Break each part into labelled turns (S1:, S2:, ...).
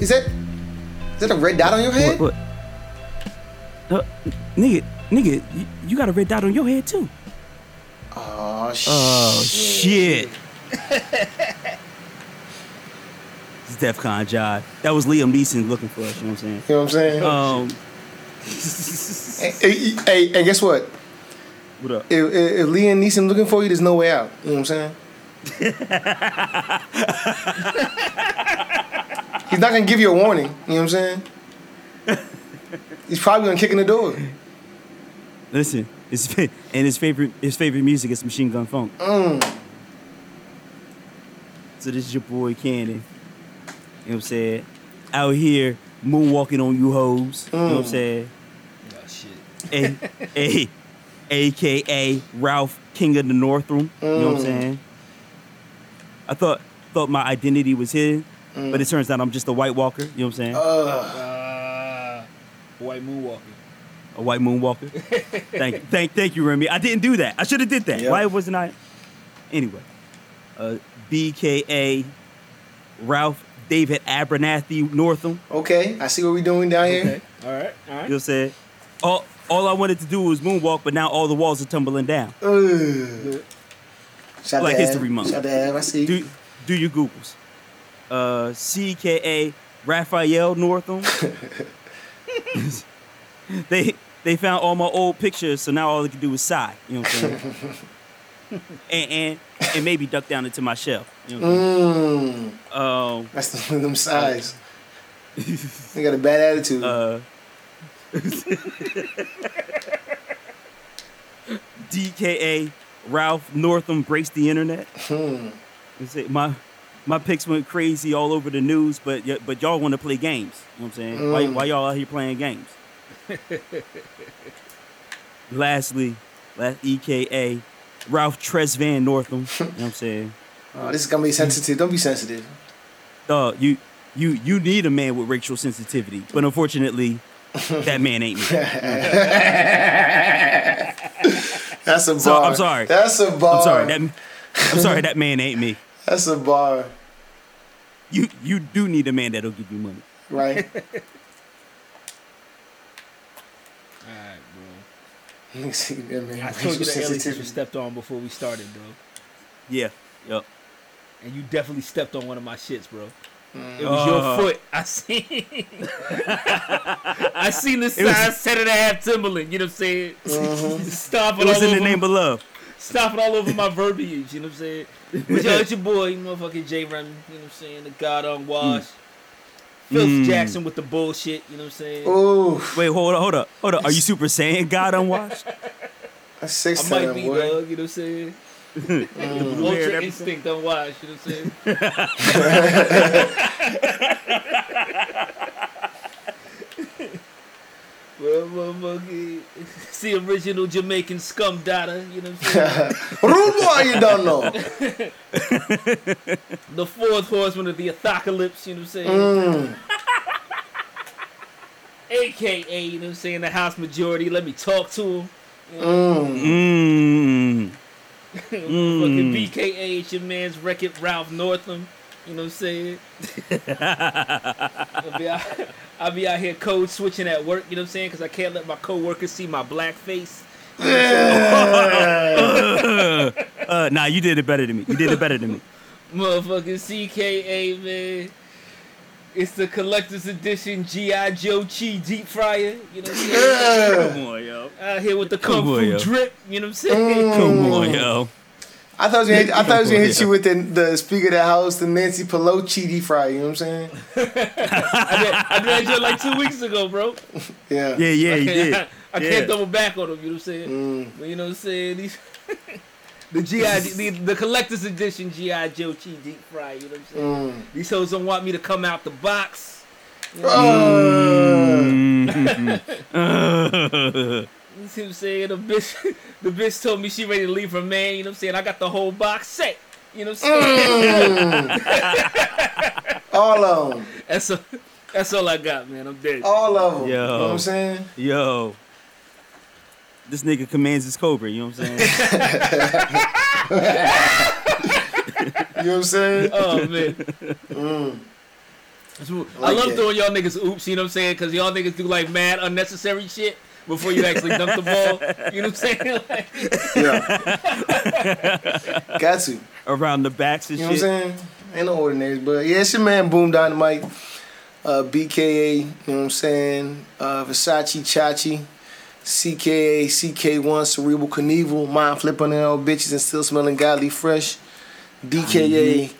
S1: Wait, is that is that a red dot on your head?
S2: What? what? Uh, nigga, nigga, you, you got a red dot on your head too.
S1: Oh shit.
S2: Oh shit. it's DEFCON Jive. That was Liam Neeson looking for us. You know what I'm saying?
S1: You know what I'm saying?
S2: Um,
S1: hey, hey, hey, and guess what?
S2: what up?
S1: If, if, if Liam Neeson looking for you, there's no way out. You know what I'm saying? He's not gonna give you a warning. You know what I'm saying? He's probably gonna kick in the door.
S2: Listen, his and his favorite his favorite music is Machine Gun Funk.
S1: Mm.
S2: So this is your boy Cannon. You know what I'm saying? Out here moonwalking on you hoes. You know what I'm saying?
S3: Oh shit.
S2: A, a, AKA Ralph King of the Northrum. You know what I'm saying? I thought thought my identity was hidden, but it turns out I'm just a White Walker. You know what I'm saying?
S3: Uh, white moonwalker.
S2: a white moonwalker. thank, thank, thank you, Remy. I didn't do that. I should have did that.
S1: Yep.
S2: Why wasn't I? Anyway, uh, BKA Ralph David Abernathy Northam.
S1: Okay, I see what we're doing down here.
S3: All right, all right.
S2: You know
S3: right.
S2: saying? All, all I wanted to do was moonwalk, but now all the walls are tumbling down.
S1: Ugh. Shout
S2: Like
S1: to
S2: History Month.
S1: Shout to Av, I see.
S2: Do do your Googles. Uh, CKA Raphael Northam. they they found all my old pictures, so now all they can do is sigh. You know what I'm saying? and, and and maybe duck down into my shell. You know
S1: Mm?
S2: Um,
S1: that's the, them sighs. they got a bad attitude.
S2: uh, DKA Ralph Northam braced the internet.
S1: Hmm.
S2: You see, My my picks went crazy all over the news, but y- but y'all want to play games. You know what I'm saying? Why,
S1: Mm.
S2: why y'all out here playing games? Lastly, last EKA Ralph Tresvan Northam. You know what I'm saying?
S1: Oh, this is gonna be sensitive. Don't be sensitive.
S2: Dog, you you you need a man with racial sensitivity, but unfortunately, that man ain't me.
S1: That's a bar.
S2: So- I'm sorry.
S1: That's a bar.
S2: I'm sorry. That I'm sorry. That man ain't me.
S1: That's a bar,
S2: You you do need a man that'll give you money.
S1: right?
S3: All right, bro.
S1: Let me see that man.
S3: I told you the aliases were stepped on before we started, bro.
S2: Yeah. Yup.
S3: And you definitely stepped on one of my shits, bro.
S1: Mm.
S3: It was
S2: Uh.
S3: your foot. I seen. I seen the
S2: It was-
S3: size set and a half Timberland. You know what I'm saying? Stomping
S2: It was in
S3: over
S2: the name of love.
S3: Stomping all over my verbiage. You know what I'm saying? But yo, it's your boy, motherfucking J. Remy. You know what I'm saying? The God unwashed. Phil
S2: Mm.
S3: Jackson with the bullshit. You know what I'm saying?
S1: Ooh,
S2: Wait, hold up, hold up, hold up. Are you Super Saiyan God unwashed?
S1: that's six
S3: I might be,
S1: boy.
S3: dog. You know what I'm saying?
S2: Blue hair
S3: Ultra instinct unwashed. You know what I'm saying? Well, motherfucker, see original Jamaican scum data, you know what I'm saying?
S1: Rude boy, you don't know.
S3: the fourth horseman of the apocalypse, you know what I'm saying?
S1: Mm.
S3: AKA, you know what I'm saying, the House majority, let me talk to him.
S1: Mm.
S2: Mmm.
S3: Fucking BKA, your man's Wreck-It Ralph Northam. You know what I'm saying? I'll, be out, I'll be out here code switching at work, you know what I'm saying? Because I can't let my coworkers see my black face.
S2: Uh, nah, you did it better than me. You did it better than me.
S3: Motherfucking CKA, man. It's the collector's edition G.I. Joe Chi deep fryer. You know what I'm saying?
S2: Come on, yo.
S3: Out here with the kung fu drip. You know what I'm saying?
S2: Come on, yo.
S1: I thought you. Hit, I thought I was gonna hit you with the, the Speaker of the House, the Nancy Pelosi deep fry. You know what I'm saying?
S3: I did, I did that like two weeks ago, bro.
S1: Yeah.
S2: Yeah, yeah,
S3: I
S2: you
S3: can't,
S2: did.
S3: I, I
S2: Yeah.
S3: can't double back on them. You know what I'm saying?
S1: Mm.
S3: But you know what I'm saying? These the GI the, the collector's edition GI Joe Chi deep fry. You know what I'm saying?
S1: Mm.
S3: These hoes don't want me to come out the box. You see what I'm saying? The bitch, the bitch told me she ready to leave her man. You know what I'm saying? I got the whole box set. You know what I'm saying?
S1: mm. All of them.
S3: And so, That's all I got, man. I'm dead.
S1: All of them.
S2: Yo.
S1: You know what I'm saying?
S2: Yo. This nigga commands his cobra, you know what I'm saying?
S1: You know what I'm saying?
S3: Oh man.
S1: Mm.
S3: That's what- I love
S1: that.
S3: throwing y'all niggas oops, you know what I'm saying? Because y'all niggas do like mad unnecessary shit before you actually dunk the ball. You know what I'm saying? Like,
S1: Yeah. Got to.
S2: Around the backs and shit.
S1: you know what I'm saying? Ain't no ordinaries, but yeah, it's your man Boom Dynamite, uh, BKA, you know what I'm saying? Uh, Versace Chachi, CKA, CK1, Cerebral Knievel, Mind Flipping on all bitches and still smelling godly fresh. DKA,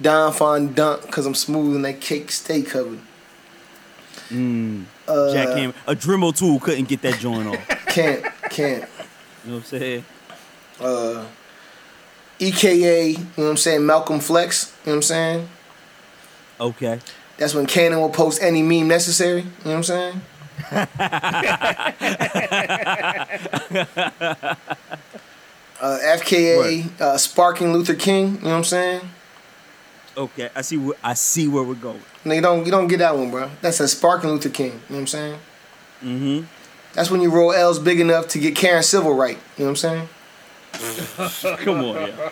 S1: Don Fondant, because I'm smooth and that cake stay covered.
S2: Mm.
S1: Uh,
S2: Jackhammer. A Dremel tool couldn't get that joint off.
S1: Can't, can't.
S2: You know what I'm saying?
S1: uh, EKA, you know what I'm saying, Malcolm Flex, you know what I'm saying?
S2: Okay.
S1: That's when Cannon will post any meme necessary, you know what I'm saying? uh, FKA, uh, Sparking Luther King, you know what I'm saying?
S2: Okay. I see where I see where we're going.
S1: No, you don't, you don't get that one, bro. That's a Sparking Luther King, you know what I'm saying?
S2: Mm-hmm.
S1: That's when you roll L's big enough to get Karen Civil right, you know what I'm saying?
S2: Come on, yo.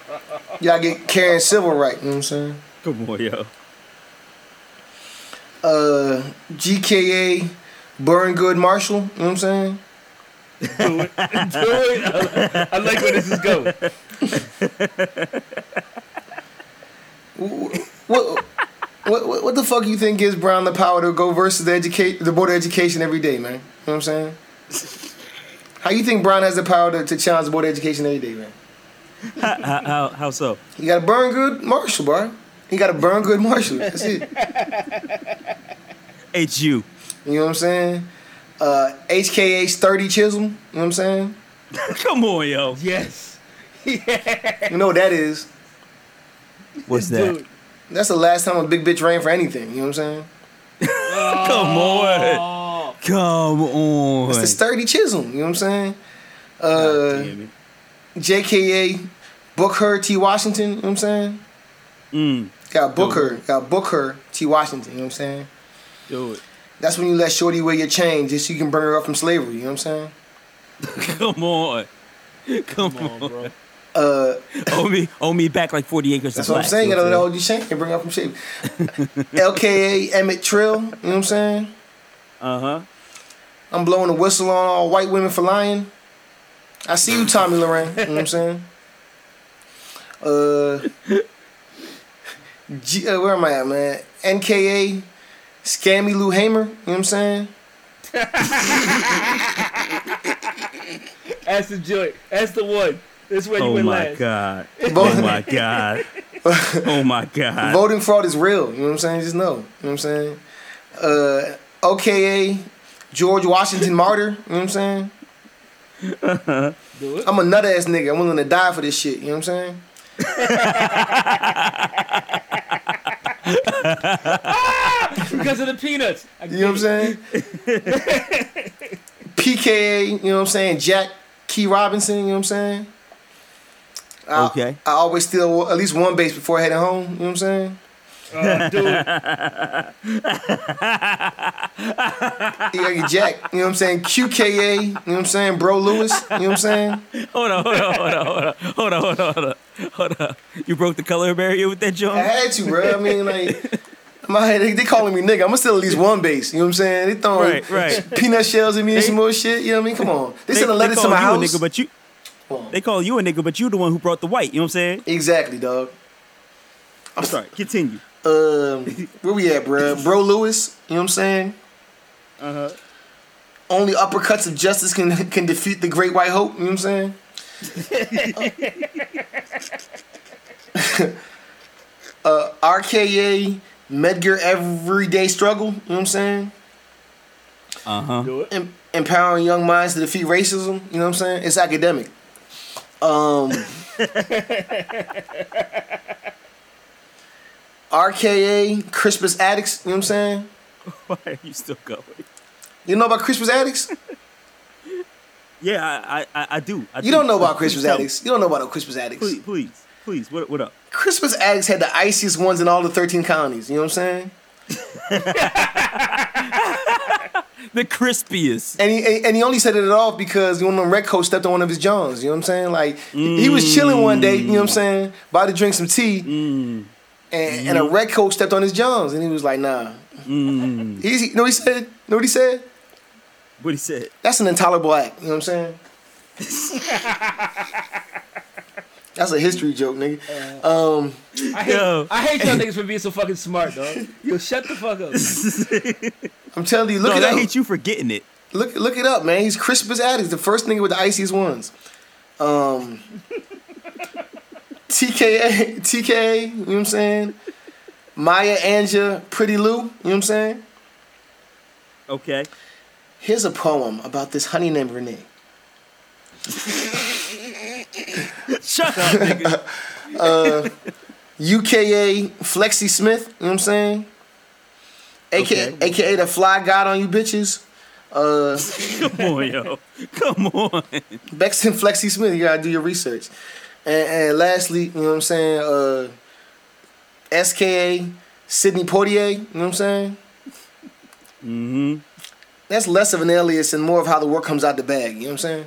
S1: You gotta get Karen Civil right, you know what I'm saying?
S2: Come on, yo.
S1: Uh, GKA, Burn Good Marshall, you know what I'm saying?
S3: do it. Do it. I, I like where this is going.
S1: what, what, what, what the fuck you think gives Brown the power to go versus the educate the board of education every day, man? You know what I'm saying? How you think Brown has the power to, to challenge the board of education every day, man?
S2: How, how, how, how so?
S1: You got to burn good Marshall, bro. You got to burn good Marshall. That's it.
S2: It's you.
S1: You know what I'm saying? Uh, HKA sturdy chisel. You know what I'm saying?
S2: Come on, yo.
S3: Yes.
S1: You know what that is?
S2: What's that?
S3: it.
S1: That's the last time a big bitch ran for anything. You know what I'm saying?
S2: Come on. Come on.
S1: It's the sturdy chisel. You know what I'm saying?
S2: God
S1: Uh,
S2: damn it.
S1: JKA Booker T Washington. You know what I'm saying?
S2: Mm.
S1: Got Booker. Got Booker T Washington. You know what I'm saying?
S2: Do it.
S1: That's when you let Shorty wear your chain just so you can bring her up from slavery. You know what I'm saying?
S2: Come on. Come,
S3: come
S2: on.
S3: on, bro.
S1: Uh,
S2: Owe me, owe me back like 40 acres
S1: that's what I'm saying.
S2: You
S1: You
S2: know
S1: her hold your and bring up from slavery. LKA Emmett Trill. You know what I'm saying?
S2: Uh-huh.
S1: I'm blowing a whistle on all white women for lying. I see you, Tomi Lahren. You know what I'm saying? Uh, G, uh, where am I at, man? NKA, Scammy Lou Hamer. You know what I'm saying?
S3: That's the joint. That's the one. That's where you
S2: Oh
S3: went
S2: my
S3: last.
S2: God. Oh my God. Oh my God.
S1: Voting fraud is real. You know what I'm saying? Just know. You know what I'm saying? Uh, OKA, George Washington Martyr. You know what I'm saying?
S3: Do it.
S1: I'm a nut ass nigga. I'm willing to die for this shit. You know what I'm saying?
S3: Because of the peanuts. I
S1: You know what I'm saying? PKA, you know what I'm saying? Jack Key Robinson, you know what I'm saying? I,
S2: Okay.
S1: I always steal at least one base before heading home, you know what I'm saying?
S3: Uh, it.
S1: You Jack, you know what I'm saying? QKA, you know what I'm saying? Bro Lewis, you know what I'm saying?
S2: Hold on, hold on, hold on, hold on, hold on, hold on, hold on, hold on. You broke the color barrier with that joint?
S1: I had to, bro. I mean, like, my they, they calling me nigga. I'm gonna steal at least one base, you know what I'm saying? They throwing
S2: Right, right.
S1: peanut shells at me and
S2: They-
S1: some more shit, you know what I mean? Come on. They, sent a letter to
S2: call
S1: my
S2: you
S1: house.
S2: a nigga, but you
S1: Come on.
S2: they call you a nigga, but you the one who brought the white. You know what I'm saying?
S1: Exactly, dog.
S2: I'm sorry. Continue.
S1: Um, where we at, bro? Bro Lewis, you know what I'm saying?
S2: Uh huh.
S1: Only uppercuts of justice can can defeat the great white hope. You know what I'm saying? uh, RKA Medgar Everyday Struggle. You know what I'm saying?
S2: Uh huh.
S3: Do it.
S1: Em- empowering young minds to defeat racism. You know what I'm saying? It's academic. Um, RKA Christmas Addicts. You know what I'm saying?
S2: Why are you still going?
S1: You know about Christmas Addicts?
S2: Yeah, I I, I, I do. I
S1: You don't know about
S2: Please tell.
S1: Addicts. You don't know about no Crispus Attucks.
S2: Please, please, please. What what up?
S1: Christmas Addicts had the iciest ones in all the 13 colonies. You know what I'm saying?
S2: the crispiest.
S1: And he and he only set it off because one of them red coats stepped on one of his Johns. You know what I'm saying? Like he was chilling one day. You know what I'm saying? About to drink some tea, and, and a red coat stepped on his Johns, and he was like, "Nah."
S2: Mm.
S1: He, you know what he said? Know what he said?
S2: What he said?
S1: That's an intolerable act. You know what I'm saying? That's a history joke, nigga. Um,
S3: I hate,
S2: Yo.
S3: I hate y'all niggas for being so fucking smart, dog. Yo, shut the fuck up.
S1: I'm telling you, look
S2: no,
S1: it
S2: I
S1: up.
S2: hate you for getting it.
S1: Look, look it up, man. He's crisp as Addicts, the first nigga with the iciest ones. Um, TKA, TKA, you know what I'm saying? Maya Anja, Pretty Lou, you know what I'm saying?
S2: Okay.
S1: Here's a poem about this honey named Renee.
S2: Shut up, nigga.
S1: UKA Flexi Smith, you know what I'm saying? AKA,
S2: Okay.
S1: AKA the fly god on you bitches. Uh,
S2: Come on, yo. Come on.
S1: Bexton Flexi Smith, you gotta do your research. And, and lastly, you know what I'm saying? Uh, SKA Sydney Portier, you know what I'm saying?
S2: Mm-hmm.
S1: That's less of an alias and more of how the work comes out the bag, you know what I'm saying?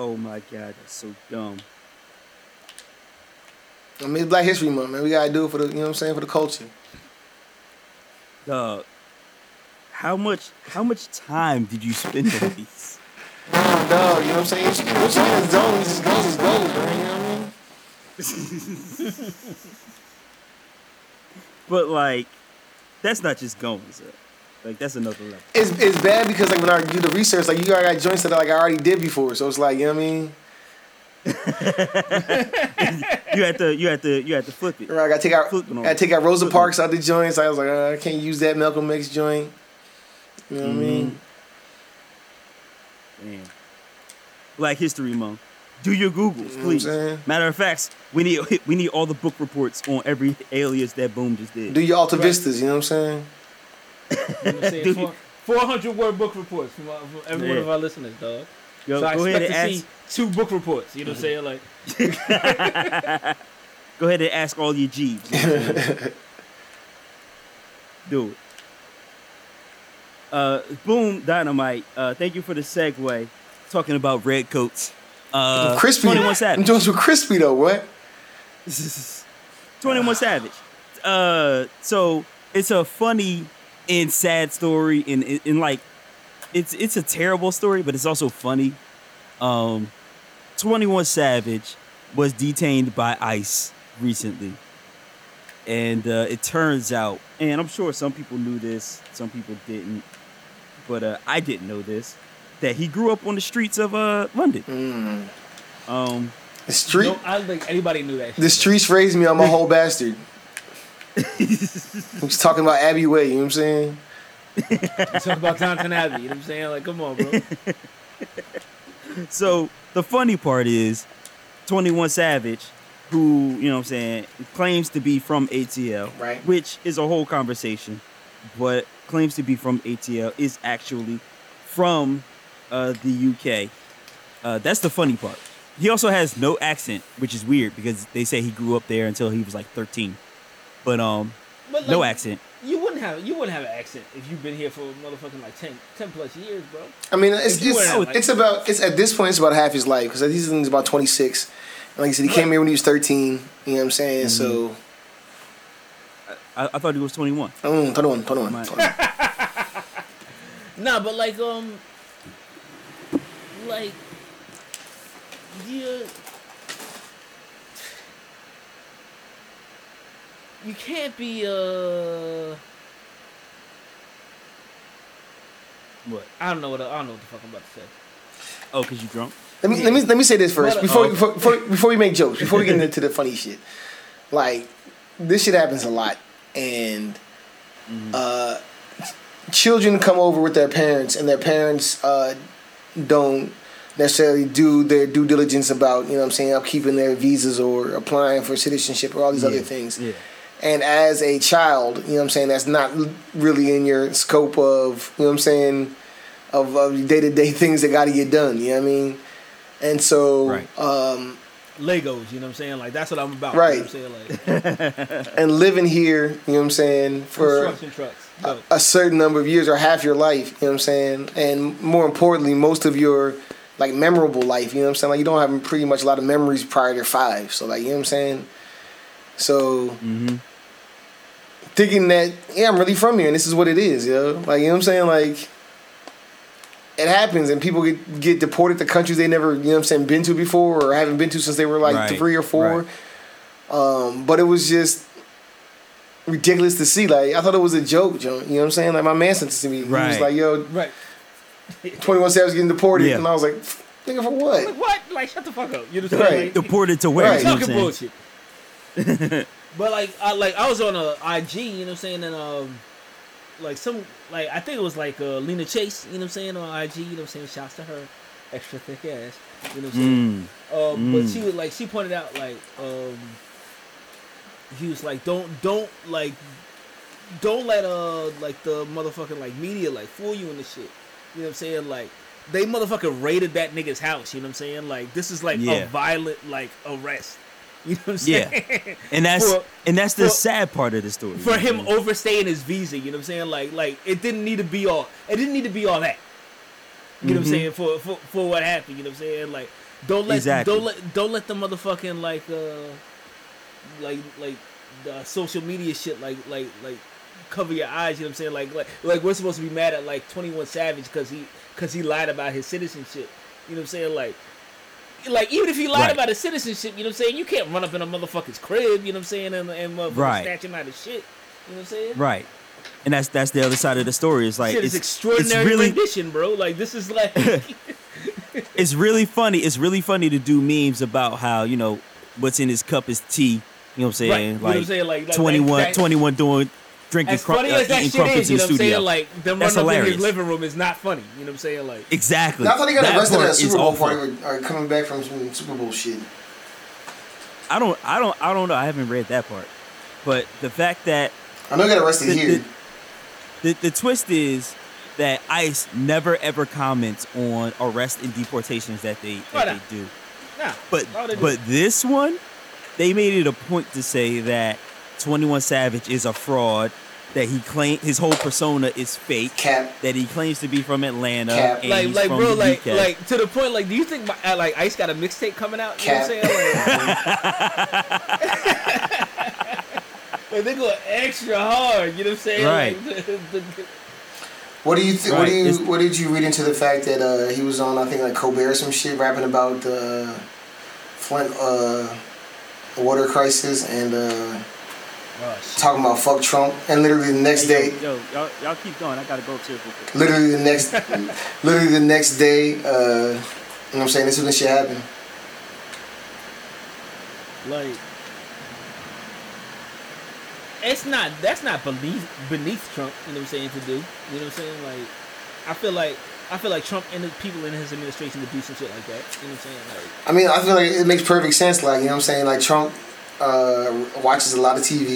S2: Oh my god, that's so dumb.
S1: I mean, it's Black History Month, man. We gotta do it for the, you know what I'm saying, for the culture.
S2: Dog. How much how much time did you spend on these?
S1: Dog, you know what I'm saying? Once you get in zone, just goes as goes, man. You know what I mean?
S2: But like, that's not just going, sir. Like that's another level.
S1: It's, it's bad because like when I do the research, like you already got joints that like I already did before, so it's like you know what I mean.
S2: You had to you had to you had to flip it.
S1: Right, I gotta take out, I take out Rosa
S2: Flipping.
S1: Parks out the joints. I was like, uh, I can't use that Malcolm X joint. You know what I mean?
S2: Damn. Black History Month. Do your Googles,
S1: I'm
S2: please. Matter of fact, we need we need all the book reports on every alias that Boom just did.
S1: Do your Alta Vistas, you know what I'm saying?
S2: Dude.
S3: Four- 400 word book reports from, our- from every one of our listeners, dog.
S2: Yo,
S3: so I
S2: go ahead
S3: expect
S2: and
S3: to
S2: ask.
S3: see two book reports. You know what I'm saying? Like,
S2: Go ahead and ask all your G's. you know what I'm saying? Do it. Uh, boom, dynamite. Uh, thank you for the segue. Talking about red coats. Uh,
S1: crispy.
S2: Twenty One
S1: Them
S2: Savage.
S1: joints were crispy though. What?
S2: Twenty One Savage. Uh, so it's a funny and sad story, and in, in like, it's it's a terrible story, but it's also funny. Um, Twenty One Savage was detained by ICE recently, and uh, it turns out, and I'm sure some people knew this, some people didn't, but uh, I didn't know this, that he grew up on the streets of uh, London.
S1: Mm.
S2: Um,
S1: The street.
S3: no, I don't think anybody knew that.
S1: The
S3: shit,
S1: streets raised me. I'm a whole bastard. He's talking about Abbey Way. You know what I'm saying?
S3: bro. Talk about Downton Abbey. You know what I'm saying? Like, come on, bro.
S2: So the funny part is 21 Savage, who, you know what I'm saying, claims to be from ATL,
S1: Right.
S2: which is a whole conversation, but claims to be from ATL is actually from uh, the UK. Uh, that's the funny part. He also has no accent, which is weird because they say he grew up there until he was like 13. But um,
S3: But like,
S2: no accent.
S3: You wouldn't have you wouldn't have an accent if you've been here for motherfucking like 10, 10 plus years, bro.
S1: I mean, it's
S3: If you
S1: it's,
S3: like-
S1: it's about it's at this point it's about half his life because he's he's about 26. Like I said, he came here when he was 13. You know what I'm saying? So,
S2: I, I thought he was 21.
S1: mm, hold on, hold on.
S2: My-
S1: hold on.
S3: Nah, but like um, like you you can't be uh.
S2: What?
S3: I don't know what I don't know what the fuck I'm about to say.
S2: Oh, because you drunk?
S1: Let me let me let me say this first before,
S2: oh.
S1: before before before we make jokes before we get into the funny shit. Like this shit happens a lot, and uh, children come over with their parents, and their parents uh, don't necessarily do their due diligence about you know what I'm saying upkeeping their visas or applying for citizenship or all these other things.
S2: Yeah.
S1: And as a child, you know what I'm saying, that's not really in your scope of, you know what I'm saying, of, of day to day things that got to get done. You know what I mean? and so
S2: Right.
S1: um,
S3: Legos, you know what I'm saying? Like that's what I'm about.
S1: Right.
S3: You know what I'm saying? Like
S1: and living here, you know what I'm saying, for
S3: construction trucks. Go.
S1: a certain number of years or half your life, you know what I'm saying? And more importantly, most of your like memorable life, you know what I'm saying? Like you don't have pretty much a lot of memories prior to five. So like you know what I'm saying? So
S2: Mm-hmm.
S1: thinking that, yeah, I'm really from here and this is what it is, yo. Like you know what I'm saying? Like it happens and people get get deported to countries they never, you know what I'm saying, been to before or haven't been to since they were like
S2: Right,
S1: three or four. Um, but it was just ridiculous to see. Like I thought it was a joke, Joe. You know what I'm saying? Like my man sent this to me. He was like, "Yo,
S3: Right.
S1: 21 Savage getting deported,"
S2: Yeah.
S1: and I was like, "Nigga, for what?"
S3: Like what? Like shut the fuck up. You know what I'm
S1: Right.
S3: saying? Like,
S2: Deported to where?
S1: Right.
S2: you know
S3: talking bullshit. but like, I like I was on a IG, you know what I'm saying, and um, like some like I think it was like uh, Lena Chase, you know what I'm saying, on IG, you know what I'm saying. Shouts to her, extra thick ass, you know what I'm saying.
S2: Mm.
S3: Um, but
S2: Mm.
S3: she was like, she pointed out like, um, he was like, don't, don't like, don't let uh like the motherfucking like media like fool you in the shit. You know what I'm saying? Like, they motherfucking raided that nigga's house. You know what I'm saying? Like, this is like
S2: Yeah.
S3: a violent like arrest. You know what I'm
S2: Yeah. And that's
S3: For-
S2: and that's the
S3: for-
S2: sad part of the story.
S3: for him
S2: know?
S3: overstaying his visa. You know what I'm saying? Like, like it didn't need to be all. It didn't need to be all that. You know what I'm
S2: Mhm.
S3: saying? For, for for what happened. You know what I'm saying? Like, don't let
S2: Exactly.
S3: don't let don't let the motherfucking like uh like like the social media shit like like like cover your eyes. You know what I'm saying? Like like like we're supposed to be mad at like 21 Savage because he because he lied about his citizenship. You know what I'm saying? Like. Like even if he lied
S2: Right.
S3: about his citizenship, you know what I'm saying? You can't run up in a motherfucker's crib, you know what I'm saying, and, and motherfucker
S2: Right.
S3: snatch him out of shit. You know what I'm saying?
S2: right. And that's that's the other side of the story. It's like
S3: Shit
S2: it's
S3: is extraordinary
S2: It's really
S3: rendition, bro. Like this is like
S2: it's really funny. It's really funny to do memes about how you know what's in his cup is tea. You know what I'm
S3: right.
S2: saying?
S3: You know what I'm
S2: Like,
S3: saying? Like, like
S2: 21,
S3: that-
S2: 21 doing drinking
S3: As
S2: crum-
S3: funny
S2: uh,
S3: as that
S2: eating
S3: shit
S2: crumpets
S3: is, you
S2: in
S3: know
S2: the
S3: what I'm
S2: studio.
S3: saying? Like them
S2: That's
S3: running up in his living room is not funny. You know what I'm saying? Like
S2: exactly.
S1: I thought he got
S2: That
S1: arrested at
S2: part
S1: a
S2: is
S1: Super Bowl
S2: awful.
S1: party or, or coming back from some Super Bowl shit.
S2: I don't I don't I don't know. I haven't read that part. But the fact that
S1: I know he got arrested
S2: the,
S1: here.
S2: the, the, the twist is that ICE never ever comments on arrest and deportations that they that they do.
S3: nah.
S2: But
S3: they do
S2: but this one, they made it a point to say that Twenty One Savage is a fraud. That he claim his whole persona is fake.
S1: Cap.
S2: That he claims to be from Atlanta.
S1: Cap.
S2: And
S3: like
S2: he's
S3: like
S2: from
S3: bro
S2: the
S3: like
S2: UK.
S3: like to the point like do you think my, uh, like Ice got a mixtape coming out? You know what I'm saying? Like, like they go extra hard. You know what I'm saying?
S2: Right.
S3: Like, the, the,
S1: What do you th- what do you
S2: it's-
S1: what did you read into the fact that uh, he was on I think like Colbert or some shit rapping about the Flint uh, water crisis and uh,
S3: oh,
S1: talking about fuck Trump and literally the next
S2: Hey,
S1: day
S2: yo, yo, y'all, y'all keep going. I gotta go real
S1: literally the next literally the next day uh, you know what I'm saying this is when shit happened
S3: Like, it's not. That's not beneath beneath Trump. You know what I'm saying to do. You know what I'm saying? Like, I feel like I feel like Trump and the people in his administration to do some shit like that. You know what I'm saying? Like,
S1: I mean I feel like it makes perfect sense like you know what I'm saying like Trump uh, watches a lot of TV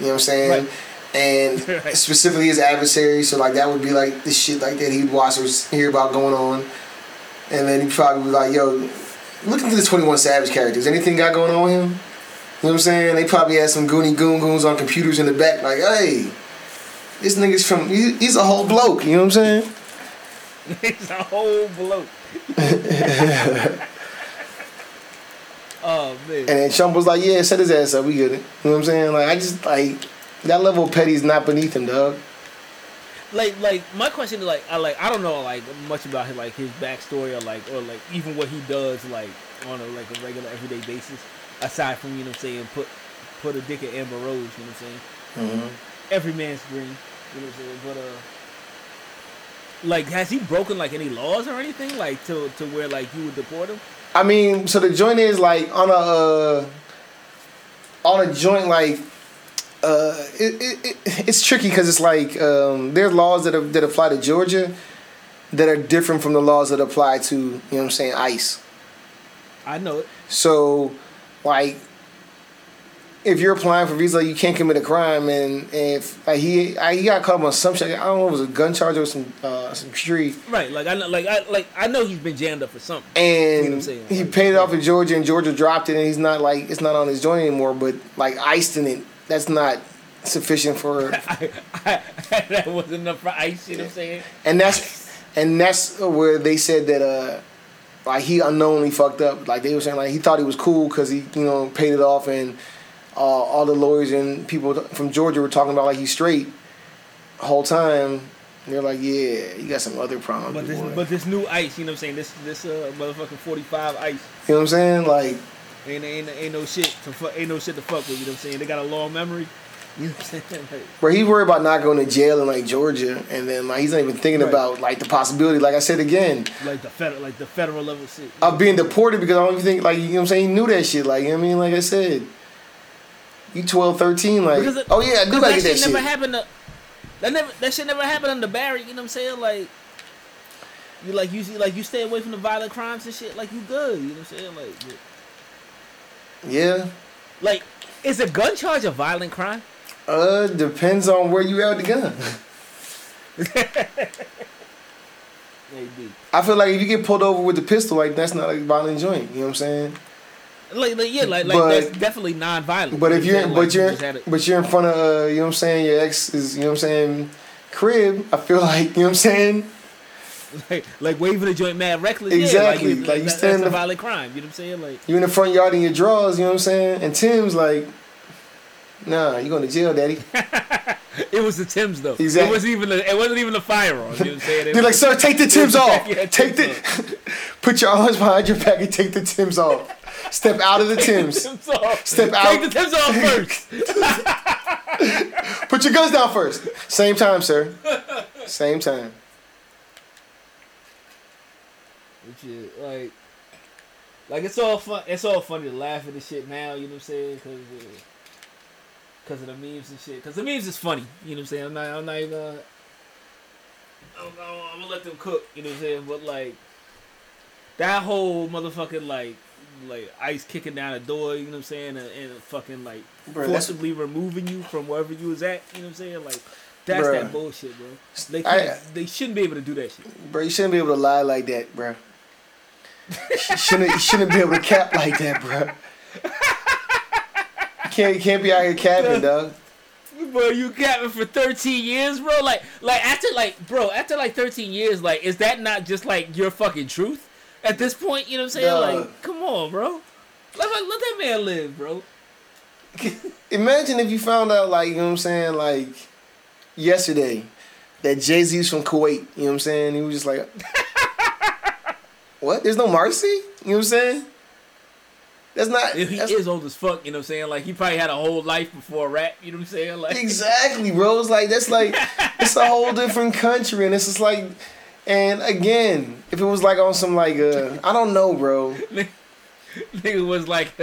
S1: you know what I'm saying
S3: Right.
S1: and
S3: Right.
S1: specifically his adversary. So like that would be like the shit like that he'd watch or hear about going on, and then he'd probably be like, "Yo, look into the Twenty One Savage characters. Anything got going on with him?" You know what I'm saying? They probably had some goony goon goons on computers in the back, like, "Hey, this nigga's from. He's a whole bloke." You know what I'm saying?
S3: he's a whole bloke. oh man.
S1: And then Trump was like, "Yeah, set his ass up. We get it." You know what I'm saying? Like I just like that level of petty is not beneath him, dog.
S3: like like my question is like I like I don't know like much about his like his backstory or like or like even what he does like on a like a regular everyday basis aside from you know what I'm saying put put a dick in Amber Rose you know what I'm saying every man's dream you know what I'm saying but uh like has he broken like any laws or anything like to to where like you would deport him
S1: I mean, so the joint is like on a uh, on a joint like uh, it, it, it it's tricky because it's like um, there are laws that are, that apply to Georgia that are different from the laws that apply to you know what I'm saying ICE.
S3: I know it
S1: So like if you're applying for visa, you can't commit a crime, and if like, he I, he got caught on some shit. I don't know if it was a gun charge or some uh, some tree,
S3: Right, like I know, like I like I know he's been jammed up for something.
S1: and
S3: You know what I'm saying?
S1: he
S3: Like,
S1: paid it off in Georgia, and Georgia dropped it, and he's not like it's not on his joint anymore. But like iced in it, that's not sufficient for,
S3: I, I, that wasn't enough for ice. You know what I'm saying?
S1: and that's and that's where they said that uh like he unknowingly fucked up. Like they were saying like he thought he was cool because he you know paid it off, and uh, all the lawyers and people from Georgia were talking about like he's straight the whole time. They're like, yeah, you got some other problems.
S3: But this,
S1: boy."
S3: but this new ice, you know what I'm saying? This, this uh, motherfucking 45 ice
S1: you know what I'm saying? Like,
S3: ain't ain't ain't no shit to fuck, ain't no shit to fuck with. You know what I'm saying? They got a long memory. You know what I'm saying? Like,
S1: Bro, he's worried about not going to jail in like Georgia, and then like he's not even thinking
S3: Right.
S1: about like the possibility. Like I said again,
S3: like the federal, like the federal level shit.
S1: of being deported because I don't even think like you know what I'm saying. He knew that shit. Like you know what I mean, like I said, you 12, 13, like
S3: it-
S1: oh yeah, I do gotta
S3: that
S1: get that
S3: shit
S1: shit.
S3: never happened to that never that shit never happened under Barry. You know what I'm saying? Like you like you see like you stay away from the violent crimes and shit. Like you good. You know what I'm saying? Like
S1: Yeah,
S3: like is a gun charge a violent crime?
S1: uh, depends on where you with the gun.
S3: Maybe.
S1: I feel like if you get pulled over with the pistol, like that's not a violent joint. You know what I'm saying?
S3: Like, like yeah, like like
S1: But-
S3: that's definitely non-violent.
S1: But if you're, but
S3: Like, you
S1: you're,
S3: a-
S1: but you're in front of, uh, you know what I'm saying, your ex is, you know what I'm saying, crib. I feel like, you know what I'm saying.
S3: like, like waving a joint mad reckless.
S1: Exactly.
S3: Yeah, like,
S1: Like, you
S3: that-
S1: stand
S3: that's a
S1: the-
S3: violent crime. You know what I'm saying? Like
S1: You in the front yard in your drawers, you know what I'm saying? And Tim's like, nah, you going to jail, daddy.
S3: it was the Tims though.
S1: Exactly.
S3: It wasn't even a, it wasn't even a firearm. You know what I'm saying? It
S1: They're like,
S3: was-
S1: sir, take the Tim's off.
S3: Yeah,
S1: Take the,
S3: Tim's
S1: put your arms behind your back and take the Tim's off. Step out of the Tim's.
S3: Tims off.
S1: Step
S3: Take the Tims off first.
S1: Put your guns down first. Same time, sir. Same time.
S3: shit, like, like it's all fun. It's all funny to laugh at this shit now. You know what I'm saying? Because, because uh, of the memes and shit. Because the memes is funny. You know what I'm saying? I'm not. I'm not even. Uh, gonna, I'm, I'm, I'm gonna let them cook. You know what I'm saying? But like, that whole motherfucking like, like ice kicking down a door. You know what I'm saying? And, and fucking like
S1: Bro,
S3: forcibly removing you from wherever you was at. You know what I'm saying? Like. That's
S1: Bruh.
S3: that bullshit, bro. They
S1: I-
S3: they shouldn't be able to do that shit.
S1: Bro, you shouldn't be able to lie like that, bro. You shouldn't, you shouldn't be able to cap like that, bro. You can't, you can't be out here capping, dog.
S3: Bro, you capping for 13 years, bro? Like, like after like, bro, after like 13 years, like, is that not just like your fucking truth at this point? You know what I'm saying?
S1: Dog.
S3: Like, come on, bro. Let, let let that man live, bro.
S1: Imagine if you found out, like, you know what I'm saying, like, yesterday, that Jay Z's from Kuwait. You know what I'm saying? He was just like, what? There's no mercy? You know what I'm saying? That's not.
S3: He
S1: that's-
S3: is old as fuck, you know what I'm saying? Like, he probably had a whole life before rap. You know what I'm saying? Like,
S1: Exactly, bro. It's like that's like it's a whole different country, and it's just like, and again, if it was like on some like uh, I don't know, bro,
S3: nigga was like,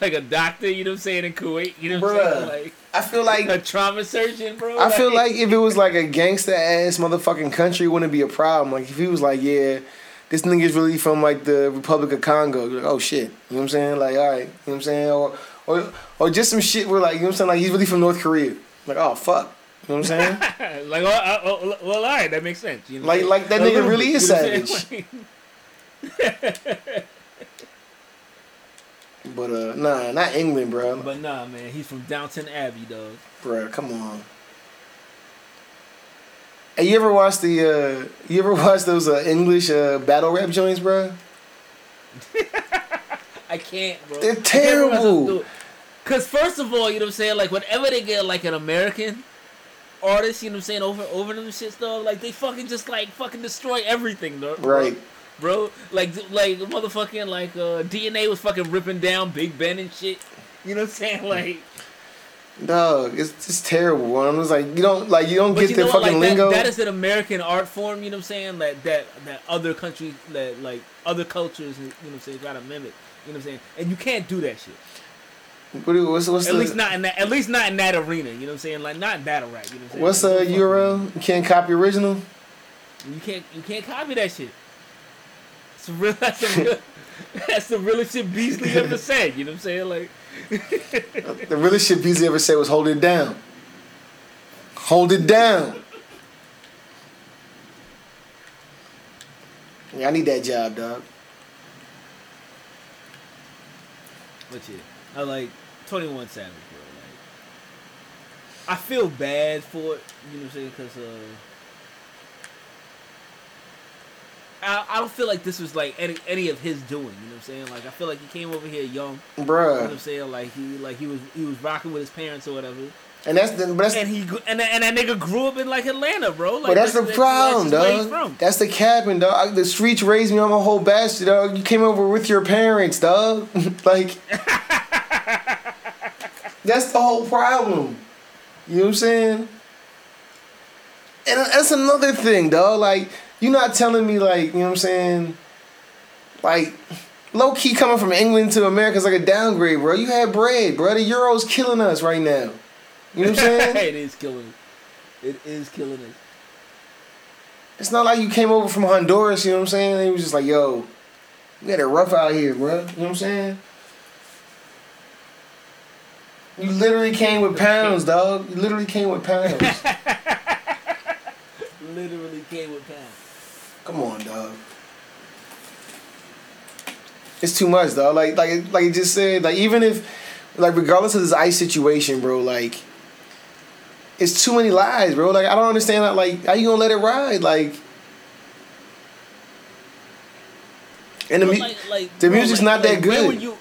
S3: like a doctor. You know what I'm saying in Kuwait. You know what I'm saying? Like
S1: I feel like
S3: a trauma surgeon, bro.
S1: I feel like if it was like a gangster ass motherfucking country, it wouldn't be a problem. Like if he was like, yeah, this nigga's really from like the Republic of Congo, like, oh shit, you know what I'm saying? Like, all right, you know what I'm saying? Or or or just some shit where like, you know what I'm saying? Like he's really from North Korea. Like, oh fuck, know what I'm saying?
S3: like, oh, oh, oh, well, all right, that makes sense. You know
S1: Like- like that nigga really is
S3: you know what I'm saying?
S1: but uh, nah, not England, bro.
S3: But nah, man, he's from Downton Abbey, dog.
S1: Bro, come on. Hey, you ever watch the uh you ever watch those uh, English uh, battle rap joints, bro?
S3: I can't, bro.
S1: They're
S3: I can't bring myself to
S1: terrible.
S3: Cause first of all, you know what I'm saying, like whenever they get like an American artist, you know what I'm saying, over over them shit stuff, like they fucking just like fucking destroy everything, though.
S1: Right.
S3: Bro, like like motherfucking like uh DNA was fucking ripping down Big Ben and shit. You know what I'm saying? Like
S1: Dog, it's just terrible. I'm just like you don't like you don't get
S3: you
S1: the fucking
S3: like,
S1: lingo.
S3: That, that is an American art form, you know what I'm saying? That that that other countries that like other cultures, you know what I'm saying, try to mimic. You know what I'm saying? And you can't do that shit.
S1: What do- what's what's
S3: At
S1: the
S3: least not in that. At least not in that arena. You know what I'm saying? Like not in battle rap. You know what I'm saying?
S1: what's the URL? You can't copy original.
S3: You can't. You can't copy that shit. It's real. That's the real. That's the realest shit Beasley ever said. You know what I'm saying? Like
S1: the realest shit Beasley ever said was hold it down. Hold it down. Yeah, I need that job, dog.
S3: But yeah, I like Twenty One Savage, bro. Like, I feel bad for it. You know what I'm saying? Because uh, I, I don't feel like this was like any any of his doing. You know what I'm saying? Like I feel like he came over here young. Bruh. You know what I'm saying? Like he like he was he was rocking with his parents or whatever.
S1: And that's the but that's
S3: And he and and that nigga grew up in like Atlanta, bro. Like
S1: but that's the problem,
S3: that's
S1: dog. That's the capping, dog. I- The streets raised me. I'm a whole bastard, dog. You came over with your parents, dog. like that's the whole problem. You know what I'm saying? And that's another thing, dog. Like you're not telling me, like you know what I'm saying, like. Low key coming from England to America is like a downgrade, bro. You had bread, bro. The Euro's killing us right now. You know what I'm saying?
S3: it is killing. It is killing us.
S1: It's not like you came over from Honduras, you know what I'm saying? They was just like, yo, we had it rough out here, bro. You know what I'm saying? You literally came with pounds, dog. You literally came with pounds.
S3: Literally came with pounds.
S1: Come on, dog. It's too much, dog. Like, like, like you just said, like even if, like, regardless of this ice situation, bro, like, it's too many lies, bro. Like, I don't understand. How, like, how you gonna let it ride? Like, and the
S3: But
S1: mu-
S3: like, like,
S1: the
S3: bro,
S1: music's
S3: like-
S1: not that
S3: like, Where were
S1: good.
S3: you,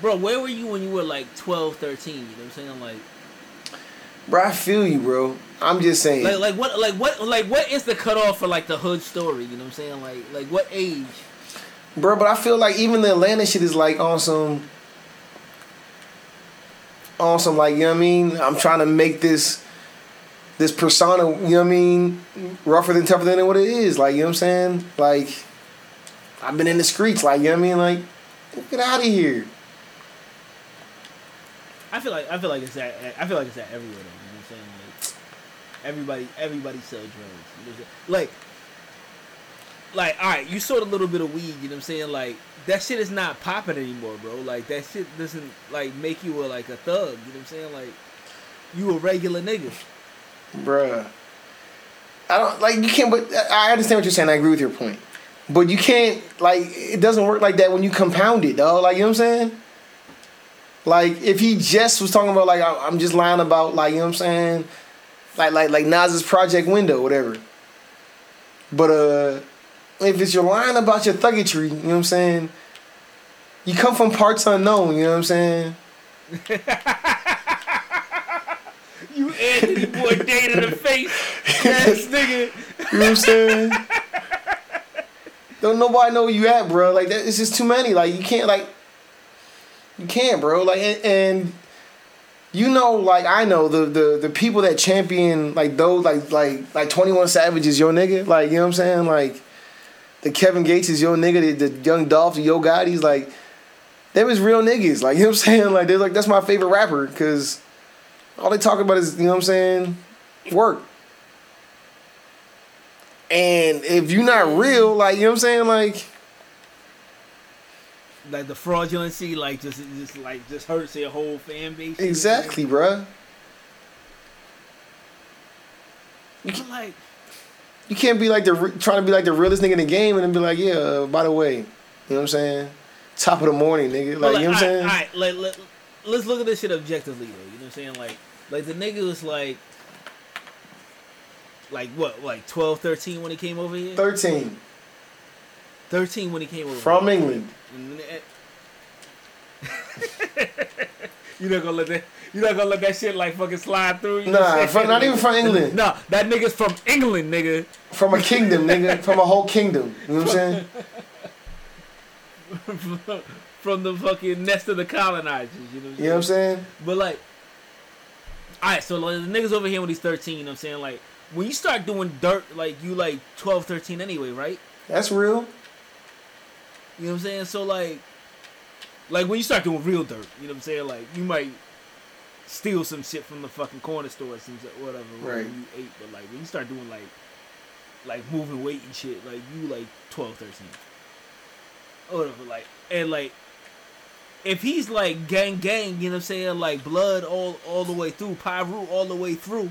S3: bro? Where were you when you were like 12, 13? You know what I'm saying? I'm Like,
S1: bro, I feel you, bro. I'm just saying.
S3: like, like what, like what, like what is the cutoff for like the hood story? You know what I'm saying? Like, like what age?
S1: Bro, but I feel like even the Atlanta shit is like on some on some like, you know what I mean? I'm trying to make this this persona, you know what I mean, rougher than tougher than what it is. Like, you know what I'm saying? Like I've been in the streets, like, you know what I mean? Like, get out of here.
S3: I feel like I feel like it's that I feel like it's that everywhere. Though, you know what I'm saying? Like everybody everybody sells drugs. Like like all right, you sold a little bit of weed. You know what I'm saying? Like that shit is not popping anymore, bro. Like that shit doesn't like make you a, like a thug. You know what I'm saying? Like you a regular nigga.
S1: Bruh. I don't like you can't but I understand what you're saying, I agree with your point. But you can't like it doesn't work like that when you compound it, though. Like you know what I'm saying? Like if he just was talking about like I- I'm just lying about like you know what I'm saying, like like like Nas's Project Window, whatever. But uh, if it's you're lying about your thuggetry, you know what I'm saying. You come from parts unknown, you know what I'm saying.
S3: You Anthony Bourdain in the face, ass nigga.
S1: You know what I'm saying? Don't nobody know where you at, bro. Like that, it's just too many. Like you can't like, you can't, bro. Like and, and you know, like I know the the the people that champion like those like like like Twenty One Savage is your nigga. Like you know what I'm saying? Like the Kevin Gates is your nigga. The, the Young Dolph, the Yo Gotti's like. They was real niggas, like you know what I'm saying. Like they're like that's my favorite rapper because all they talk about is you know what I'm saying, work. And if you're not real, like you know what I'm saying, like
S3: Like the fraudulency, like just just like just hurts their whole fan base. you know what I'm
S1: exactly, bruh.
S3: Like
S1: You can't be like the trying to be like the realest nigga in the game and then be like, yeah, uh, by the way, you know what I'm saying? Top of the morning, nigga. Like,
S3: But,
S1: you know what I'm saying?
S3: All right, like, let, let's look at this shit objectively, though. You know what I'm saying? Like, like the nigga was like, like what, like 12, 13 when he came over here?
S1: Thirteen
S3: 13 when he came over.
S1: from. England.
S3: And then- you not gonna let that. You not gonna let that shit like fucking slide through. You know what
S1: Nah,
S3: I'm
S1: from,
S3: saying?
S1: not even from England.
S3: No, that nigga's from England, nigga.
S1: From a kingdom, nigga. From a whole kingdom. You know what I'm saying?
S3: from the fucking nest of the colonizers. You know what I'm
S1: You know what I'm saying?
S3: But like, all right, so like, the niggas over here when he's 13, you know what I'm saying? Like, when you start doing dirt, like you like 12, 13 anyway, right?
S1: That's real.
S3: You know what I'm saying? So like, like when you start doing real dirt, you know what I'm saying? Like you might steal some shit from the fucking corner store, some shit, whatever, whatever
S1: Right.
S3: you ate. But like when you start doing like, like moving weight and shit, like you like 12, 13, or whatever. Like and like, if he's like gang gang, you know what I'm saying, like blood all all the way through, Piru all the way through,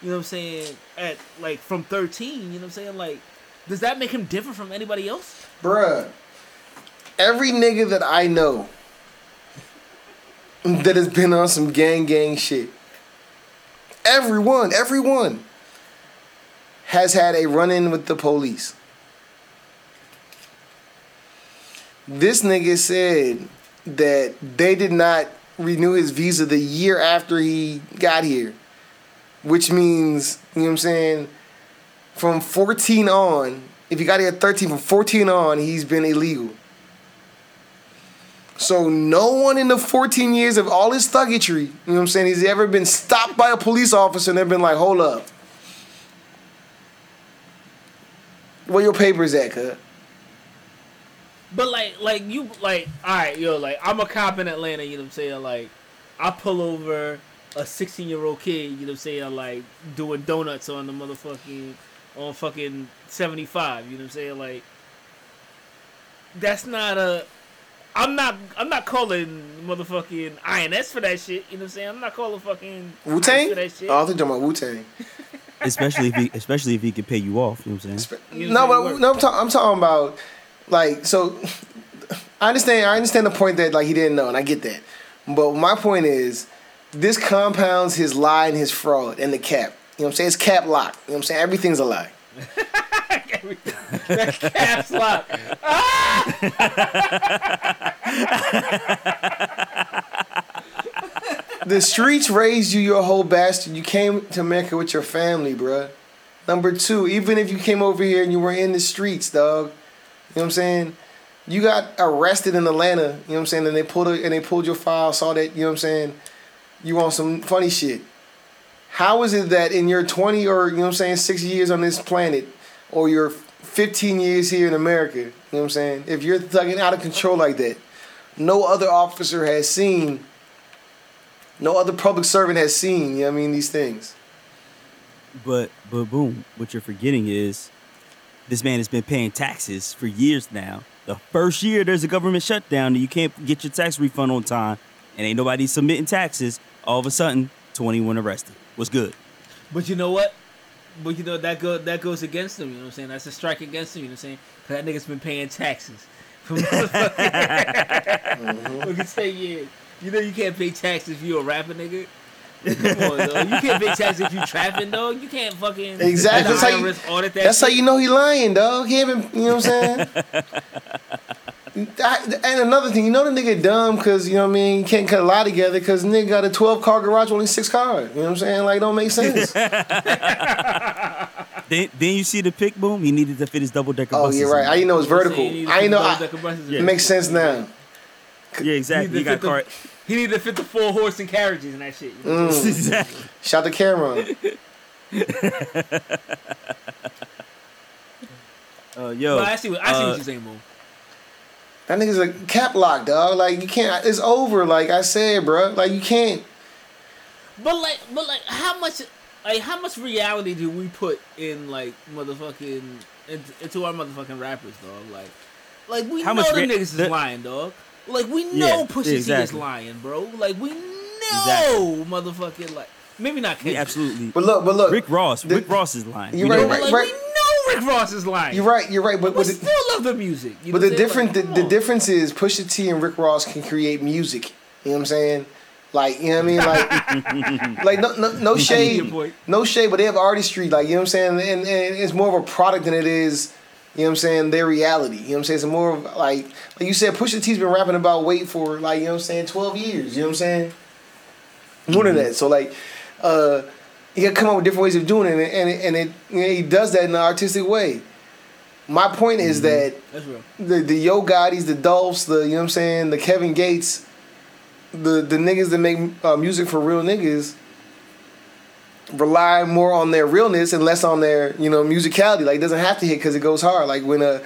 S3: you know what I'm saying, at like from 13, you know what I'm saying, like, does that make him different from anybody else?
S1: Bruh, every nigga that I know that has been on some gang gang shit, everyone, everyone has had a run in with the police. This nigga said that they did not renew his visa the year after he got here, which means, you know what I'm saying, from 14 on, if he got here at 13, from 14 on, he's been illegal. So no one in the 14 years of all his thuggetry, you know what I'm saying, he's ever been stopped by a police officer and they've been like, hold up. Where your papers at, cuz?
S3: But like, like you, like, all right, yo, like, I'm a cop in Atlanta. You know what I'm saying? Like, I pull over a 16 year old kid. You know what I'm saying? Like, doing donuts on the motherfucking on fucking 75. You know what I'm saying? Like, that's not a. I'm not. I'm not calling motherfucking INS for that shit. You know what I'm saying? I'm not calling fucking
S1: Wu Tang?
S3: for that shit.
S1: Oh, I think you're talking about Wu Tang.
S2: especially if he, especially if he can pay you off. You know what I'm saying?
S3: You
S1: No, but
S3: I'm
S1: no, I'm, talk, I'm talking about like so. I understand. I understand the point that like he didn't know, and I get that. But my point is, this compounds his lie and his fraud and the cap. You know what I'm saying? It's cap lock. You know what I'm saying? Everything's a lie.
S3: Caps lock. Ah!
S1: The streets raised you your whole bastard. You came to America with your family, bruh. Number two, even if you came over here and you were in the streets, dog. You know what I'm saying? You got arrested in Atlanta, you know what I'm saying, and they pulled a, and they pulled your file, saw that, you know what I'm saying, you on some funny shit. How is it that in your 20 or, you know what I'm saying, 60 years on this planet, or your 15 years here in America, you know what I'm saying, if you're thugging out of control like that, no other officer has seen no other public servant has seen, you know what I mean, these things.
S2: But but boom, what you're forgetting is this man has been paying taxes for years now. The first year there's a government shutdown and you can't get your tax refund on time and ain't nobody submitting taxes, all of a sudden 21 arrested. What's good?
S3: But you know what? But you know that go that goes against him. You know what I'm saying? That's a strike against him. You know what I'm saying? 'Cause that nigga's been paying taxes for motherfucking look at say years. You know you can't pay taxes if you a rapper nigga. Come on, dog. You can't pay taxes if you trapping, dog. You can't fucking
S1: Exactly. That's how you-
S3: audit that.
S1: That's how you know he lying, dog. He haven't, you know what I'm saying? I- and another thing, you know the nigga dumb because, you know what I mean, you can't cut a lot together because nigga got a 12 car garage, only six cars. You know what I'm saying? Like, don't make sense.
S2: Then, then you see the pick boom. He needed to fit his double decker.
S1: oh, you're right. I didn't know it's
S3: You know what I'm
S1: vertical. I didn't know.
S3: needs
S1: I,
S3: to double-decker buses.
S2: Yeah.
S1: it makes sense now.
S2: Yeah, exactly. He got car.
S3: He need to fit the four horse and carriages and that shit. You know?
S1: Mm.
S2: exactly.
S1: Shout to Cameron.
S2: Uh, yo,
S3: But I see what I see
S2: uh,
S3: what you're saying, Mo.
S1: That nigga's a cap lock, dog. Like, you can't, it's over. Like I said, bro. Like, you can't.
S3: But like, but like, how much, like, how much reality do we put in like motherfucking into, into our motherfucking rappers, dog? Like, like we
S2: How
S3: know
S2: the
S3: them
S2: rea-
S3: niggas is
S2: the-
S3: lying, dog. Like we
S2: Yeah,
S3: know Pusha T is lying, bro. Like we know
S2: Exactly.
S3: motherfucking like maybe not
S2: we
S3: Kendrick.
S2: absolutely.
S1: But look, but look.
S2: Rick Ross.
S1: the-
S2: Rick Ross is lying.
S1: You're
S2: We know
S1: right,
S3: But,
S2: that.
S3: like we know Rick Ross is lying.
S1: You're right, you're right. But,
S3: But
S1: but,
S3: we
S1: the,
S3: still love the music. You
S1: but the
S3: what I'm
S1: different, the,
S3: Like,
S1: the
S3: come on.
S1: difference is Pusha T and Rick Ross can create music. You know what I'm saying? Like, you know what I mean? Like, like no, no, no
S3: your
S1: shade, no shade, but they have artistry. Like, you know what I'm saying? And, and it's more of a product than it is. You know what I'm saying? Their reality. You know what I'm saying? It's more of like, like you said, Pusha T's been rapping about weight for like, you know what I'm saying, 12 years. You know what I'm saying? More than that. So like, uh, he got to come up with different ways of doing it, and it, and it, you know, he does that in an artistic way. My point is that
S3: That's real.
S1: the the Yo Gottis, the Dolphs, the you know what I'm saying, the Kevin Gates, the the niggas that make uh, music for real niggas rely more on their realness and less on their you know musicality. Like it doesn't have to hit because it goes hard. Like when a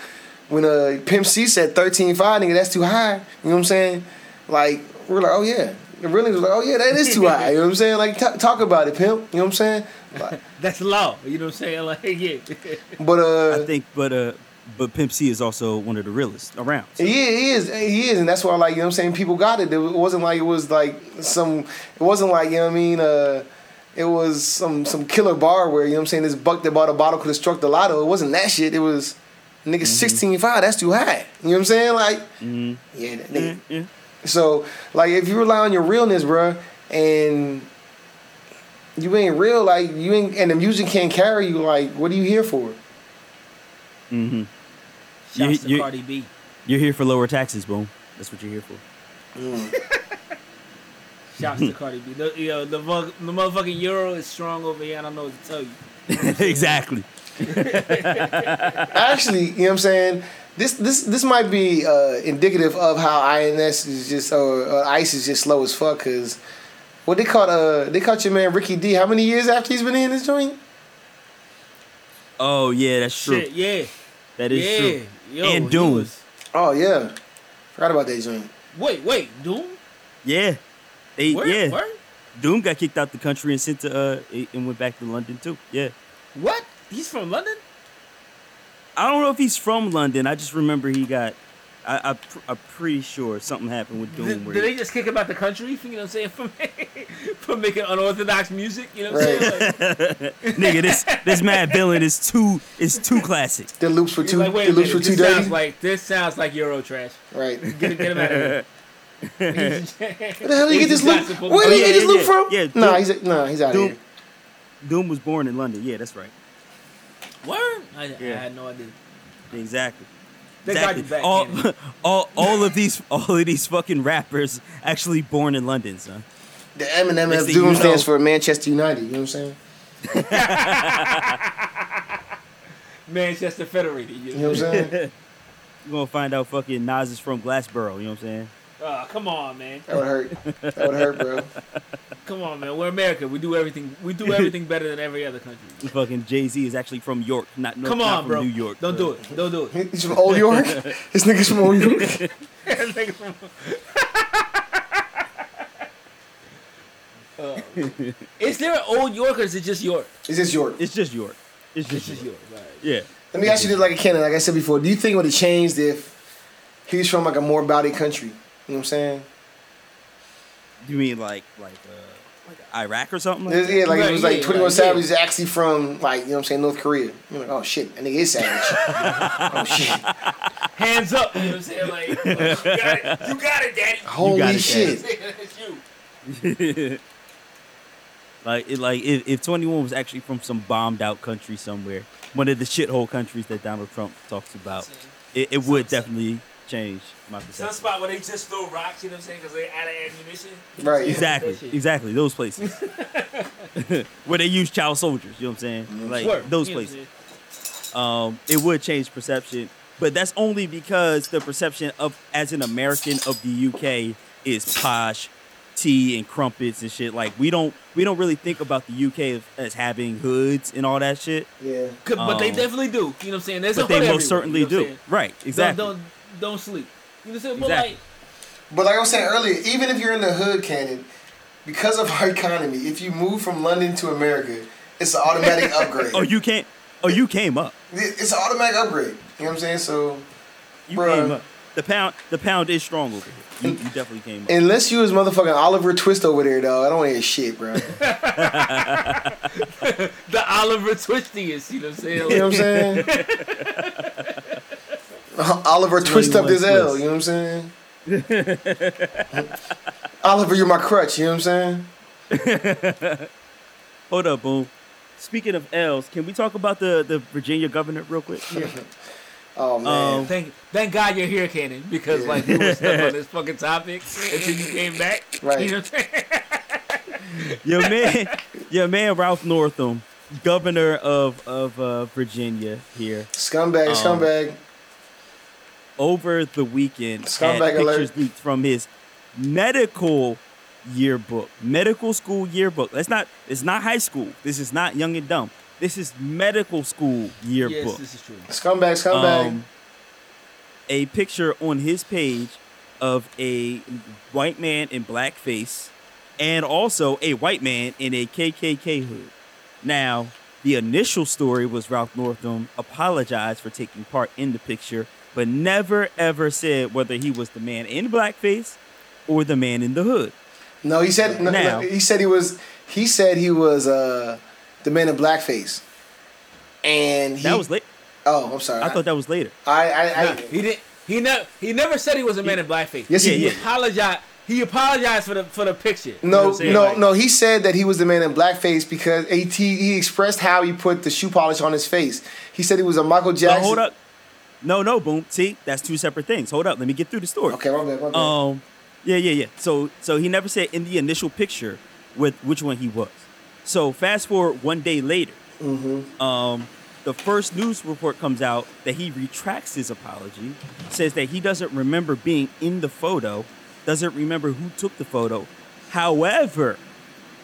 S1: when a Pimp C said 13.5, nigga, that's too high. You know what I'm saying? Like we're like, oh yeah. The real was like, oh yeah, that is too high. You know what I'm saying? Like t- talk about it, pimp. You know what I'm saying? Like,
S3: That's law. You know what I'm saying? Like yeah.
S1: But uh,
S2: I think, but uh, but Pimp C is also one of the realest around. so-
S1: He, he is, he is, and that's why, like, you know what I'm saying, people got it. It wasn't like it was like some, it wasn't like, you know what I mean, uh, it was some some killer bar where, you know what I'm saying, this buck that bought a bottle could have struck the lotto. It wasn't that shit. It was, nigga, 16.5, that's too high. You know what I'm saying? Like,
S2: Mhm.
S1: yeah, that nigga.
S2: Yeah, yeah.
S1: So, like, if you rely on your realness, bro, and you ain't real, like, you ain't, and the music can't carry you, like, what are you here for?
S2: Mhm.
S3: Shouts
S2: You-
S3: to
S2: you-
S3: Cardi B.
S2: You're here for lower taxes, boom. That's what you're here for.
S3: Shouts to Cardi B. The, you know, the, the motherfucking euro is strong over here. I don't know what to tell you.
S2: exactly.
S1: Actually, you know what I'm saying? This this this might be uh, indicative of how INS is just or uh, ICE is just slow as fuck. Cause what they caught uh they caught your man Ricky D. How many years after he's been in this joint?
S2: Oh yeah, that's true.
S3: Shit, yeah.
S2: That is
S3: yeah.
S2: true.
S3: Yo,
S2: And Doom.
S3: was-
S1: Oh yeah, forgot about that joint.
S3: wait, wait. Doom?
S2: Yeah. They
S3: Where?
S2: yeah.
S3: Where?
S2: Doom got kicked out the country and sent to uh and went back to London too. Yeah.
S3: What? He's from London?
S2: I don't know if he's from London. I just remember he got. I, I I'm pretty sure something happened with Doom.
S3: Did, did they just kick him out the country? You know what I'm saying? For, for making unorthodox music? You know what I'm saying? Like,
S2: Nigga, this this Madvillain is too is too classic.
S1: The loops for
S3: he's
S1: two.
S3: like, wait
S1: the loops
S3: minute.
S1: for two
S3: This sounds
S1: dirty.
S3: like, this sounds like Euro trash.
S1: right.
S3: Get, get him out of here.
S1: Where the hell did you get this loop? Where
S3: over-
S1: did you get this loop from?
S2: Yeah,
S1: nah,
S2: Doom-
S1: he's nah, he's out of
S2: Doom-
S1: here.
S2: Doom was born in London. Yeah, that's right.
S3: Word? I, I
S2: Yeah.
S3: had no idea.
S2: Exactly.
S3: They got
S2: exactly.
S3: you back,
S2: all,
S3: Kenny.
S2: all, all of these, all of these fucking rappers actually born in London, son.
S1: The Eminem
S2: Next
S1: of Doom stands for Manchester United. You know what I'm saying?
S3: Manchester Federated. You
S1: You
S3: know?
S1: know what I'm saying?
S2: You're gonna find out fucking Nas is from Glassboro. You know what I'm saying?
S3: Oh, come on, man.
S1: That would hurt. That would hurt, bro.
S3: Come on, man. We're America. We do everything. We do everything better than every other country.
S2: Fucking Jay Z is actually from York, not no,
S3: Come
S2: not
S3: on,
S2: from
S3: bro.
S2: New York.
S3: Don't
S2: bro.
S3: do it. Don't do it.
S1: He's from Old York. This nigga's from Old York.
S3: Uh, is there an old York or is it just York?
S1: Is this York?
S2: It's just York. It's
S3: It's
S2: just,
S3: just
S2: York.
S3: York. Right.
S2: Yeah.
S1: Let me ask you this like a canon, like I said before. Do you think it would have changed if he was from like a more bowdy country? You know what I'm saying?
S2: You mean like like uh like Iraq or something? Like
S1: This-
S2: that?
S1: yeah, like
S3: Right,
S1: it was
S3: yeah,
S1: like 21
S3: like,
S1: Savage
S3: yeah.
S1: is actually from like, you know what I'm saying, North Korea. You're like, oh shit, that nigga is savage. oh shit.
S3: Hands up. You know what I'm saying? Like, you got it. You got it, daddy.
S1: Holy
S2: got it,
S1: shit.
S3: it's you.
S2: like it, like if, if 21 was actually from some bombed out country somewhere, one of the shithole countries that Donald Trump talks about, it, it would definitely change my
S3: Some
S2: perception.
S3: spot where they just throw rocks, you know what I'm saying? Because they out of ammunition.
S1: Right.
S2: Exactly, exactly. Those places where they use child soldiers. You know what I'm saying? Like
S3: Swear.
S2: those
S3: You know what I'm
S2: places. um, it would change perception. But that's only because the perception of as an American of the UK is posh, tea and crumpets and shit. Like we don't we don't really think about the UK as, as having hoods and all that shit.
S1: Yeah.
S3: 'Cause- but they
S2: Um,
S3: definitely do. You know what I'm saying? There's
S2: But
S3: a
S2: they most
S3: everywhere,
S2: certainly
S3: you know
S2: do. Right, exactly.
S3: Don't, don't don't sleep. You know what I'm saying? But
S2: Exactly.
S3: like,
S1: But like I was saying earlier, even if you're in the hood canon, because of our economy, if you move from London to America, it's an automatic upgrade.
S2: Oh, you can't. Oh, you came up.
S1: It's an automatic upgrade. You know what I'm saying? So
S2: You
S1: Bruh.
S2: came up. The pound the pound is strong over here. You, you definitely came up.
S1: unless you was motherfucking Oliver Twist over there, dog, I don't want to hear shit, bro.
S3: the Oliver Twistiest, you know what I'm saying?
S1: You know what I'm saying? Oliver twist up this
S2: 21
S1: L, you know what I'm saying? Oliver, you're my crutch, you know what I'm saying?
S2: Hold up, boom. Speaking of L's, can we talk about the, the Virginia governor real quick?
S1: Oh man.
S2: Um,
S3: Thank, thank God you're here, Cannon, because
S1: Yeah.
S3: like we were stuck on this fucking topic until you came back.
S1: Right.
S3: You know what I'm saying?
S2: your man, your man Ralph Northam, governor of of uh, Virginia here,
S1: scumbag,
S2: um,
S1: scumbag.
S2: Over the weekend had
S1: Scumbag alert.
S2: pictures leaked from his medical yearbook, medical school yearbook. That's not. It's not high school. This is not young and dumb. This is medical school yearbook.
S3: Yes, this is true.
S1: Scumbag, scumbag.
S2: um, a picture on his page of a white man in blackface and also a white man in a KKK hood. Now, The initial story was Ralph Northam apologized for taking part in the picture, but never ever said whether he was the man in blackface or the man in the hood.
S1: No, he said no,
S2: Now-
S1: no, he said he was he said he was uh the man in blackface. And he
S2: That was late.
S1: Oh, I'm sorry.
S2: I thought that was later.
S1: I I, I,
S3: Nah, he didn't. He never. He never said he was a man in blackface.
S1: Yes, he
S3: he
S2: did.
S3: apologized. He apologized for the for the picture. You know
S1: No,
S3: what I'm saying?
S1: no,
S3: Like,
S1: no. He said that he was the man in blackface because he, he expressed how he put the shoe polish on his face. He said he was a Michael
S2: No,
S1: Jackson.
S2: hold up. No, no, boom. See, that's two separate things. Hold up. Let me get through the story.
S1: Okay, my bad, my bad.
S2: Um, yeah, yeah, yeah. So, so he never said in the initial picture with which one he was. So fast forward one day later, um, the first news report comes out that he retracts his apology, says that he doesn't remember being in the photo, doesn't remember who took the photo. However,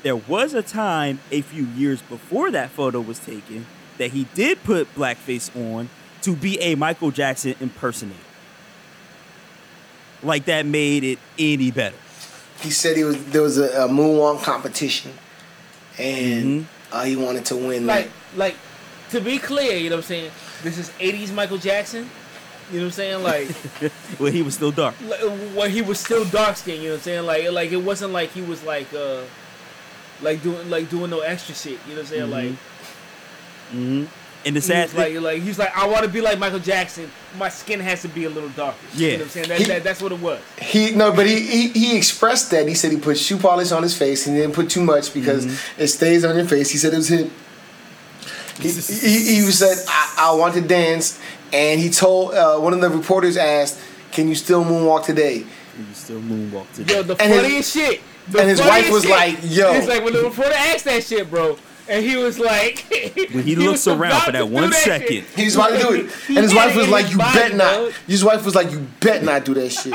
S2: there was a time a few years before that photo was taken that he did put blackface on to be a Michael Jackson impersonator. Like that made it any better.
S1: he said he was there was a, a moonwalk competition, and
S2: Mm-hmm.
S1: uh, he wanted to win.
S3: like,
S1: that.
S3: like, to be clear, you know what I'm saying? This is '80s Michael Jackson. You know what I'm saying? Like,
S2: Well, he was still dark.
S3: like when he was still dark skinned. You know what I'm saying? Like, like it wasn't like he was like, uh, like doing like doing no extra shit. You know what I'm saying? Like.
S2: hmm And the
S3: He
S2: sad
S3: was
S2: thing,
S3: like, like he's like, I want to be like Michael Jackson. My skin has to be a little darker.
S2: Yeah.
S3: you know what I'm saying. That,
S1: He-
S3: that, that's what it was.
S1: He no, but he, he he expressed that. He said he put shoe polish on his face. He didn't put too much because
S2: Mm-hmm.
S1: it stays on your face. He said it was him. He, he, he said I, I want to dance, and he told uh, one of the reporters asked, "Can you still moonwalk today?"
S2: Can you still moonwalk today.
S3: Yo, the
S1: And his-
S3: funniest shit. The
S1: and his wife was
S3: shit,
S1: like, yo.
S3: He's like, when the reporter asked that shit, bro, and he was like,
S2: When he looks around for that
S3: to do
S2: one
S3: shit.
S2: second.
S1: He was about to do it, and his wife was like, "You
S3: body,
S1: bet not."
S3: dog.
S1: His wife was like, "You bet not do that shit.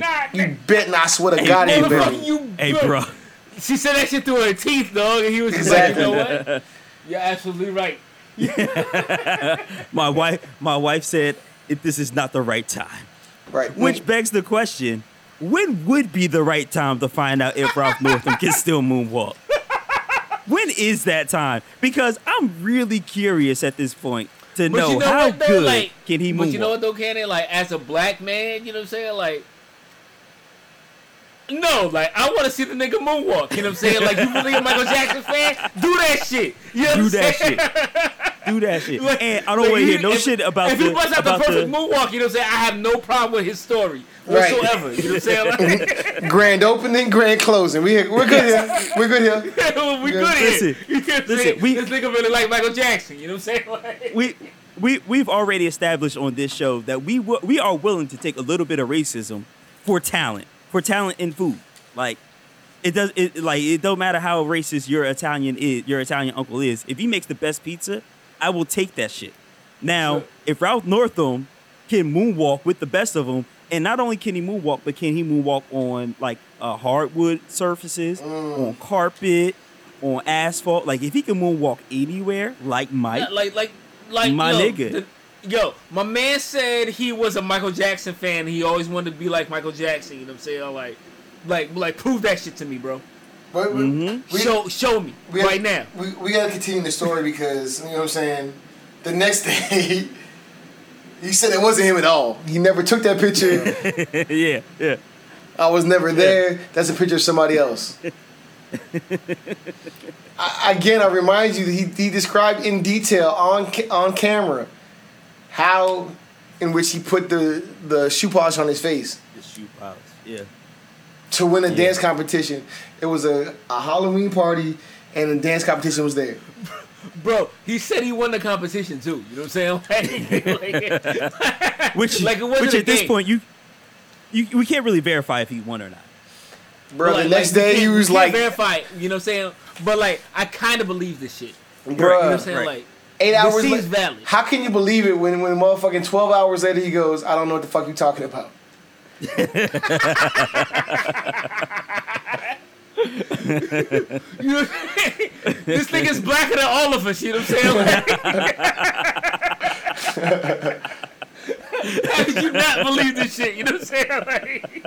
S3: Nah,
S1: You bet not." I swear to God,
S2: hey,
S1: ain't
S2: bro.
S1: bet.
S3: you
S2: Hey,
S3: bro.
S2: bro.
S3: She said that shit through her teeth, dog, and he was
S1: Exactly.
S3: like, you know what? You're absolutely right.
S2: My wife, my wife said, if this is not the right time.
S1: Right.
S2: Which begs the question: When would be the right time to find out if Ralph Northam can still moonwalk? When is that time? Because I'm really curious at this point to know,
S3: you know
S2: how
S3: what, though?
S2: good
S3: Like,
S2: can he move.
S3: But you know what, though, Cannon? Like, as a black man, you know what I'm saying? Like, no, like, I want to see the nigga moonwalk. You know what I'm saying? Like, you really a Michael Jackson fan? Do that shit. You know
S2: Do
S3: what I'm
S2: that
S3: saying?
S2: shit. Do that shit.
S3: Like-
S2: and I don't
S3: like,
S2: want to hear no
S3: if-
S2: shit about
S3: if
S2: the
S3: he bust out the
S2: about
S3: perfect
S2: the.
S3: moonwalk, you know what I'm saying? I have no problem with his story
S1: Right.
S3: whatsoever. You know what I'm saying? Like,
S1: grand opening, grand closing. We we're good here. We're good here.
S3: we good
S2: Listen,
S3: here. You know what I'm
S2: listen,
S3: saying?
S2: we-
S3: this nigga really like Michael Jackson. You know what I'm saying? Like,
S2: we we we've already established on this show that we w- we are willing to take a little bit of racism for talent, for talent in food. Like it does it like it don't matter how racist your Italian is, your Italian uncle is. If he makes the best pizza, I will take that shit. Now,
S3: Sure.
S2: if Ralph Northam can moonwalk with the best of them, and not only can he moonwalk, but can he moonwalk on like uh, hardwood surfaces, on carpet, on asphalt? Like if he can moonwalk anywhere, like Mike,
S3: like like like
S2: My
S3: yo,
S2: nigga.
S3: the- yo, my man said he was a Michael Jackson fan. He always wanted to be like Michael Jackson. You know what I'm saying? Like, like, like, prove that shit to me, bro.
S1: But we,
S2: Mhm.
S1: we,
S3: show, show me
S1: we
S3: right now.
S1: We, we gotta continue the story because you know what I'm saying. The next day, he said it wasn't him at all. He never took that picture.
S2: yeah, yeah.
S1: I was never there. That's a picture of somebody else. I, again, I remind you that he, he described in detail on on camera how in which he put the the shoe polish on his face
S2: The shoe polish. Yeah.
S1: to win a
S2: Yeah.
S1: dance competition. It was a, a Halloween party and the dance competition was there.
S3: Bro, he said he won the competition too. You know what I'm saying? Like, like,
S2: Which,
S3: Like it wasn't
S2: which
S3: a
S2: at this
S3: game.
S2: point you, you, we can't really verify if he won or not.
S1: Bro,
S3: like-
S1: the next
S3: like, we
S1: day he was
S3: we can't
S1: like,
S3: verify it, you know what I'm saying? But like, I kind of believe this shit.
S1: Bro,
S3: You know what I'm saying?
S2: right.
S3: Like,
S1: eight
S3: this
S1: hours
S3: seems
S1: later.
S3: valid.
S1: How can you believe it when when motherfucking twelve hours later he goes, I don't know what the fuck you talking about.
S3: Know this nigga's blacker than all of us. You know what I'm saying? Like, you not believe this shit? You know what I'm saying? Like,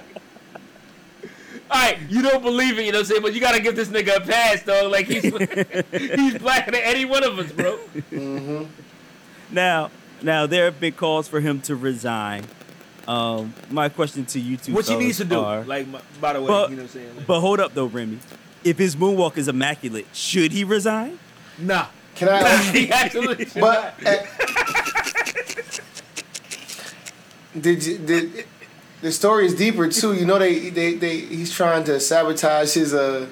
S3: All right, you don't believe it, you know what I'm saying? But you gotta give this nigga a pass, though. Like he's he's blacker than any one of us, bro. Mm-hmm.
S2: Now, now there have been calls for him to resign. Um, my question to you two,
S3: What he
S2: fellas
S3: needs to do,
S2: are-
S3: like by the way,
S2: but,
S3: you know what I'm saying? Like,
S2: but hold up though, Remy. If his moonwalk is immaculate, should he resign?
S3: nah.
S1: Can I?
S3: he actually
S1: But uh, did you did the story is deeper too? You know they they, they he's trying to sabotage his uh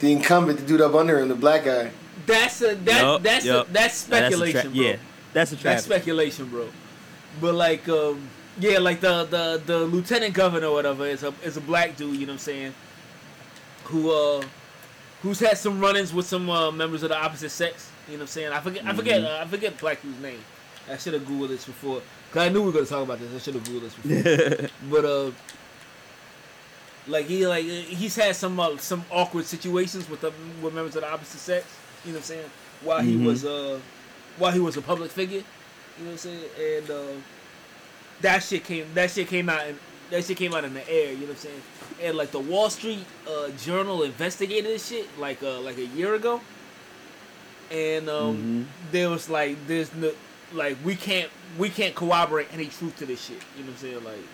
S1: the incumbent, the dude up under him, the black guy.
S3: that's a that
S2: Yup,
S3: that's
S2: yup.
S3: a, that's speculation,
S2: That's a tra-
S3: bro.
S2: Yeah, that's a
S3: That's speculation, bro. But like, um, yeah, like the the the lieutenant governor or whatever is a is a black dude. You know what I'm saying? Who uh, who's had some run-ins with some uh, members of the opposite sex. You know what I'm saying? I forget I forget
S2: Mm-hmm.
S3: uh, I forget black dude's name. I should have googled this before. Cause I knew we were gonna talk about this. I should have googled this before. but uh, like he like he's had some uh, some awkward situations with the, with members of the opposite sex. You know what I'm saying? While he
S2: Mhm.
S3: was uh while he was a public figure. You know what I'm saying? And uh, that shit came that shit came out and that shit came out in the air. You know what I'm saying? And like the Wall Street uh, Journal investigated this shit like uh, like a year ago. And um,
S2: Mhm.
S3: there was like there's no like we can't we can't corroborate any truth to this shit. You know what I'm saying? Like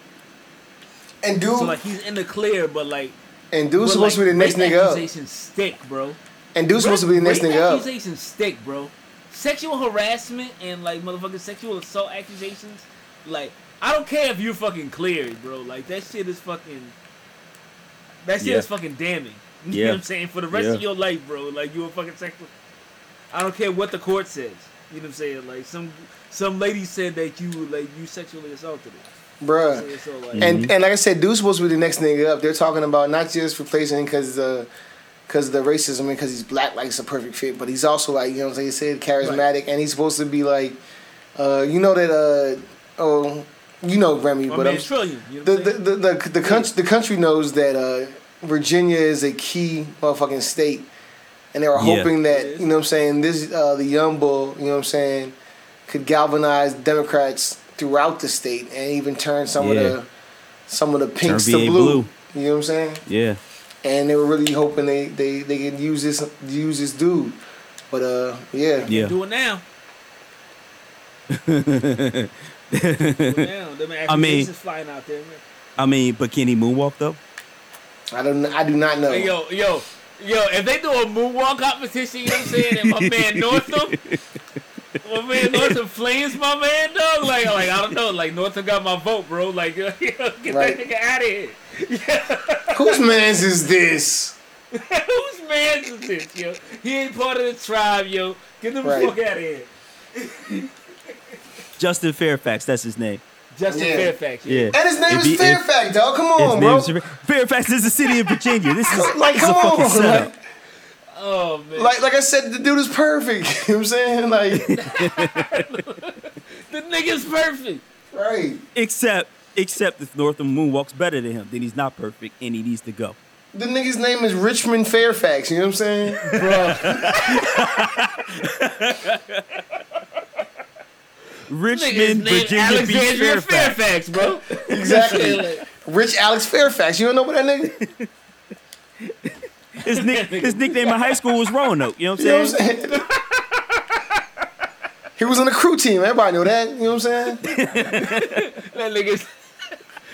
S1: And dude,
S3: so like he's in the clear, but like
S1: and dude's supposed
S3: like,
S1: to be the next nigga up.
S3: Accusations stick, bro.
S1: And dude's supposed to be the next nigga up.
S3: Accusations stick, bro. Sexual harassment and like motherfucking sexual assault accusations, like I don't care if you're fucking cleared, bro. Like that shit is fucking. That shit
S2: Yeah.
S3: is fucking damning. You know what I'm saying? For the rest
S2: Yeah.
S3: of your life, bro. Like you a fucking sexual. I don't care what the court says. You know what I'm saying? Like some some lady said that you like you sexually assaulted her.
S1: Bruh.
S3: So, so, like,
S1: And and like I said, dude's supposed to be the next nigga up. They're talking about not just replacing him because the because the racism and because he's black, like it's a perfect fit, but he's also like you know what I'm saying, He said charismatic, and he's supposed to be like, uh, you know that uh, oh, you know Remy,
S3: my
S1: but I'm
S3: Trillion. You know
S1: the the the the, the country the country knows that uh, Virginia is a key motherfucking state, and they were hoping
S3: It
S1: that
S3: is.
S1: you know what I'm saying this uh, the young bull, you know what I'm saying, could galvanize Democrats throughout the state and even turn some
S2: Yeah.
S1: of the some of the pinks
S2: Turn
S1: to blue.
S2: blue.
S1: You know what I'm saying?
S2: Yeah.
S1: And they were really hoping they they they could use this use this dude, but uh yeah
S2: Yeah.
S3: Do it now. Do it now. Them
S2: I mean-
S3: accusations flying out there, man.
S2: I mean, but can he moonwalk though?
S1: I don't know I do not know.
S3: Hey, yo, yo, yo, if they do a moonwalk competition, you know what I'm saying, and my man Northam, my man Northam flames my man, dog, like, like, I don't know, like, Northam got my vote, bro, like, yo, get
S1: Right.
S3: that nigga out of here.
S1: Whose man's is this?
S3: Whose man is this, yo? He ain't part of the tribe, yo. Get the
S1: Right.
S3: fuck out of here.
S2: Justin Fairfax, that's his name.
S3: Justin
S1: Yeah.
S3: Fairfax,
S2: Yeah.
S1: And his name
S2: If
S1: is
S2: he- if-
S1: Fairfax, dog. Come
S2: his
S1: on,
S2: name
S1: bro.
S2: is Fairfax is a city in Virginia. This is,
S1: Like,
S2: this is a
S1: come
S2: fucking
S1: on,
S2: setup.
S1: like,
S3: Oh, man.
S1: like, like I said, the dude is perfect. you know what I'm saying? Like,
S3: the nigga's perfect.
S1: right.
S2: Except, except if Northam moonwalks better than him, then he's not perfect and he needs to go.
S1: The nigga's name is Richmond Fairfax. You know what I'm saying?
S3: Bro, nigga's
S2: Richmond,
S3: name
S2: Virginia Beach,
S3: Alexandria
S2: Fairfax.
S3: Fairfax, bro.
S1: Exactly.
S3: Like,
S1: Rich Alex Fairfax. You don't know what that nigga?
S2: His, nick, his nickname in high school was Roanoke. You know what I'm
S1: You know what
S2: saying?
S1: I'm saying? he was on the crew team. Everybody know that. You know what I'm saying?
S3: That nigga's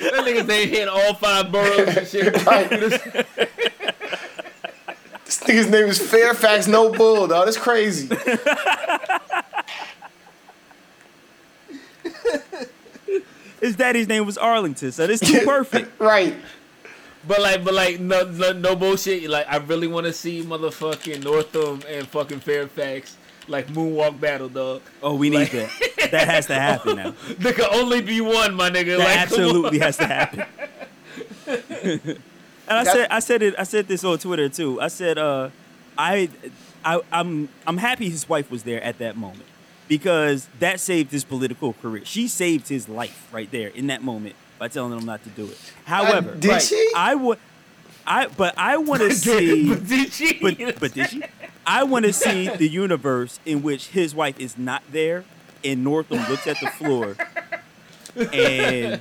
S3: that nigga's name hitting all five boroughs and shit.
S1: Right. This nigga's name is Fairfax No Bull, dog. That's crazy.
S2: His daddy's name was Arlington, so this too perfect.
S1: Right.
S3: But like, but like, no, no, no bullshit. Like, I really want to see motherfucking Northam and fucking Fairfax like moonwalk battle, dog.
S2: Oh, we need
S3: Like-
S2: that. That has to happen now.
S3: There can only be one, my nigga.
S2: That
S3: like,
S2: absolutely has to happen. and I
S1: That-
S2: said, I said it. I said this on Twitter too. I said, uh, I, I, I'm, I'm happy his wife was there at that moment because that saved his political career. She saved his life right there in that moment by telling him not to do it. However,
S1: Uh, did
S3: Right.
S1: she?
S2: I would, I, but I want to see.
S3: But did she?
S2: but but did she? I want to see the universe in which his wife is not there, and Northam looks at the floor and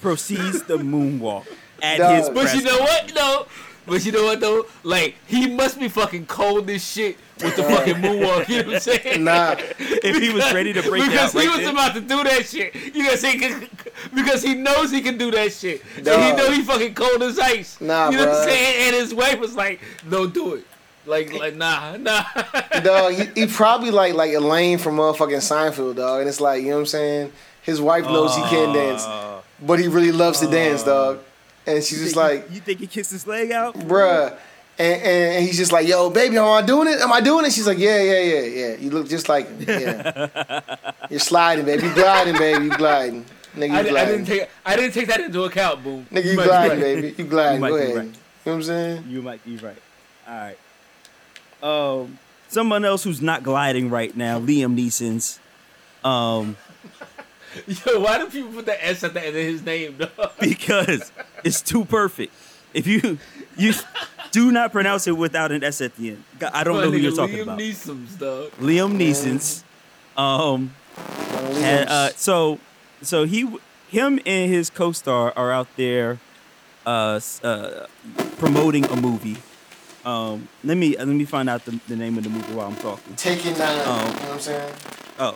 S2: proceeds the moonwalk at
S1: Dog.
S2: his
S1: But
S3: But you know what? No. But you know what though? Like he must be fucking cold as shit with the fucking moonwalk. You know what I'm saying?
S1: Nah,
S2: if he was ready to break
S3: because
S2: out
S3: he
S2: right
S3: was
S2: then.
S3: about to do that shit. You know what I'm saying? Because he knows he can do that shit. And he
S1: Dog.
S3: know he fucking cold as ice.
S1: Nah,
S3: you know what I'm saying? And his wife was like, "Don't do it." Like, like nah, nah.
S1: dog. He, he probably like like Elaine from motherfucking Seinfeld, dog. And it's like you know what I'm saying. His wife knows he can dance,
S2: Uh,
S1: but he really loves to dance, dog. And she's
S2: you
S1: just
S2: think-
S1: like,
S2: you think he kissed his leg out?
S1: bruh. And, and, and he's just like, yo, baby, am I doing it? Am I doing it? She's like, yeah, yeah, yeah, yeah. You look just like him. Yeah. You're sliding, baby. You gliding, baby. You gliding. Nigga, you
S3: I,
S1: gliding.
S3: I didn't take I didn't take that into account, boom.
S1: Nigga, you
S3: might
S1: gliding,
S3: right.
S1: baby. You gliding.
S2: You might
S1: Go
S2: be
S1: ahead.
S2: right.
S1: You know what I'm saying?
S2: You might be right. All right. Um, someone else who's not gliding right now, Liam Neeson's. Um,
S3: Yo, why do people put the S at the end of his name, dog?
S2: because it's too perfect. If you you do not pronounce it without an S at the end, I don't know who
S3: Nigga,
S2: you're talking
S3: Liam
S2: about.
S3: Neeson's, dog.
S2: Liam Neeson's. Um, and, uh, so so he him and his co-star are out there uh, uh promoting a movie um let me let me find out the, the name of the movie while i'm talking
S1: Taking nine.
S2: Oh.
S1: You know what I'm saying?
S2: oh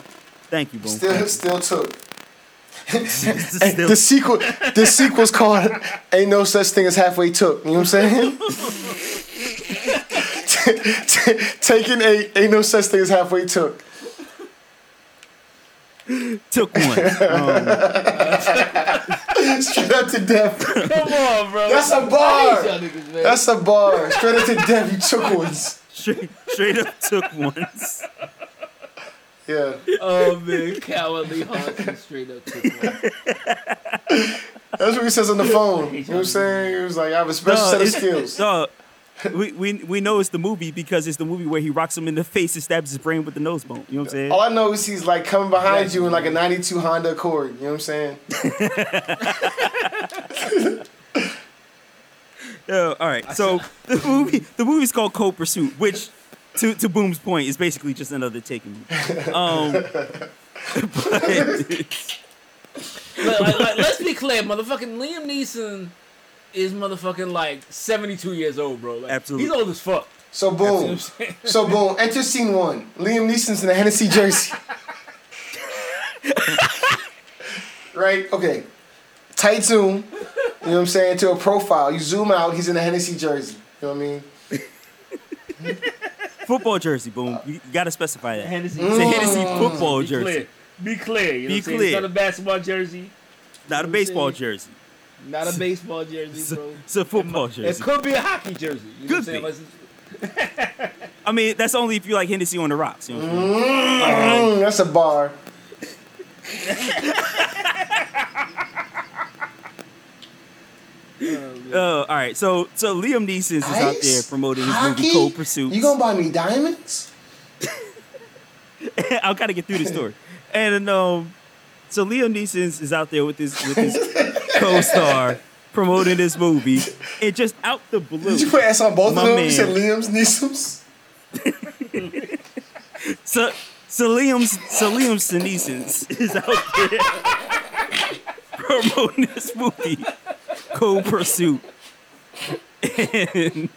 S2: thank you boom
S1: Still,
S2: Thank you.
S1: still took.
S2: This
S1: Hey,
S2: is still-
S1: the sequel, the sequel's called "Ain't No Such Thing as Halfway Took." You know what I'm saying? Taking eight, ain't no such thing as halfway took.
S2: took one um,
S1: Straight up to death.
S3: Come on, bro.
S1: That's a bar.
S3: niggas.
S1: That's a bar. Straight up to death. You took ones.
S2: straight, straight up took ones
S1: Yeah.
S3: oh man, cowardly Haunted straight up took.
S1: That's what he says on the phone. You know what I'm saying? He was like, I have a special
S2: No,
S1: set of skills.
S2: no, we, we we know it's the movie because it's the movie where he rocks him in the face and stabs his brain with the nose bone. You know what I'm saying?
S1: All I know is he's like coming behind you in like a 92 Honda Accord. You know what I'm saying?
S2: Yeah, all right. So the movie, the movie's called Cold Pursuit, which, to to Boom's point, is basically just another Taken. Um, but it's-
S3: But, like, like, let's be clear, motherfucking Liam Neeson is motherfucking like 72 years old, bro. Like,
S2: Absolutely.
S3: He's old as fuck.
S1: So
S3: You know what
S1: boom. So boom. Enter scene one. Liam Neeson's in a Hennessy jersey. right? Okay. Tight zoom. You know what I'm saying? To a profile. You zoom out, he's in a Hennessy jersey. You know what I mean?
S2: Football jersey, Boom. You, you gotta specify that.
S3: Hennessy.
S2: It's a Hennessy football
S3: Be
S2: jersey,
S3: clear. Be clear. You know
S2: Be
S3: what
S2: clear.
S3: It's not a basketball jersey.
S2: not a
S3: I'm
S2: baseball jersey.
S3: Not a baseball jersey, bro.
S2: it's a football
S3: It
S2: jersey.
S3: It could be a hockey jersey. You know
S2: Could
S3: what I'm saying? Like,
S2: I mean, that's only if you like Hennessy on the rocks. You know what I'm saying?
S1: Mm, that's a bar.
S2: Uh, all right, so so Liam Neeson is out there promoting his
S1: Hockey?
S2: movie Cold Pursuit.
S1: You gonna buy me diamonds?
S2: I'll kind of get through the story. And um, so Liam Neeson is out there with his with his co-star promoting this movie, and just out the blue,
S1: Did you put S on both of them?
S2: man.
S1: You said Liam's Neeson's?
S2: so so Liam's so Liam Neeson is out there promoting this movie, Cold Pursuit, and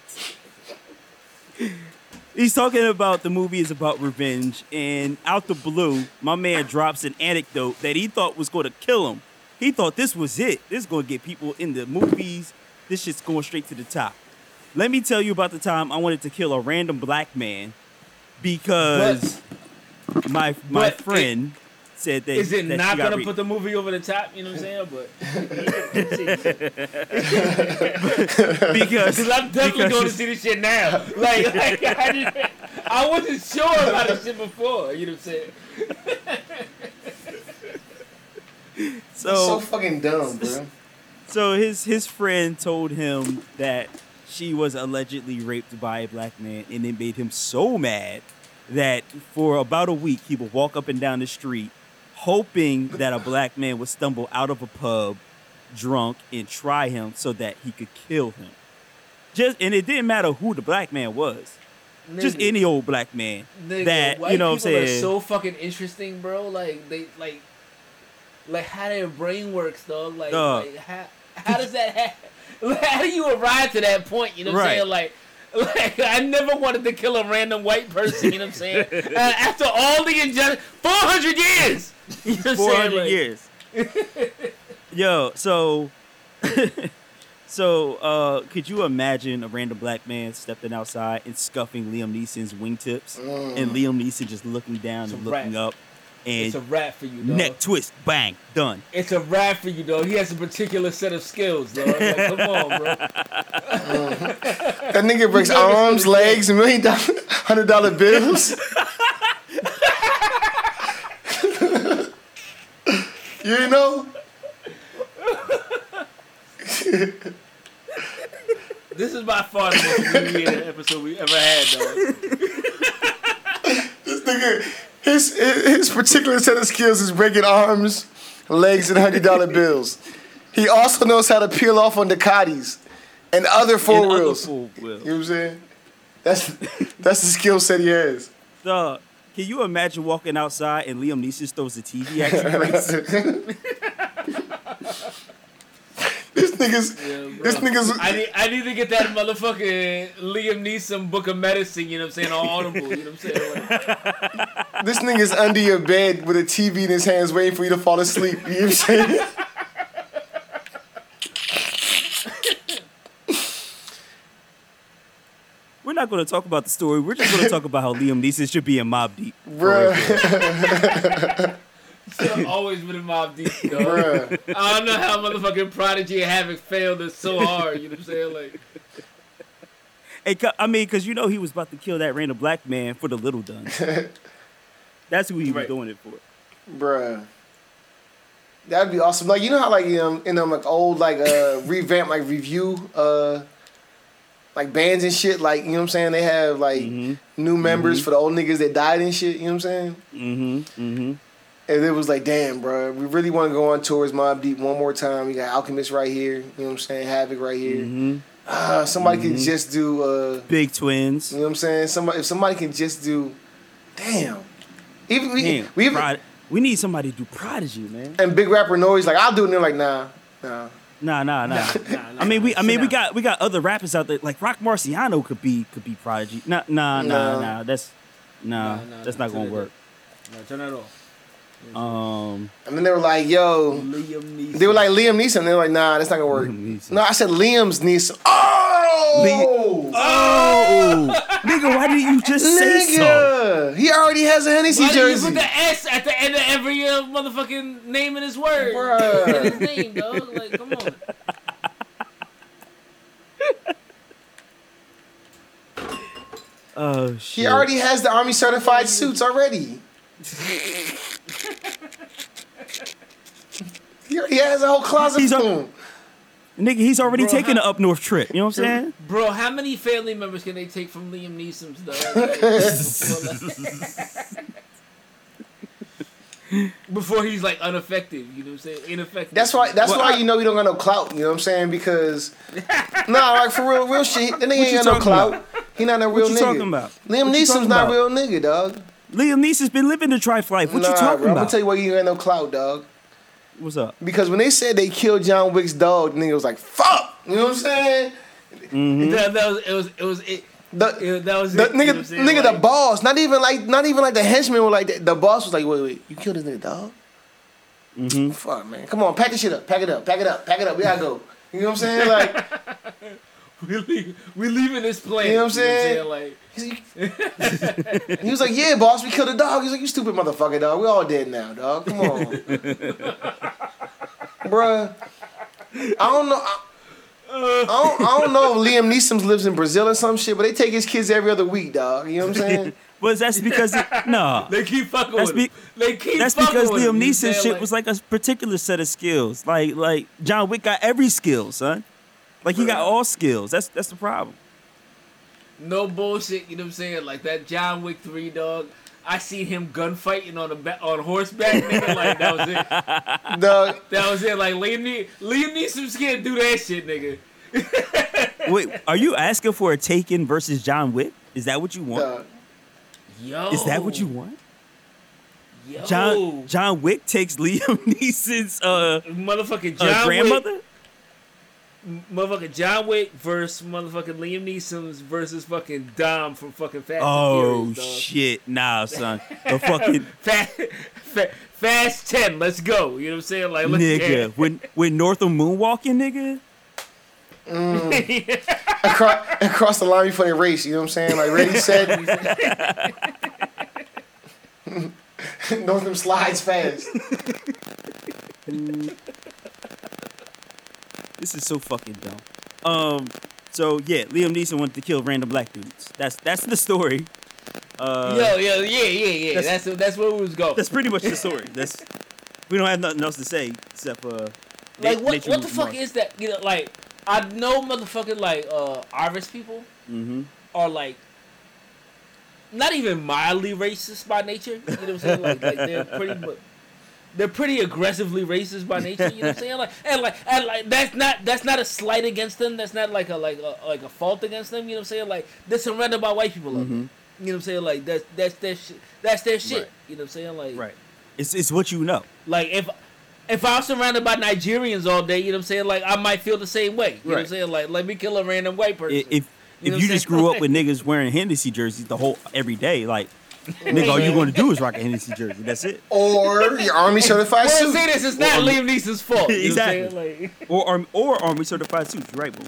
S2: he's talking about the movie is about revenge, and out the blue, my man drops an anecdote that he thought was going to kill him. He thought this was it. This is going to get people in the movies. This shit's going straight to the top. Let me tell you about the time I wanted to kill a random black man because my my friend said that
S3: is it
S2: that
S3: not gonna
S2: re-
S3: put the movie over the top? You know what I'm saying? But
S2: because
S3: Because I'm definitely
S2: because
S3: going to see this shit now. Like, like I, just, I wasn't sure about this shit before. You know what I'm saying?
S1: so
S2: so
S1: fucking dumb, bro.
S2: so his his friend told him that she was allegedly raped by a black man, and it made him so mad that for about a week he would walk up and down the street, hoping that a black man would stumble out of a pub, drunk, and try him so that he could kill him. Just and it didn't matter who the black man was, just any old black man.
S3: nigga,
S2: that you know what I'm saying.
S3: are so fucking interesting, bro. Like they like, like how their brain works, dog. Like,
S2: Dog.
S3: like how how does that happen? how do you arrive to that point? You know what I'm saying? Like, like I never wanted to kill a random white person. You know what I'm saying? uh, after all the injustice, 400 years. You know what I'm
S2: Four
S3: saying? Like,
S2: years. Yo, so so uh could you imagine a random black man stepping outside and scuffing Liam Neeson's wingtips and Liam Neeson just looking down
S3: It's
S2: and looking
S3: wrap.
S2: up
S3: It's a rap for you, dog.
S2: neck twist, bang, done.
S3: It's a rap for you, dog. He has a particular set of skills, dog. Like, come on, bro.
S1: That nigga breaks
S3: You know
S1: arms, legs, and million dollar, hundred dollar bills. you know?
S3: This is by far the most abbreviated episode we ever had, dog.
S1: This nigga, his his particular set of skills is breaking arms, legs, and hundred dollar bills. He also knows how to peel off on Ducatis and other four
S2: And other
S1: wheels.
S2: four wheels.
S1: You know what I'm saying? That's that's the skill set he has.
S2: Dog, can you imagine walking outside and Liam Neeson throws the TV at you? Grace?
S1: This nigga's
S3: Yeah, bro.
S1: this nigga's
S3: I need, I need to get that motherfucking Liam Neeson book of medicine, you know what I'm saying, on Audible, you know what I'm saying? Like,
S1: this nigga's under your bed with a TV in his hands waiting for you to fall asleep. You know what I'm saying?
S2: We're not going to talk about the story. We're just going to talk about how Liam Neeson should be in Mobb Deep.
S1: Bruh,
S3: still always been in Mobb Deep, dog. I don't know how motherfucking Prodigy and Havoc failed us so hard, you know what I'm saying? Like,
S2: Hey, I mean, because you know he was about to kill that random black man for the little duns. That's who he was
S3: Right.
S2: doing it for.
S1: Bruh. That'd be awesome. Like you know how like um, in them like old like uh revamp like review uh like bands and shit, like you know what I'm saying? They have like
S2: Mm-hmm.
S1: new members for the old niggas that died and shit, you know what I'm saying?
S2: Mm-hmm. Mm-hmm.
S1: And it was like, damn, bro, we really want to go on tours Mobb Deep one more time. We got Alchemist right here, you know what I'm saying? Havoc right here.
S2: Mm-hmm.
S1: Ah, somebody could just do uh
S2: Big twins.
S1: you know what I'm saying? Somebody if somebody can just do damn. Even we,
S2: Damn,
S1: we even
S2: Prod- we need somebody to do Prodigy, man.
S1: and big rapper noise like I'll do it and they're like, nah, nah.
S2: Nah, nah, nah.
S3: nah,
S2: I mean, we, I
S3: sit
S2: mean, we got, we got other rappers out there like Roc Marciano could be, could be Prodigy. Nah, nah, nah,
S1: No.
S2: nah. That's, nah,
S3: Nah, nah,
S2: that's
S3: nah,
S2: not gonna work.
S3: No, turn that off.
S2: Um,
S1: And then they were like, yo,
S3: Liam Neeson.
S1: they were like Liam Neeson. They were like, nah, that's not gonna work. No, I said Liam's Neeson. Oh,
S2: oh, nigga, why didn't you just say so?
S1: nigga, he already has a Hennessy
S3: Why do you
S1: jersey.
S3: put the S at the end of every uh, motherfucking name in his word?
S1: Bruh.
S3: Look at his name, dog. Like, come on.
S2: Oh shit.
S1: He already has the army certified suits already. He already has a whole closet
S2: He's
S1: full.
S2: a- nigga, he's already
S3: Bro,
S2: taken
S3: how-
S2: the up north trip. You know what I'm saying?
S3: Bro, how many family members can they take from Liam Neeson's though? Before he's like unaffected, you know what I'm saying? Ineffective.
S1: That's why. That's
S2: Well,
S1: why
S2: I-
S1: you know he don't got no clout. You know what I'm saying? Because nah, like for real, real shit. That nigga
S2: you
S1: ain't got no
S2: talking
S1: clout. He not a real
S2: you
S1: nigga.
S2: talking about?
S1: Liam
S2: What you
S1: Neeson's
S2: talking
S1: not
S2: about?
S1: real nigga, dog.
S2: Liam Neeson's been living the trife life. What
S1: nah,
S2: you talking
S1: bro, I'm gonna tell you why you ain't no clout, dog.
S2: What's up?
S1: Because when they said they killed John Wick's dog, the nigga was like, "Fuck," you know what I'm saying?
S3: that, that was it was it was it,
S1: The,
S3: it that was
S1: the
S3: it, you know
S1: nigga,
S3: saying?
S1: nigga,
S3: Like,
S1: the boss, not even like, not even like the henchman were like that. The boss was like, "Wait, wait, you killed this nigga dog?
S2: Mm-hmm.
S1: Fuck, man, come on, pack this shit up, pack it up, pack it up, pack it up. We gotta go." You know what I'm saying? Like,
S3: we leave, we leaving this plane.
S1: You know what I'm saying?
S3: Like
S1: he was like, "Yeah, boss, we killed a dog." He's like, "You stupid motherfucker, dog. We all dead now, dog. Come on, bruh." I don't know. I, I don't, I don't know if Liam Neeson lives in Brazil or some shit, but they take his kids every other week, dog. You know what I'm saying?
S2: But that's because no.
S3: they keep fucking
S2: That's
S3: with him.
S2: be-
S3: They keep
S2: That's
S3: fucking
S2: because Liam
S3: you
S2: Neeson shit
S3: saying?
S2: was like a particular set of skills. Like like John Wick got every skill, son. Like he got all skills. That's that's the problem.
S3: No bullshit. You know what I'm saying? Like that John Wick three dog. I seen him gunfighting on a ba- on horseback, nigga. Like that was it.
S1: Dog,
S3: That was it. Like Liam, ne- Liam Neeson can't do that shit, nigga.
S2: Wait, are you asking for a Taken versus John Wick? Is that what you want?
S1: dog.
S3: Yo,
S2: Is that what you want?
S3: Yo,
S2: John John Wick takes Liam Neeson's uh,
S3: motherfucking
S2: uh grandmother.
S3: Wick. Motherfucking John Wick versus motherfucking Liam Neeson's versus fucking Dom from fucking Fast
S2: Oh
S3: and Furious, dog.
S2: shit, nah, son. The fucking
S3: Fast, fa- Fast Ten, let's go. You know what I'm saying? Like, let's
S2: nigga when when Northam moonwalking, nigga. Mm.
S1: across, across the line before they race. You know what I'm saying? Like ready, set. Northam slides fast.
S2: This is so fucking dumb. Um, so yeah, Liam Neeson wanted to kill random black dudes. That's that's the story. Uh,
S3: Yo, yo, yeah, yeah, yeah.
S2: that's-
S3: That's that's, where we was going.
S2: that's pretty much the story. That's we don't have nothing else to say except for
S3: like, what, what the fuck is that? You know, like, I know motherfucking like uh Irish people
S2: Mm-hmm.
S3: are like not even mildly racist by nature. You know what I'm saying? Like, like they're pretty, but they're pretty aggressively racist by nature. You know what I'm saying? Like, and like, and like, that's not that's not a slight against them. That's not like a like a like a fault against them. You know what I'm saying? Like, they're surrounded by white people.
S2: Mhm.
S3: You know what I'm saying? Like, that's that's their shit. That's their shit.
S2: Right.
S3: You know what I'm saying? Like,
S2: Right. It's it's what you know.
S3: like if. If I was surrounded by Nigerians all day, you know what I'm saying? Like I might feel the same way. You know what I'm saying? Like let me kill a random white person.
S2: I- If
S3: You
S2: if
S3: know
S2: you just grew up with niggas wearing Hennessy jerseys the whole every day, like nigga, all you gonna do is rock a Hennessy jersey. That's it.
S1: Or your army certified
S3: well,
S1: suit.
S3: see, this is not
S2: Well,
S3: Liam Neeson's fault. You
S2: Exactly.
S3: Know what I'm saying? Like,
S2: Or arm, or army certified suits. You're right, boom.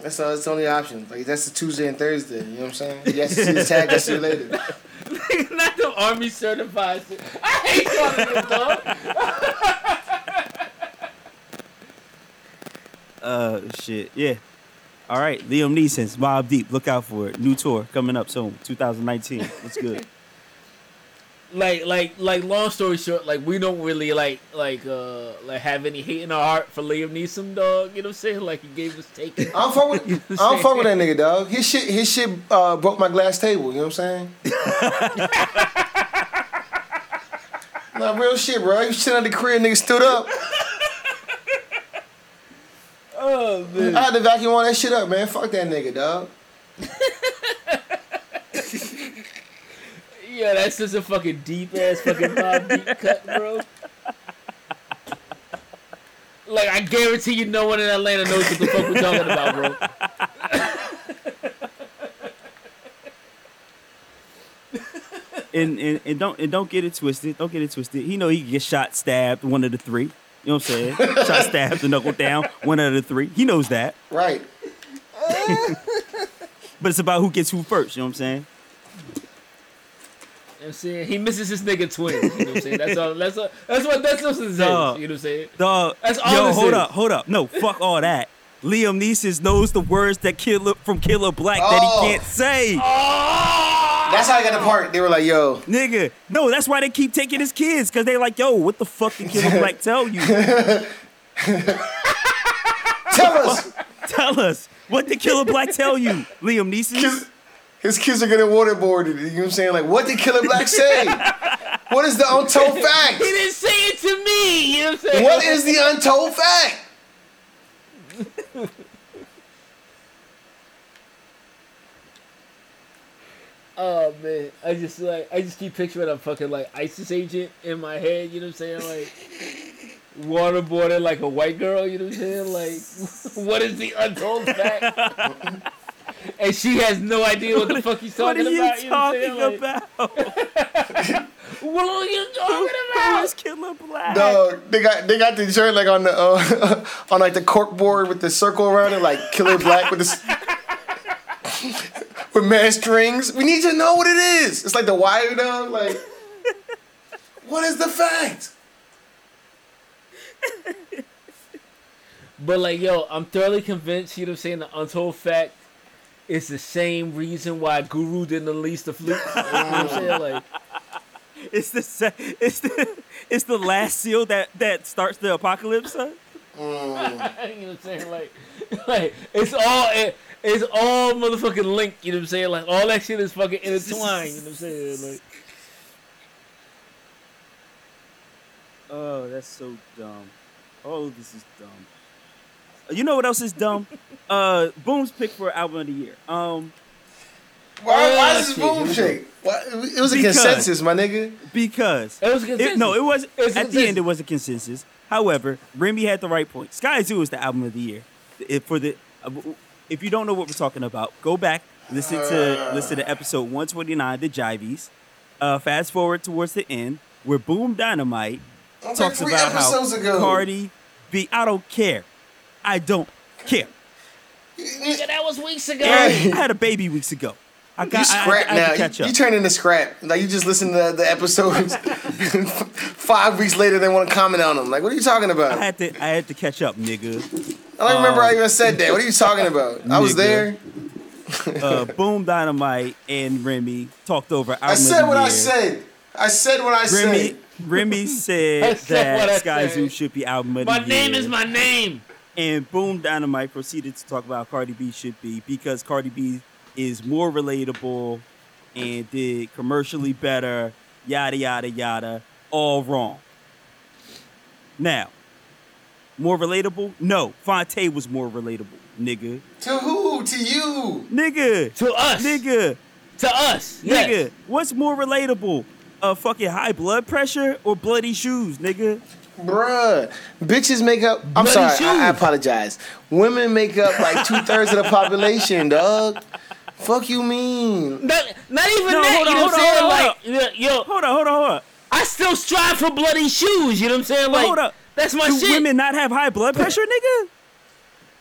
S1: That's, uh, that's the only option. Like that's the Tuesday and Thursday. You know what I'm saying? Yes, see the tag. I see you later.
S3: not the army certified. shit. I hate y'all niggas, dog.
S2: Uh, shit, yeah. All right, Liam Neeson's Mobb Deep. Look out for it. New tour coming up soon, 2019. What's good?
S3: Like, like, like. Long story short, like we don't really like, like, uh, like have any hate in our heart for Liam Neeson, dog. You know what I'm saying? Like he gave us taken.
S1: I don't fuck with. I don't fuck with that nigga, dog. His shit. His shit uh, broke my glass table. You know what I'm saying? nah, real shit, bro. You sitting at the crib, nigga stood up.
S3: Oh man.
S1: I had to vacuum all that shit up, man. Fuck that nigga, dog.
S3: Yeah, that's just a fucking deep ass fucking Mobb Deep cut, bro. Like I guarantee you, no one in Atlanta knows what the fuck we're talking about, bro.
S2: And, and and don't and don't get it twisted. Don't get it twisted. He know he can get shot, stabbed, one of the three. You know what I'm saying? shot, stabbed, the knuckle down, one out of the three. He knows that.
S1: Right.
S2: But it's about who gets who first. You know what I'm saying?
S3: You know what I'm saying he misses his nigga twins. You know what I'm saying? That's all. That's all. That's what. That's what this is. You know what I'm saying?
S2: Dog.
S3: That's all
S2: Yo,
S3: this
S2: hold
S3: is.
S2: up, hold up. No, fuck all that. Liam Neeson knows the words that Killer from Killa Black that
S1: Oh.
S2: he can't say. Oh.
S1: That's how I got the part. They were like, "Yo,
S2: Nigga, no, that's why they keep taking his kids, cause they like, yo, what the fuck did Killa Black tell you?
S1: tell us."
S2: tell us. What did Killa Black tell you? Liam Neeson?
S1: His, kids are getting waterboarded. You know what I'm saying? Like, what did Killa Black say? what is the untold fact?
S3: He didn't say it to me. You know what I'm saying?
S1: What is the untold fact?
S3: Oh man, I just like I just keep picturing a fucking like ISIS agent in my head. You know what I'm saying? Like waterboarded like a white girl. You know what I'm saying? Like what is the untold fact? And she has no idea what the fuck he's
S2: what are
S3: talking
S2: you
S3: about. You know what I'm
S2: talking about?
S3: what are you talking about?
S2: is Killa Black?
S1: No, they got they got the shirt like on the uh, on like the cork board with the circle around it, like Killa Black with this with mad strings. We need to know what it is. It's like the wire dog. Like, what is the fact?
S3: But like, yo, I'm thoroughly convinced. You know what I'm saying? The untold fact is the same reason why Guru didn't release the flute. You know what I'm saying? Like.
S2: It's the se- it's the it's the last seal that that starts the apocalypse. Mm. Son.
S3: you know what I'm saying? Like, like it's all it, it's all motherfucking linked. You know what I'm saying? Like all that shit is fucking intertwined. You know what I'm saying? Like,
S2: Oh, that's so dumb. Oh, this is dumb. You know what else is dumb? uh, Boom's pick for album of the year. Um,
S1: Why, why is
S3: shit,
S1: this boom
S3: here
S1: shake? Why, it was a
S2: Because-
S1: consensus, my nigga.
S2: because
S3: it was a
S2: it,
S3: consensus.
S2: no, it was
S3: It was a
S2: at the end. It was a consensus. However, Remy had the right point. Skyzoo is the album of the year. if for the uh, if you don't know what we're talking about, go back listen to listen to episode 129, the Jivies. Uh, fast forward towards the end where Boom Dynamite
S1: That's
S2: talks
S1: like three
S2: about how
S1: episodes ago.
S2: Cardi B. I don't care. I don't care.
S3: Nigga, that was weeks ago.
S1: Yeah.
S2: I had a baby weeks ago. I
S1: You
S2: got I, I,
S1: scrap
S2: I
S1: now.
S2: to catch
S1: You,
S2: up.
S1: you turn into scrap. Like you just listen to the episodes. Five weeks later, they want to comment on them. Like, what are you talking about?
S2: I had to I had to catch up, nigga.
S1: I don't remember
S2: Um,
S1: I even said that. What are you talking about? I was
S2: Nigga.
S1: there.
S2: Uh, Boom Dynamite and Remy talked over. Album
S1: I said what I said. I said what I
S2: Remy
S1: said.
S2: Remy
S3: I
S2: said
S3: said
S2: that Sky
S3: said.
S2: Zoo should be album of
S3: My
S2: the
S3: name
S2: year.
S3: is my name.
S2: And Boom Dynamite proceeded to talk about Cardi B should be because Cardi B is more relatable and did commercially better, yada yada yada, all wrong. Now, more relatable? No, Phonte was more relatable, nigga.
S1: To who? To you.
S2: Nigga.
S3: To us.
S2: Nigga.
S3: To us. Yes.
S2: Nigga. What's more relatable? A fucking high blood pressure or bloody shoes, nigga?
S1: Bruh, bitches make up. I'm
S3: Bloody
S1: sorry, I, I apologize. Women make up like two thirds of the population, dog. Fuck you mean?
S3: Not, not even
S2: No,
S3: that.
S2: hold
S3: you
S2: on,
S3: know what I'm saying?
S2: on,
S3: like, yo, yo,
S2: Hold on, hold on, hold on.
S3: I still strive for bloody shoes. You know what I'm saying? Like,
S2: hold up.
S3: that's my
S2: Do
S3: shit.
S2: women not have high blood pressure, nigga?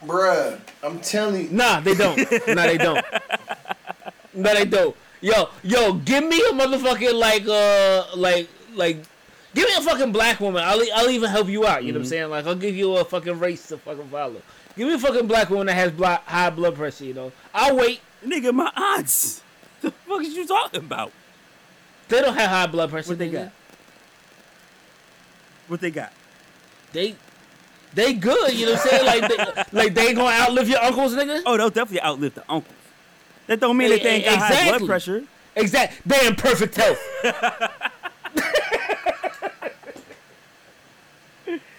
S1: Bruh, I'm telling you.
S3: Nah, they don't. nah, they don't. nah, they don't. Yo, yo, give me a motherfucking like, uh, like, like, give me a fucking black woman. I'll, I'll even help you out. You know what I'm mm-hmm. saying? Like, I'll give you a fucking race to fucking follow. Give me a fucking black woman that has blo- high blood pressure. You know, I'll wait.
S2: Nigga, my aunts. What the fuck is you talking about?
S3: They don't have high blood pressure.
S2: What they got? What they got?
S3: They, they good. You know what I'm saying? Like, they, like they ain't gonna outlive your uncles, nigga.
S2: Oh, they'll definitely outlive the uncles. That don't mean that they ain't got high
S3: Exactly.
S2: blood pressure.
S3: Exact. They in perfect health.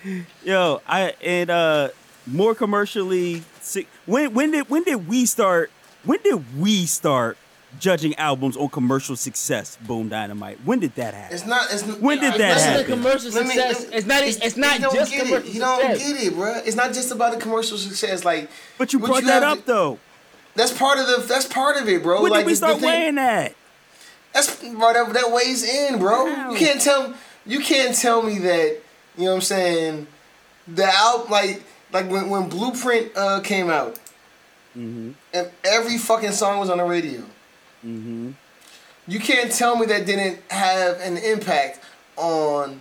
S2: Yo, I and uh more commercially si- when when did when did we start when did we start judging albums on commercial success, Boom Dynamite? When did that happen?
S1: It's not. It's
S2: When did that happen?
S3: commercial success.
S1: me-
S3: it's not. e- It's, not just
S1: get
S3: commercial
S1: it. He don't
S3: success.
S1: get it, bruh. It's not just about the commercial success. Like,
S2: But you brought
S1: you
S2: that
S1: have
S2: up
S1: to-
S2: though.
S1: that's part of the. That's part of it, bro.
S2: When
S1: like
S2: did we
S1: the- the
S2: start
S1: thing-
S2: weighing that?
S1: That's bro, that, that weighs in, bro.
S2: Wow.
S1: You can't tell you can't tell me that, you know what I'm saying, the out like like when, when Blueprint uh, came out
S2: Mm-hmm.
S1: and every fucking song was on the radio.
S2: Mm-hmm.
S1: You can't tell me that didn't have an impact on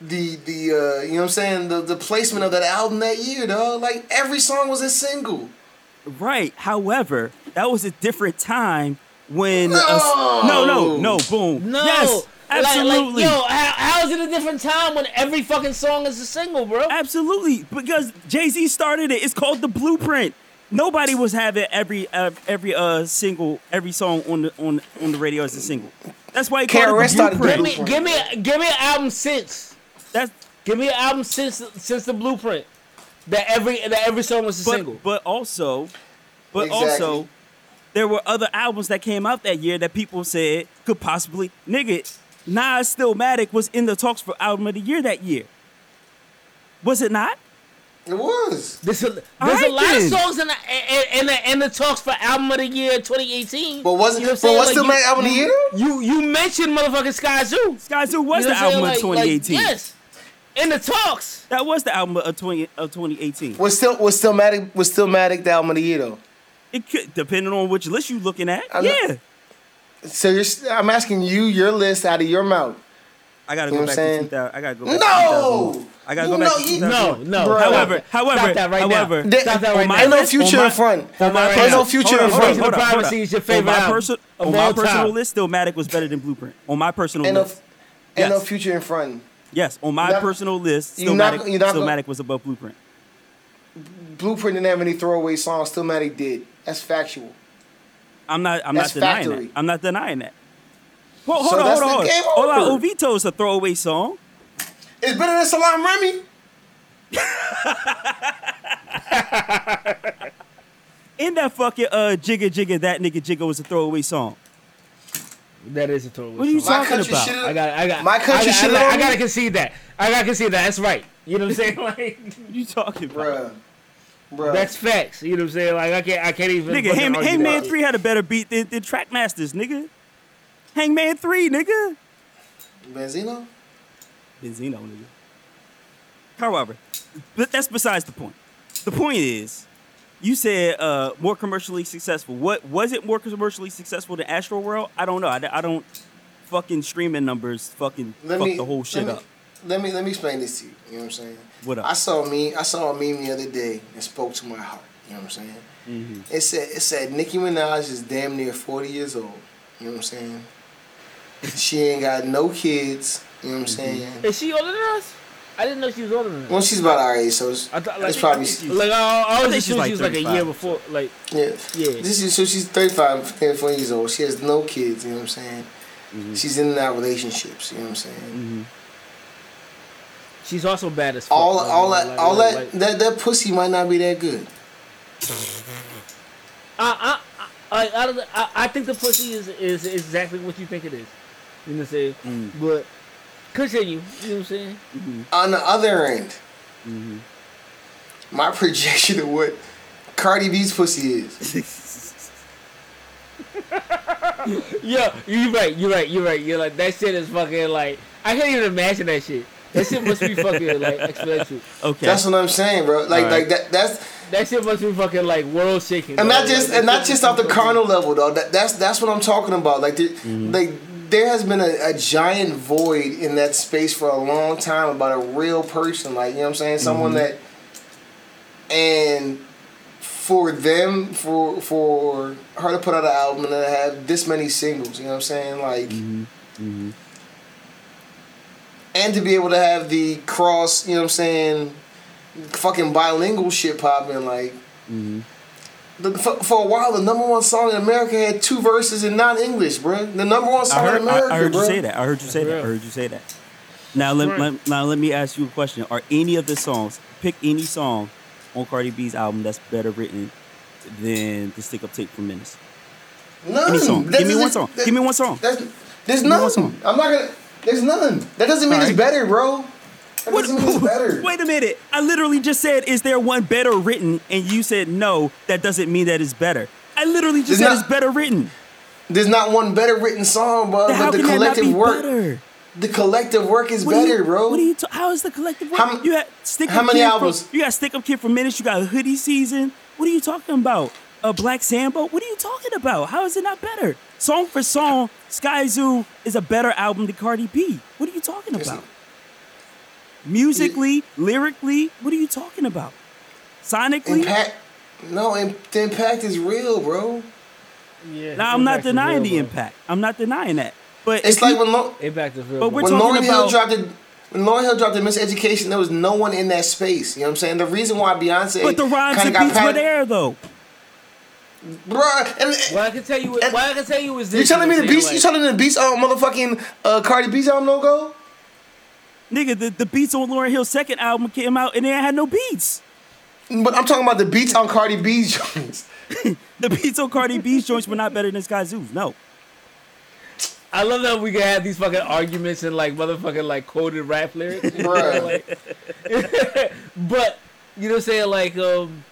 S1: the the uh, you know what I'm saying, the, the placement of that album that year, though. Like every song was a single.
S2: Right. However, that was a different time when
S1: No!
S2: a s- no no no boom
S3: No.
S2: yes
S3: Like-
S2: absolutely
S3: Like, yo, how, how is it a different time when every fucking song is a single, bro?
S2: absolutely because Jay Z started it. It's called the Blueprint. Nobody was having every uh, every uh single every song on the on on the radio as a single. That's why he called it
S1: KRS
S2: the
S1: started the
S3: Give me, give me, give me an album since.
S2: That's
S3: Give me an album since since the Blueprint that every that every song was a
S2: but
S3: single.
S2: but also but
S1: Exactly.
S2: also there were other albums that came out that year that people said could possibly nigga Nas Stillmatic was in the talks for album of the year that year. Was it not?
S1: It was.
S3: There's a, there's a lot
S2: then.
S3: of songs in the in, in the in the talks for album of the year 2018.
S1: But wasn't
S3: You know what
S1: but
S3: saying?
S1: what's
S3: Like,
S1: the main album of the year?
S3: You you mentioned motherfucking Skyzoo.
S2: Sky Zoo was
S3: You know
S2: the
S3: what I'm
S2: album of
S3: saying? Like- like,
S2: 2018.
S3: yes, in the talks.
S2: That was the album of 20 of 2018.
S1: Was still was Stillmatic was Stillmatic the album of the year though?
S2: It could depending on which list you're looking at.
S1: I'm not-
S2: yeah.
S1: So you're, I'm asking you your list out of your mouth.
S2: I gotta
S1: You
S2: go back
S1: I'm
S2: to
S1: saying?
S2: 2000. I gotta go back to
S1: No!
S2: 2000. I gotta
S1: You
S2: go back
S1: know
S2: to
S1: you-
S2: 2000.
S3: No, no.
S1: Bruh.
S2: However,
S3: Stop
S2: however,
S3: that right
S2: however,
S3: now.
S1: There-
S3: Stop that right
S2: my
S3: now.
S1: Ain't no future
S2: my-
S1: in front.
S3: Stop that right
S1: Ain't
S3: now.
S1: no future
S2: Hold
S1: in
S2: on, hold
S1: front.
S2: on, hold on, hold on.
S3: Is your
S2: On my, perso-
S3: of
S2: on my
S3: all
S2: personal
S3: time.
S2: list, Stillmatic was better than Blueprint. On my personal
S1: Ain't no,
S2: list.
S1: ain't no future in front.
S2: Yes, on my
S1: Not-
S2: personal list,
S1: you're not- not
S2: Stillmatic was above Blueprint.
S1: Blueprint didn't have any throwaway songs. Stillmatic did. That's factual.
S2: I'm not. I'm
S1: That's
S2: not denying
S1: factory.
S2: that. I'm not denying that. Well, hold on, hold on, hold on. Hold on.
S1: over.
S2: Ovito is a throwaway song.
S1: It's better than Salam Remy.
S2: In that fucking uh jigga jigga that nigga jigga was a throwaway song.
S3: That is a total.
S2: What are you
S3: song.
S2: Talking about?
S3: I got, I got.
S1: My country
S3: I, got-
S1: shit
S3: I, got, I gotta concede that. I gotta concede that. That's right. You know what I'm saying? Like,
S2: What you talking about?
S1: Bruh. Bro.
S3: That's facts. You know what I'm saying? Like I can't I can't even
S2: Nigga, Hang, Hangman
S3: that.
S2: 3 had a better beat than, than Trackmasters, nigga. Hangman 3, nigga.
S1: Benzino?
S2: Benzino, nigga. However, but that's besides the point. The point is, you said uh, more commercially successful. What was it more commercially successful than Astroworld? I don't know. I, I don't fucking streaming numbers fucking
S1: Let
S2: fuck
S1: me
S2: the whole
S1: let
S2: shit
S1: me-
S2: up.
S1: Let me let me explain this to you. You know what I'm saying?
S2: What up?
S1: I saw me I saw a meme the other day and spoke to my heart. You know what I'm saying?
S2: Mm-hmm.
S1: It said it said Nicki Minaj is damn near 40 years old. You know what I'm saying? she ain't got no kids. You know what I'm
S2: Mm-hmm.
S1: saying?
S3: Is she older than us? I didn't know she was older than us.
S1: Well, she's about our age, so it's,
S3: I thought like
S1: it's probably
S2: I think
S3: like I, I was
S2: think
S3: just
S2: she's
S3: assuming
S2: like
S3: she was like a year before. Like
S1: yeah.
S3: Yeah.
S1: This is so she's 35, 34 years old. She has no kids. You know what I'm saying?
S2: Mm-hmm.
S1: She's in and out relationships. You know what I'm saying?
S3: She's also bad as fuck.
S1: All
S3: like,
S1: all
S3: like,
S1: that
S3: like,
S1: all that that that pussy might not be that good.
S3: I, I, I, I, I, think the pussy is, is exactly what you think it is. You know what I'm saying?
S2: Mm.
S3: But continue. You know what I'm saying?
S1: On the other end,
S2: Mm-hmm.
S1: my projection of what Cardi B's pussy is.
S3: Yeah, you're right. You're right. You're right. You're like that shit is fucking like I can't even imagine that shit. That shit must be fucking like exponential.
S2: Okay.
S1: That's what I'm saying, bro. Like
S2: All
S1: like that that's
S3: That shit must be fucking like world shaking.
S1: and not just
S3: Like,
S1: and not just off the carnal level though. That, that's that's what I'm talking about. Like there,
S2: Mm-hmm.
S1: like there has been a, a giant void in that space for a long time about a real person. Like you know what I'm saying, someone
S2: Mm-hmm.
S1: that and for them for for her to put out an album and to have this many singles. You know what I'm saying, like.
S2: Mm-hmm.
S1: And to be able to have the cross, you know what I'm saying, fucking bilingual shit popping, like.
S2: Mm-hmm.
S1: The, for, for a while, the number one song in America had two verses in non-English, bro. The number one song
S2: heard,
S1: in
S2: I,
S1: America,
S2: I heard
S1: bro.
S2: you say that. I heard you say that. I heard you say that. Now let,
S3: Right.
S2: let- now let me ask you a question. Are any of the songs pick any song on Cardi B's album that's better written than the Stick Up Tape from Menace?
S1: None.
S2: Song. Give me one song.
S1: that-
S2: Give me one song.
S1: That's, there's
S2: me one
S1: none.
S2: song.
S1: I'm not gonna. There's none. That doesn't mean
S2: All
S1: it's better, bro. That
S2: What-
S1: doesn't mean it's better.
S2: Wait a minute. I literally just said, is there one better written? And you said no, that doesn't mean that it's better. I literally just
S1: There's
S2: said
S1: not-
S2: it's better written.
S1: There's not one better written song, bro. But the
S2: can that not
S1: collective
S2: be
S1: work,
S2: better?
S1: the collective work is
S2: What
S1: better,
S2: you-
S1: bro.
S2: What are you? Ta- how is the collective work?
S1: How
S2: you had stick
S1: how many albums?
S2: From, you got stick up kid for minutes. You got hoodie season. What are you talking about? A Black Sambo. What are you talking about? How is it not better? Song for song, Skyzoo is a better album than Cardi B. What are you talking about? Musically, lyrically, what are you talking about? Sonically,
S1: Impact. No, im- the impact is real, bro.
S3: Yeah,
S2: now I'm not denying
S3: real,
S2: the impact. I'm not denying that. But
S1: It's like
S2: you-
S1: when Lo-
S3: Impact is real.
S2: But we're
S1: when
S2: talking
S1: Lauryn Hill dropped it. When Lauryn Hill dropped the Miseducation, there was no one in that space. You know what I'm saying? The reason why Beyonce
S2: but the rhymes and
S1: got
S2: beats were there though.
S1: Bruh, and,
S3: What I can tell you,
S1: And-
S3: what I can tell you is this.
S1: you telling me the
S3: what
S1: beats?
S3: saying?
S1: You telling me the beats on motherfucking uh, Cardi B's album no go?
S2: Nigga, the, the beats on Lauryn Hill's second album came out and they had no beats.
S1: But I'm talking about the beats on Cardi B's joints.
S2: The beats on Cardi B's joints were not better than Skyzoo's. No.
S3: I love that we can have these fucking arguments and like motherfucking like quoted rap lyrics.
S1: Bruh.
S3: like- but you know what I'm saying? Like um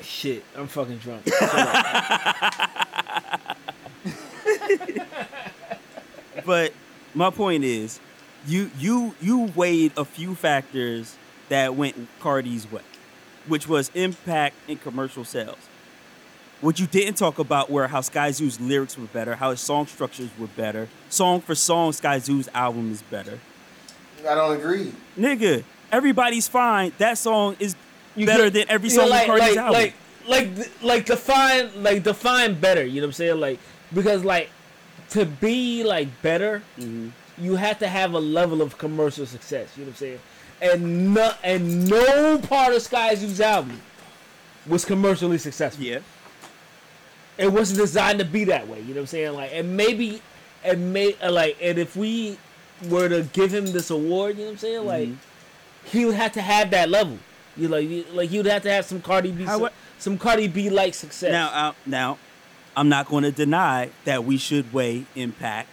S3: Shit, I'm fucking drunk.
S2: But my point is, you you you weighed a few factors that went Cardi's way, which was impact and commercial sales. What you didn't talk about were how Skyzoo's lyrics were better, how his song structures were better. Song for song, Skyzoo's album is better.
S1: I don't agree.
S2: Nigga, everybody's fine. That song is
S3: You
S2: better
S3: could-
S2: than every
S3: you know,
S2: song
S3: like,
S2: on Cardi's
S3: like,
S2: album.
S3: Like, like, like define, like define better. You know what I'm saying? Like, because like to be like better,
S2: Mm-hmm.
S3: you have to have a level of commercial success. You know what I'm saying? And no, and no part of Skyzoo's album was commercially successful.
S2: yeah.
S3: It wasn't designed to be that way. You know what I'm saying? Like, and maybe, and may uh, like, and if we were to give him this award, you know what I'm saying? Like, he would have to have that level. You like, you, like would have to have some Cardi B,
S2: How-
S3: some, some Cardi B like success.
S2: Now, uh, now, I'm not going to deny that we should weigh impact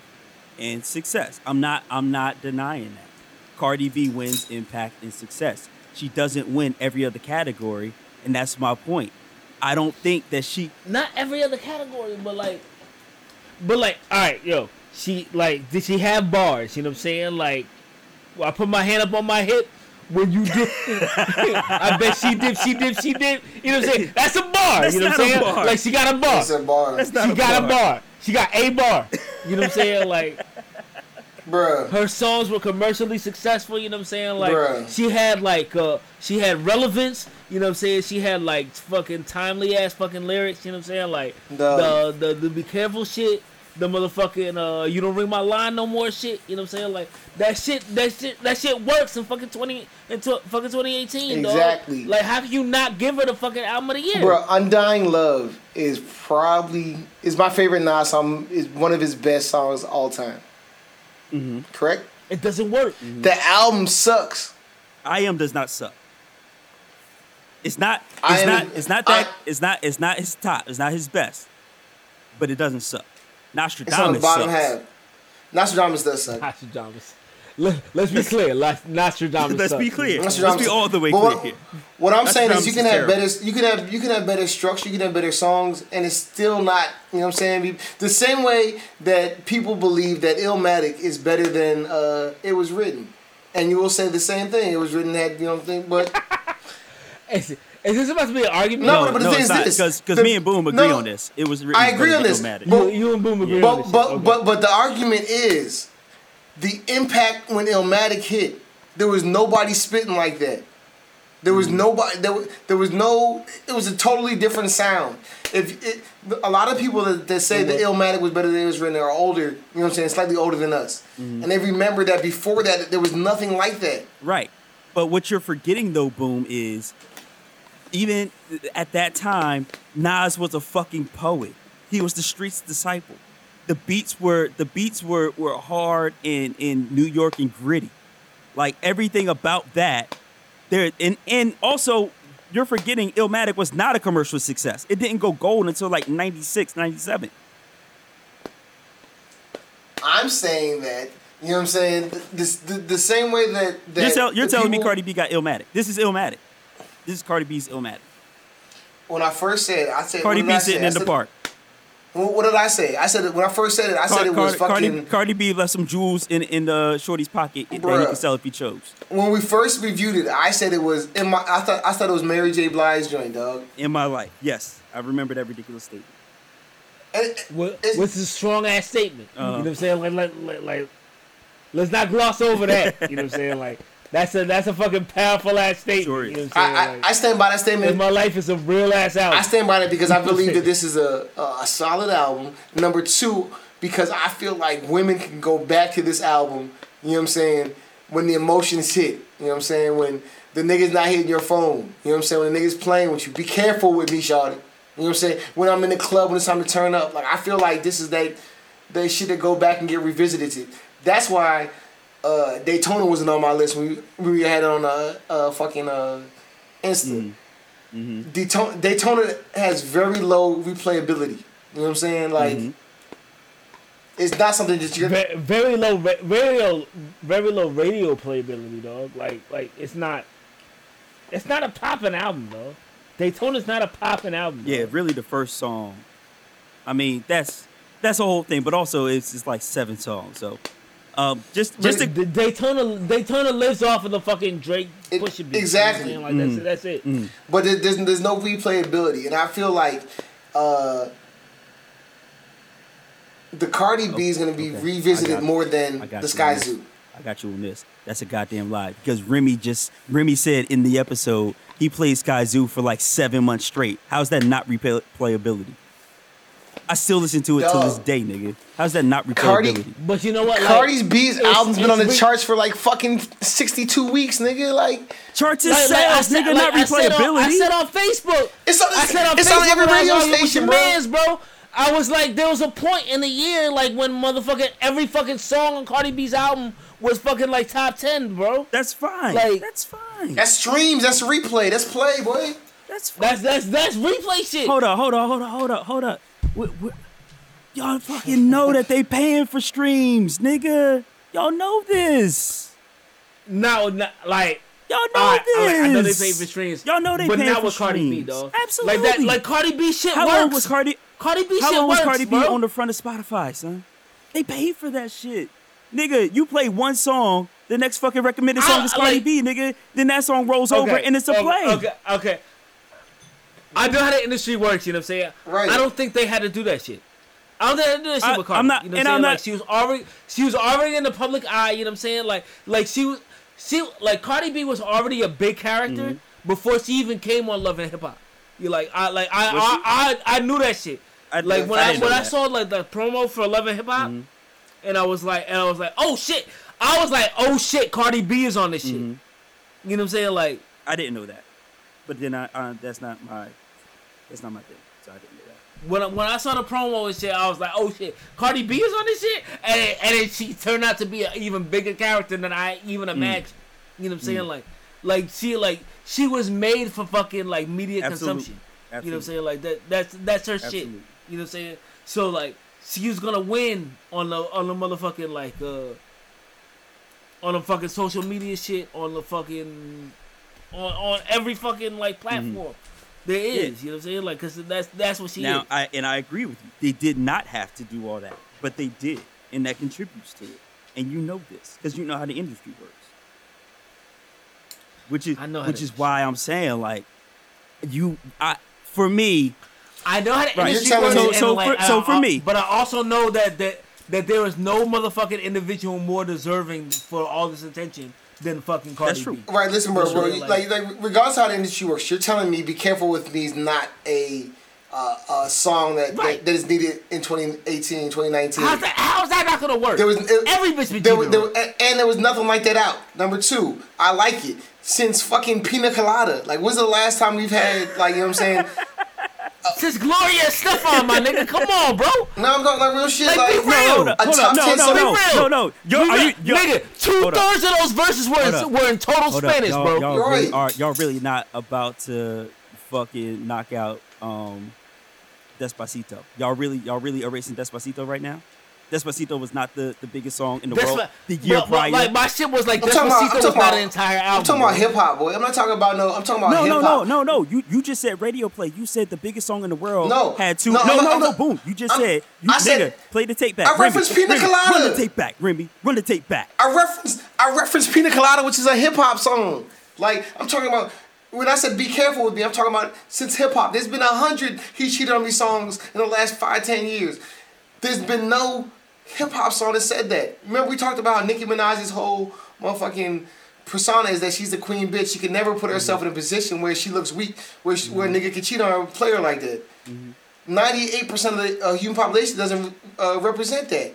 S2: and success. I'm not. I'm not denying that. Cardi B wins impact and success. She doesn't win every other category, and that's my point. I don't think that she
S3: Not every other category, but like, but like, all right, yo, she like, did she have bars? You know what I'm saying? Like, I put my hand up on my hip. When you did, I bet she did, she did, she did. You know what I'm saying? That's a bar.
S2: That's
S3: you know what I'm saying?
S2: bar.
S3: Like she got a bar.
S1: It's a bar.
S2: That's not
S3: She
S2: a
S3: got
S2: bar.
S3: a bar. She got a bar. You know what I'm saying? Like
S1: Bruh.
S3: her songs were commercially successful. You know what I'm saying? Like
S1: Bruh.
S3: she had like uh she had relevance. You know what I'm saying? She had like fucking timely ass fucking lyrics. You know what I'm saying? Like
S1: Dog.
S3: the the the be careful shit. The motherfucking uh you don't ring my line no more shit. You know what I'm saying? Like that shit that shit that shit works in fucking twenty into fucking 2018. dog.
S1: Exactly.
S3: Like how can you not give her the fucking album of the year?
S1: Bro, Undying Love is probably is my favorite Nas song. Is one of his best songs of all time.
S2: Mm-hmm.
S1: Correct.
S3: It doesn't work.
S1: The album sucks.
S2: I am does not suck. It's not.
S1: I
S2: It's
S1: Am-
S2: not. It's not that.
S1: I-
S2: it's not. It's not his top. It's not his best. But it doesn't suck.
S1: It's on
S2: Nostradamus
S1: the bottom
S2: sucks.
S1: half. Nostradamus does suck.
S3: Nostradamus. Let, let's be clear. Las- Nostradamus.
S2: Let's be
S3: sucks.
S2: clear. Let's be all the way
S1: But
S2: clear
S1: what-
S2: here.
S1: What I'm saying is, you can have
S2: Nostradamus
S1: better, you can have, you can have better structure, you can have better songs, and it's still not, you know what I'm saying? The same way that people believe that Illmatic is better than uh, it was written, and you will say the same thing. It was written that, you know what I'm saying? But
S3: Is, is this about to be an argument?
S1: No,
S2: No,
S1: but the
S2: no,
S1: thing
S2: it's
S1: is
S2: not
S1: this.
S2: because because me and Boom agree
S1: no,
S2: on this. It was written.
S1: I agree on this.
S2: Illmatic.
S3: You, you and Boom agree on
S1: but
S3: this
S1: but.
S3: Okay.
S1: but but the argument is the impact when Illmatic hit. There was nobody spitting like that. There was
S2: Mm-hmm.
S1: nobody. There, was- there was no. It was a totally different sound. If it, a lot of people that, that say that Illmatic was better than it was written are older. You know what I'm saying? Slightly older than us,
S2: Mm-hmm.
S1: and they remember that before that there was nothing like that.
S2: Right. But what you're forgetting though, Boom, is even at that time, Nas was a fucking poet. He was the streets disciple. The beats were the beats were were hard in in New York and gritty. Like everything about that. There and and also you're forgetting Illmatic was not a commercial success. It didn't go gold until like 96, 97.
S1: I'm saying that. You know what I'm saying? This the, the same way that, that
S2: You're, tell, you're telling me
S1: people-
S2: Cardi B got Illmatic. This is Illmatic. This is Cardi B's Illmatic.
S1: When I first said, it, I said
S2: Cardi
S1: what did I
S2: B
S1: say?
S2: sitting
S1: I
S2: in the
S1: said-
S2: park.
S1: What, what did I say? I said it, when I first said it. I said
S2: Car-
S1: it was
S2: Car-
S1: fucking.
S2: Cardi, Cardi B left some jewels in in the shorty's pocket that he
S1: Bruh.
S2: could sell if he chose.
S1: when we first reviewed it, I said it was in my. I thought I thought it was Mary J. Blige joint, dog.
S2: In my life, yes, I remember that ridiculous statement.
S1: It-
S3: What, what's a strong ass statement?
S2: Uh-huh.
S3: You know what I'm saying? Like, like, like, like, let's not gloss over that. You know what I'm saying? Like, that's a that's a fucking powerful ass statement. You know what I'm saying?
S1: I, I, I stand by that statement.
S3: my life is a real ass album.
S1: I stand by that because I believe that this is a, a a solid album. Number two, because I feel like women can go back to this album. You know what I'm saying? When the emotions hit. You know what I'm saying? When the niggas not hitting your phone. You know what I'm saying? When the niggas playing with you. Be careful with me, Shawty. You know what I'm saying? When I'm in the club when it's time to turn up. Like I feel like this is that that shit that go back and get revisited. That's why uh, Daytona wasn't on my list. We we had it on a, uh fucking uh Insta. Daytona, Daytona has very low replayability. You know what I'm saying? Like, it's not something that you're.
S3: Ve- very low, very low, very low radio playability, dog. Like, like it's not, it's not a popping album, dog. Daytona's not a popping album.
S2: Yeah, really, the first song. I mean, that's that's the whole thing. But also, it's just like seven songs. So, um, just just to,
S3: The Daytona, Daytona lives off of the fucking Drake
S1: It-
S3: push it beat.
S1: exactly.
S3: You know what I'm saying? Like that's, that's it.
S1: But there- there's there's no replayability, and I feel like uh, the Cardi B is gonna be
S2: okay.
S1: Revisited more than the
S2: you
S1: Sky. Zoo.
S2: I got you on this. That's a goddamn lie because Remy just Remy said in the episode he played Skyzoo for like seven months straight. How's that not replayability? I still listen to it till this day, nigga. How's that not
S1: Cardi-
S2: replayability?
S3: But you know what? Like,
S1: Cardi's B's
S3: it's-
S1: album's been on the
S3: re-
S1: charts for like fucking 62 weeks, nigga. Like,
S2: Charts and
S3: like- like
S2: sales,
S3: said-
S2: nigga,
S3: like
S2: not
S3: I said on-
S2: replayability.
S3: I said on Facebook.
S1: It's on-
S3: I said on
S1: it's
S3: Facebook
S1: on every
S3: when I was
S1: radio station,
S3: your
S1: bro.
S3: mans, bro. I was like, there was a point in the year, like when motherfucking every fucking song on Cardi B's album was fucking like top ten, bro.
S2: That's fine.
S3: Like-
S2: that's fine.
S1: that's streams, that's replay, that's play, boy.
S2: That's fine.
S3: That's that's that's replay shit.
S2: hold up, hold up, hold up, hold up, hold up. We- we- y'all fucking know that they paying for streams, nigga. Y'all know this.
S3: No, not, like
S2: Y'all know
S3: I,
S2: this.
S3: I, I know they pay for streams.
S2: Y'all know they
S3: but
S2: pay
S3: not
S2: for
S3: with Cardi B,
S2: streams.
S3: dog.
S2: Absolutely.
S3: Like that, like Cardi B shit
S2: How
S3: works.
S2: long was Cardi?
S3: Cardi B
S2: How
S3: shit
S2: long was
S3: works,
S2: Cardi B
S3: bro.
S2: on the front of Spotify, son? They paid for that shit, nigga. You play one song, the next fucking recommended song
S3: I-
S2: is Cardi
S3: like-
S2: B, nigga. Then that song rolls over and it's a
S3: okay,
S2: play.
S3: Okay, okay. I know how the industry works. You know what I'm saying?
S1: Right.
S3: I don't think they had to do that shit. I don't think they had to do that shit
S2: I-
S3: with Cardi.
S2: I'm not-
S3: you know what
S2: and
S3: I'm
S2: I'm
S3: saying?
S2: not-
S3: Like she was already, she was already in the public eye. You know what I'm saying? Like, like she was, she like Cardi B was already a big character
S2: Mm-hmm.
S3: before she even came on Love and Hip Hop. You like, I like, I,
S2: Was?
S3: I, I, I knew that shit.
S2: I-
S3: like when
S2: I
S3: I, when
S2: know
S3: I saw like the promo for Love and Hip Hop,
S2: Mhm.
S3: and I was like, and I was like, oh shit. I was like, oh shit, Cardi B is on this shit.
S2: Mhm.
S3: You know what I'm saying? Like,
S2: I didn't know that, but then I uh, that's not my that's not my thing, so I didn't do that.
S3: when I, when I saw the promo and shit, I was like, oh shit, Cardi B is on this shit, and then, and then she turned out to be an even bigger character than I even imagined. You know what I'm saying?
S2: Mm.
S3: Like, like she like she was made for fucking like media
S2: Absolutely.
S3: consumption. You know what I'm saying? Like that that's that's her shit. You know what I'm saying? So like she was gonna win on the on the motherfucking like uh on the fucking social media shit on the fucking on on every fucking like platform. There is, you know what I'm saying? Like, cause that's that's what she
S2: Now,
S3: is.
S2: I and I agree with you. They did not have to do all that, but they did, and that contributes to it. And you know this because you know how the industry works. Which is
S3: I know
S2: which
S3: the
S2: is why I'm saying like you I for me
S3: I know how the
S2: Right.
S3: industry
S1: You're
S3: works.
S1: telling
S3: and,
S2: So- so
S3: like,
S2: for- so
S3: I-
S2: for
S3: I-
S2: me-
S3: but I also know that that that there is no motherfucking individual more deserving for all this attention than fucking Cardi
S2: That's true.
S3: B.
S1: Right, listen, bro, bro.
S3: really,
S1: Like, like, regardless of how the industry works, you're telling me be careful with me is not a uh, a song that,
S3: Right.
S1: that that is needed in 2018, 2019.
S3: How's that? How's that not gonna work?
S1: There was it-
S3: every bitch be
S1: there,
S3: keeping
S1: was- there, and and there was nothing like that out. Number two, I like it since fucking Pina Colada. Like, when's the last time we've had like you know what I'm saying?
S3: Since Gloria Estefan, my nigga, come on, bro.
S1: No, I'm talking like real shit.
S3: Like,
S1: Like,
S3: be real.
S2: hold up, hold
S1: top
S2: up, no,
S1: 10
S2: no, no,
S3: Be real.
S2: no, no. You're, you,
S3: got-
S2: you're,
S3: nigga, two thirds of those verses were in, were in total
S2: Hold up,
S3: Spanish,
S2: y'all,
S3: bro.
S2: Y'all really
S1: right.
S2: are y'all really not about to fucking knock out um Despacito. Y'all really y'all really erasing Despacito right now? Despacito was not the, the biggest song in the
S3: That's
S2: world the year
S3: but- but,
S2: prior.
S3: Like my shit was like
S1: I'm talking about-
S3: was
S1: talking
S3: not an entire album.
S1: I'm talking about hip hop, boy. I'm not talking about no. I'm talking about
S2: no,
S1: hip
S2: no,
S1: hop.
S2: no, no, no. You you just said radio play. You said the biggest song in the world
S1: No.
S2: had two.
S1: No,
S2: No,
S1: I'm
S2: no, no, boom. You just
S1: I'm-
S2: said you
S1: I
S2: nigga,
S1: said-
S2: play the tape back.
S1: I
S2: Remy,
S1: referenced Pina
S2: Remy,
S1: Colada.
S2: Run the tape back, Remy. Run the tape back.
S1: I referenced I referenced Pina Colada, which is a hip hop song. Like I'm talking about when I said be careful with me, I'm talking about since hip hop. There's been a hundred he cheated on me songs in the last five, ten years. There's been no hip hop song that said that. Remember we talked about Nicki Minaj's whole motherfucking persona is that she's the queen bitch. She can never put herself in a position where she looks weak, where she, where a nigga can cheat on a player like that. 98% of the uh, human population doesn't uh, represent that.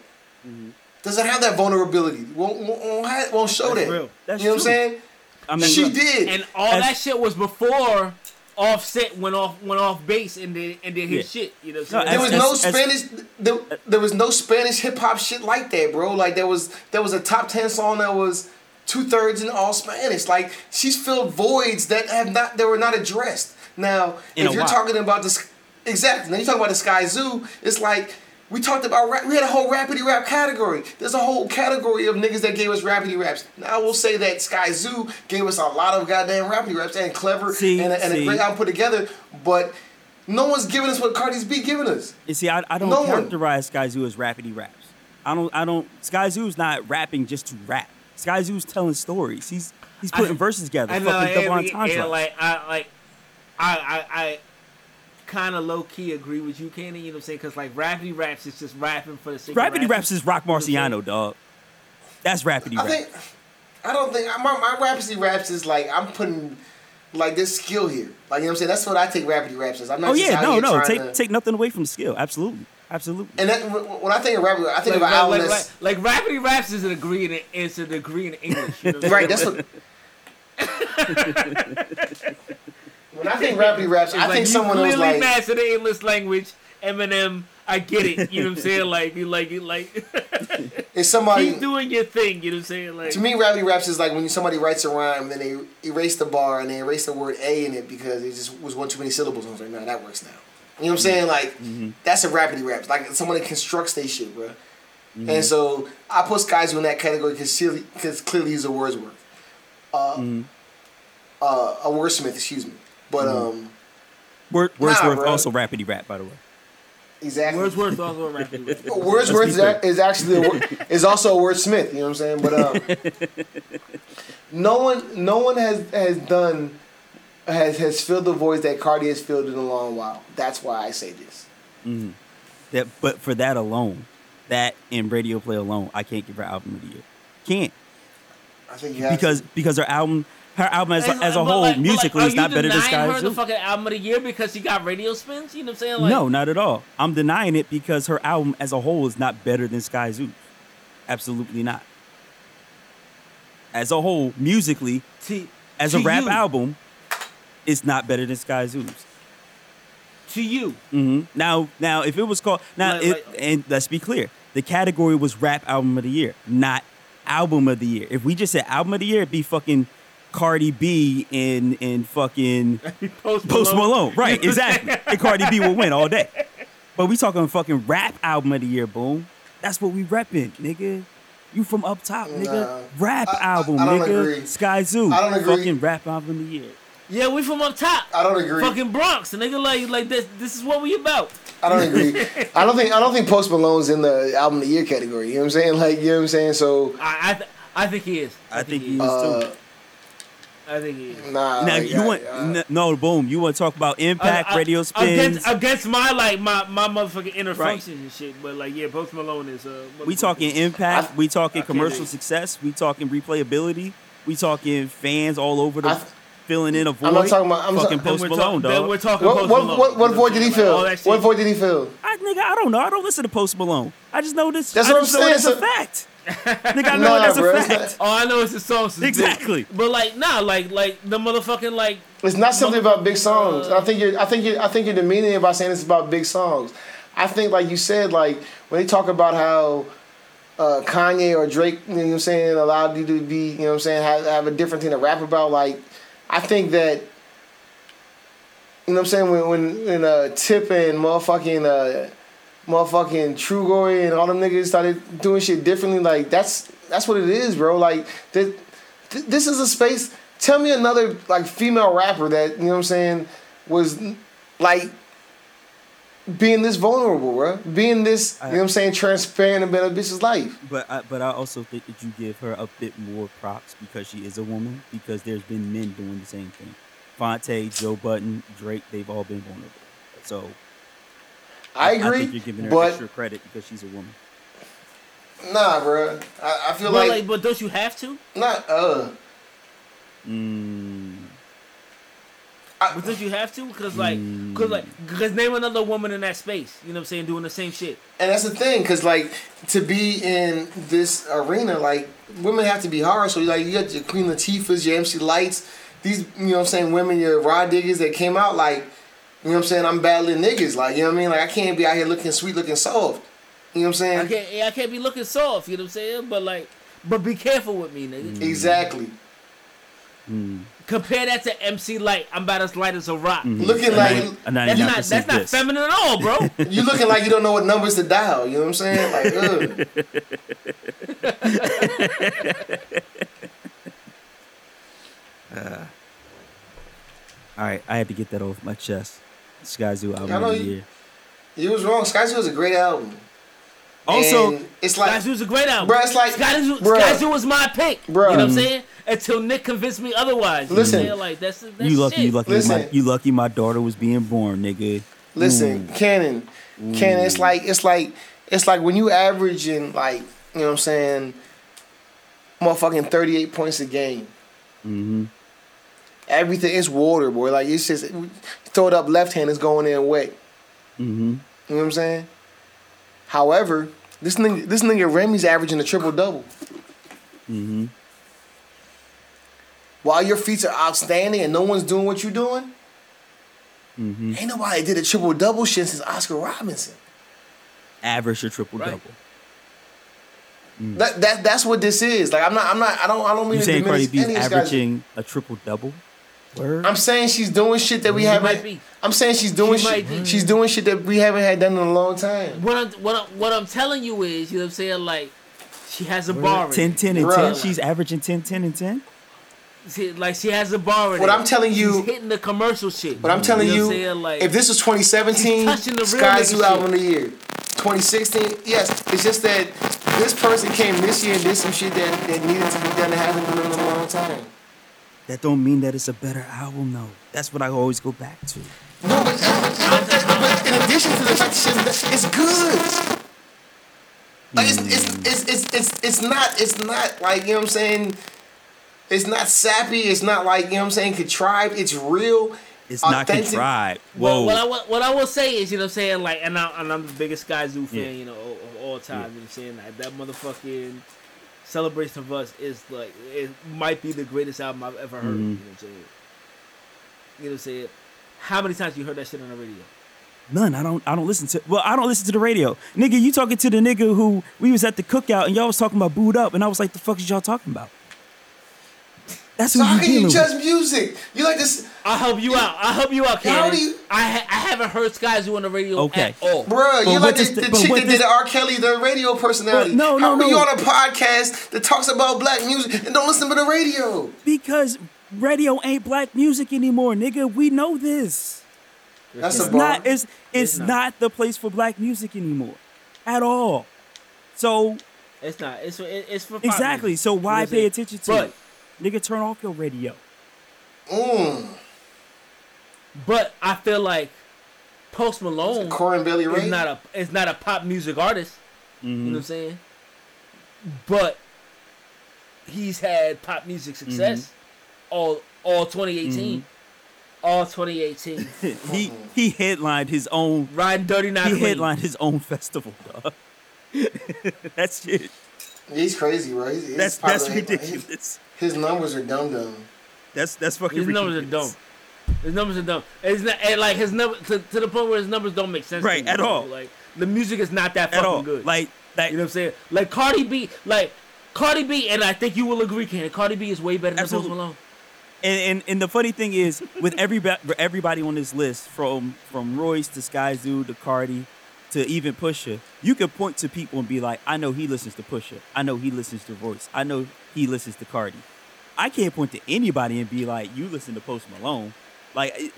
S1: Doesn't have that vulnerability. Won't, won't, won't, have- won't show
S3: That's
S1: that.
S3: real.
S2: That's
S1: you know what I'm saying?
S2: I mean,
S1: she
S2: look,
S1: did.
S3: And all
S2: As-
S3: that shit was before Offset went off went off base and did and did his
S2: Yeah.
S3: shit. You know what
S2: No,
S3: I'm saying?
S1: there was
S2: as-
S1: no
S2: as- as-
S1: Spanish. There, there was no Spanish hip hop shit like that, bro. Like there was there was a top ten song that was two thirds in all Spanish. Like she's filled voids that have not that were not addressed. Now,
S2: In
S1: if you're
S2: while.
S1: talking about this, exactly. Now you talk about the Sky Zoo. It's like. We talked about rap. We had a whole rapidy rap category. There's a whole category of niggas that gave us rapidy raps. Now I will say that Skyzoo gave us a lot of goddamn rapidy raps and clever
S2: See,
S1: and, a, and a
S2: see.
S1: great album put together. But no one's giving us what Cardi's B giving us.
S2: You see, I, I don't
S1: No one.
S2: characterize Skyzoo as rapidy raps. I don't. I don't. Skyzoo's not rapping just to rap. Skyzoo's telling stories. He's he's putting
S3: I-
S2: verses together.
S3: I know,
S2: fucking double
S3: and,
S2: entendre.
S3: like I like I I, I kind of low key agree with you, Kenny. You know what I'm saying? Because like Rapidy Raps is just rapping for the sake of
S2: rapidy
S3: rapping.
S2: raps is Roc Marciano, dog. That's rapidy
S1: I
S2: rap.
S1: think I don't think my my rapidly raps is like I'm putting like this skill here. Like you know what I'm saying? That's what I take rapidly raps as. I'm not
S2: oh yeah,
S1: out
S2: no, no. Take
S1: to,
S2: take nothing away from skill. Absolutely, absolutely.
S1: and that, when I think of rapidly, I think
S3: Like,
S1: of an album
S3: like,
S1: that's
S3: like, like Rapidy Raps is a degree in it's a degree in English. You know
S1: right. That's what. when I think rapidly raps,
S3: It's
S1: I
S3: like
S1: think
S3: you
S1: someone who's
S3: clearly
S1: like
S3: master the English language. Eminem, I get it. You know what I'm saying? Like you like you like
S1: is somebody.
S3: keep doing your thing. You know what I'm saying? Like
S1: To me, rapidly raps is like when somebody writes a rhyme, and then they erase the bar and they erase the word a in it because it just was one too many syllables. I was like, no, that works now. You know what I'm saying? Like that's a rapidly raps. Like someone that constructs their shit, bro. And so I put Skyzoo in that category because clearly, cause clearly he's a Wordsworth. uh,
S2: Mm-hmm.
S1: uh, a wordsmith, excuse me. But um,
S2: Word, Wordsworth
S1: bro.
S2: also rappity rap, by the way.
S1: exactly.
S3: Wordsworth also a rapper.
S1: Wordsworth is, a- is actually a, is also a wordsmith. You know what I'm saying? But um, no one, no one has has done has has filled the voice that Cardi has filled in a long while. That's why I say this.
S2: That, but for that alone, that and radio play alone, I can't give her album of the year. Can't
S1: I think you have
S2: because because her album, her album as, as a whole
S3: like-
S2: musically
S3: like,
S2: is not better than Sky
S3: her the fucking album of the year because she got radio spins? You know what I'm saying? Like,
S2: no, not at all. I'm denying it because her album as a whole is not better than Skyzoo. Absolutely not. As a whole, musically,
S3: to,
S2: as a rap
S3: you,
S2: album, it's not better than Skyzoo's.
S3: To you,
S2: hmm Now, now, if it was called now,
S3: Like-
S2: it,
S3: like-
S2: and let's be clear, the category was rap album of the year, not album of the year. If we just said album of the year, it'd be fucking Cardi B and and fucking
S3: Post
S2: Post Malone, right? Exactly. and Cardi B will win all day. But we talking fucking rap album of the year, boom. That's what we repping, nigga. You from up top, nigga.
S1: Nah.
S2: rap
S1: I- I-
S2: album,
S1: I don't
S2: nigga.
S1: agree.
S2: Sky Zoo.
S1: I don't agree.
S2: Fucking rap album of the year.
S3: Yeah, we from up top.
S1: I don't agree.
S3: Fucking Bronx, nigga. Like, like this. This is what we about.
S1: I don't agree. I don't think I don't think Post Malone's in the album of the year category. You know what I'm saying? Like you know what I'm saying? So
S3: I, I, th- I think he is.
S2: I think he
S3: is.
S2: is
S1: uh,
S2: too.
S3: I think he is.
S1: nah.
S2: Now you
S1: I-
S2: want
S1: I-
S2: n- no boom. You want to talk about impact,
S3: I- I-
S2: radio spins?
S3: against against my like my my motherfucking inner
S2: Right.
S3: function and shit. But like, yeah, Post Malone is. Uh,
S2: we talking impact.
S1: I-
S2: we talking
S3: I
S2: commercial success. We talking replayability. We talking fans all over the
S1: I-
S2: filling in a void.
S1: I'm not talking about- I'm
S2: fucking
S1: talking-
S2: Post
S3: we're,
S2: Malone,
S3: talk-
S2: dog.
S3: we're talking
S1: what
S3: Post
S1: what
S3: Malone.
S1: what, what void did he
S3: Like,
S1: fill?
S3: all that shit.
S1: What void did he fill?
S2: I, nigga, I don't know. I don't listen to Post Malone. I just know this.
S1: That's
S2: I
S1: what I'm saying,
S2: That's
S1: so-
S2: a fact. nigga, I know
S1: Nah,
S2: that's
S1: bro,
S2: a
S1: it's
S2: fact.
S3: All I know is the songs.
S2: Exactly.
S3: big. But like, nah, like like the motherfucking like.
S1: It's not simply about big songs.
S3: Uh,
S1: I think you're I think you're, I think you're demeaning it by saying it's about big songs. I think like you said, like when they talk about how uh, Kanye or Drake, you know what I'm saying, allowed you to be, you know what I'm saying, have, have a different thing to rap about, like I think that you know what I'm saying, when when, when uh, Tip and motherfucking uh, motherfucking Trugoy and all them niggas started doing shit differently, like that's that's what it is, bro. Like this, this is a space. Tell me another like female rapper that you know what I'm saying was like being this vulnerable, bro. Being this, you know what I'm saying, transparent about a bitch's life.
S2: But I, but I also think that you give her a bit more props because she is a woman. Because there's been men doing the same thing. Phonte, Joe Budden, Drake, they've all been vulnerable. So
S1: I agree.
S2: I
S1: agree,
S2: think you're giving her
S1: but
S2: extra credit because she's a woman.
S1: nah, bro. I, I feel
S3: But
S1: like,
S3: like, but don't you have to?
S1: not uh.
S2: Mm,
S3: But don't you have to? Because like, because like, because name another woman in that space. You know what I'm saying? Doing the same shit.
S1: And that's the thing, cause like to be in this arena, like women have to be hard. So you like you got your Queen Latifahs, your MC Lytes, these you know what I'm saying, women, your Rah Diggas that came out like, you know what I'm saying, I'm battling niggas, like you know what I mean, like I can't be out here looking sweet, looking soft. You know what I'm saying?
S3: I can't, I can't be looking soft. You know what I'm saying? But like, but be careful with me, nigga. Mm.
S1: Exactly. Mm.
S3: Compare that to MC Lyte. I'm about as light as a rock. Mm-hmm.
S1: Looking
S2: a
S1: like
S2: nine- a
S3: That's not that's not
S2: diss.
S3: feminine at all, bro.
S1: you looking like you don't know what numbers to dial. You know what I'm saying? Like, ugh.
S2: Uh, all right, I had to get that off my chest. Skyzoo album
S1: I know
S2: of the
S1: you-
S2: year.
S1: you was wrong. Skyzoo is a great album.
S2: Also,
S1: And it's
S3: Sky
S1: like,
S3: Zoo's a great album.
S1: Bruh, it's like-
S3: Skyzoo,
S1: bruh.
S3: Skyzoo was my pick.
S1: Bruh.
S3: You know what I'm saying? Until Nick convinced me otherwise. You
S1: Listen.
S3: know what I'm saying? like that's, that's
S2: you lucky,
S3: shit.
S2: you lucky,
S1: Listen.
S2: my, you lucky. My daughter was being born, nigga.
S1: Listen, Cannon, Cannon. It's like it's like it's like when you averaging like you know what I'm saying, motherfucking 38 points a game.
S2: Mm-hmm.
S1: Everything is water, boy. Like it's just throw it up left hand, it's going in wet.
S2: Mm-hmm.
S1: You know what I'm saying? However, this nigga, this nigga Remy's averaging a triple double.
S2: Mm-hmm.
S1: While your feats are outstanding and no one's doing what you're doing,
S2: Mm-hmm.
S1: ain't nobody did a triple double shit since Oscar Robinson.
S2: Average or triple
S3: Right.
S2: double.
S1: That, that that's what this is. Like I'm not I'm not I don't I don't mean
S2: You
S1: to
S2: saying Cardi
S1: diminish
S2: B's
S1: any of these guys.
S2: averaging a triple double? Word.
S1: I'm saying she's doing shit that we
S3: She
S1: haven't.
S3: might be.
S1: I'm saying she's doing
S3: She
S1: shit. She's doing shit that we haven't had done in a long time.
S3: What I'm what I'm, what I'm telling you is, you know what I'm saying? Like, she has a bar. in
S2: 10, 10, and
S1: Bruh.
S2: 10. She's averaging 10, 10, and 10.
S3: See, like she has a bar
S1: What
S3: it.
S1: I'm telling you-
S3: She's hitting the commercial shit.
S1: But I'm telling
S3: know
S1: you,
S3: what I'm saying? Like,
S1: if this was 2017,
S3: She's touching the real
S1: Sky
S3: nigga
S1: Zoo
S3: shit.
S1: album of the year. 2016, yes. It's just that this person came this year and did some shit that, that needed to be done that hasn't been done in a long time.
S2: That don't mean that it's a better album though. That's what I always go back to.
S1: No, but, but, but in addition to the fact that shit, it's good. Like it's, it's, it's, it's, it's, it's not it's not like you know what I'm saying. It's not sappy. It's not like you know what I'm saying contrived. It's real.
S2: It's not
S1: authentic.
S2: contrived.
S3: Well,
S2: Whoa.
S3: what I will- what I will say is, you know, what I'm saying like, and, I, and I'm the biggest Skyzoo fan,
S2: Yeah.
S3: you know, of, of all time. You know, what I'm saying like that motherfucking celebration of us is like it might be the greatest album I've ever heard.
S2: Mhm.
S3: You know what I'm saying? You know what I'm saying? How many times you heard that shit on the radio?
S2: None. I don't. I don't listen to. Well, I don't listen to the radio, nigga. You talking to the nigga who we was at the cookout and y'all was talking about booed up, and I was like, the fuck is y'all talking about? That's who
S1: So how
S2: you
S1: can you
S2: dealing
S1: judge
S2: with.
S1: music? You like this,
S3: I'll help you out. I'll help you out,
S1: How do you-
S3: I ha- I haven't heard Skyzoo on the radio
S2: Okay.
S3: at all.
S1: bruh? You
S2: what
S1: like the,
S2: the-
S1: the chick that
S2: does-
S1: did R. Kelly, the radio personality.
S2: But no,
S1: How
S2: no,
S1: are you
S2: no.
S1: on a podcast that talks about black music and don't listen to the radio?
S2: Because radio ain't black music anymore, nigga. We know this.
S1: That's
S2: It's
S1: a bar.
S2: not. It's it's
S3: It's not.
S2: not. the place for black music anymore, at all. So
S3: It's not. It's it's for
S2: exactly.
S3: music.
S2: So why
S3: what
S2: pay attention to
S3: But
S2: it? Nigga, turn off your radio.
S1: Mm.
S3: but I feel like Post Malone
S1: Corey and Billy Ray.
S3: is not a is not a pop music artist. You know mm-hmm. what I'm saying? But he's had pop music success mm-hmm. all all 2018. Mm-hmm. All 2018.
S2: he he headlined his own.
S3: Riding Dirty Not
S2: He
S3: Clean.
S2: headlined his own festival, dog. that's it.
S1: He's crazy, bro. He's, he's
S2: That's that's ridiculous.
S1: His, his numbers are dumb dumb.
S2: That's that's fucking ridiculous.
S3: His numbers are dumb. His numbers are dumb. It's not and like his number to, to the point where his numbers don't make sense. to
S2: Right,
S3: me,
S2: at
S3: bro.
S2: all.
S3: Like the music is not that
S2: at
S3: fucking
S2: all.
S3: good.
S2: Like that.
S3: you know what I'm saying? Like Cardi B, like Cardi B, and I think you will agree, Ken. Cardi B is way better than Post Malone.
S2: And, and and the funny thing is, with everybody everybody on this list, from from Royce to Skyzoo to Cardi to even Pusha, you can point to people and be like, I know he listens to Pusha. I know he listens to Royce. I know he listens to Cardi. I can't point to anybody and be like, you listen to Post Malone. Like, eh,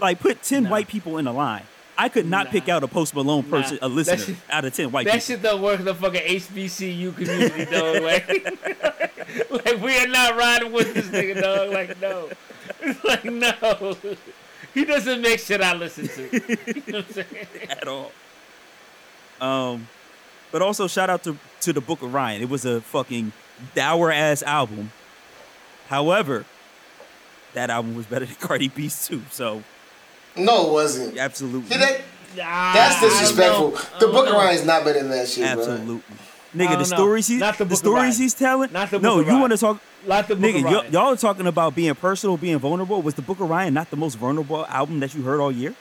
S2: like put ten
S3: Nah.
S2: white people in a line. I could not pick out a Post Malone
S3: Nah.
S2: person, a listener
S3: shit-
S2: out of ten white people.
S3: That
S2: people.
S3: shit don't work in the fucking HBCU community, dog. Like, like we are not riding with this nigga, dog. Like, no. Like, no. He doesn't make shit I listen to. You know what I'm saying?
S2: at all. Um, but also shout out to to the Book of Ryan. It was a fucking dour ass album. However, that album was better than Cardi B's too. So
S1: No, it wasn't.
S2: absolutely,
S1: See, that, that's disrespectful. The
S3: don't
S1: Book of
S3: know.
S1: Ryan's not better than that shit,
S2: absolutely.
S3: I
S2: Nigga,
S3: don't
S2: the
S3: know.
S2: stories he,
S3: Not the
S2: the, stories he's telling.
S3: Not the
S2: no,
S3: Book of
S2: you want to talk,
S3: Like the Book
S2: nigga?
S3: of
S2: Y'all, y'all are talking about being personal, being vulnerable. Was the Book of Ryan not the most vulnerable album that you heard all year?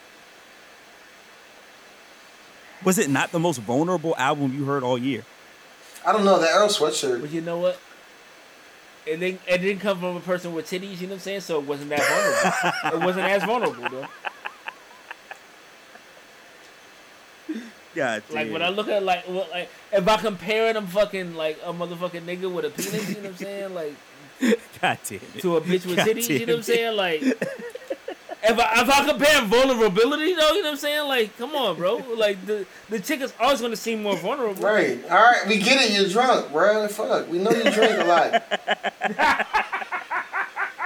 S2: Was it not the most vulnerable album you heard all year?
S1: I don't know that Earl sweatshirt.
S3: But you know what? It didn't, it didn't come from a person with titties, you know what I'm saying? So it wasn't that vulnerable. it wasn't as vulnerable, though.
S2: God
S3: Like
S2: damn.
S3: when I look at like what like if I compare them fucking like a motherfucking nigga with a penis, you know what I'm saying? Like
S2: God damn it.
S3: to a bitch with
S2: God
S3: titties, you know what I'm saying? Like if I if I compare vulnerability though, you know what I'm saying? Like, come on, bro. Like the the chick is always gonna seem more vulnerable.
S1: Right. All right. We get it. You're drunk, bro. Fuck. We know you drink a lot.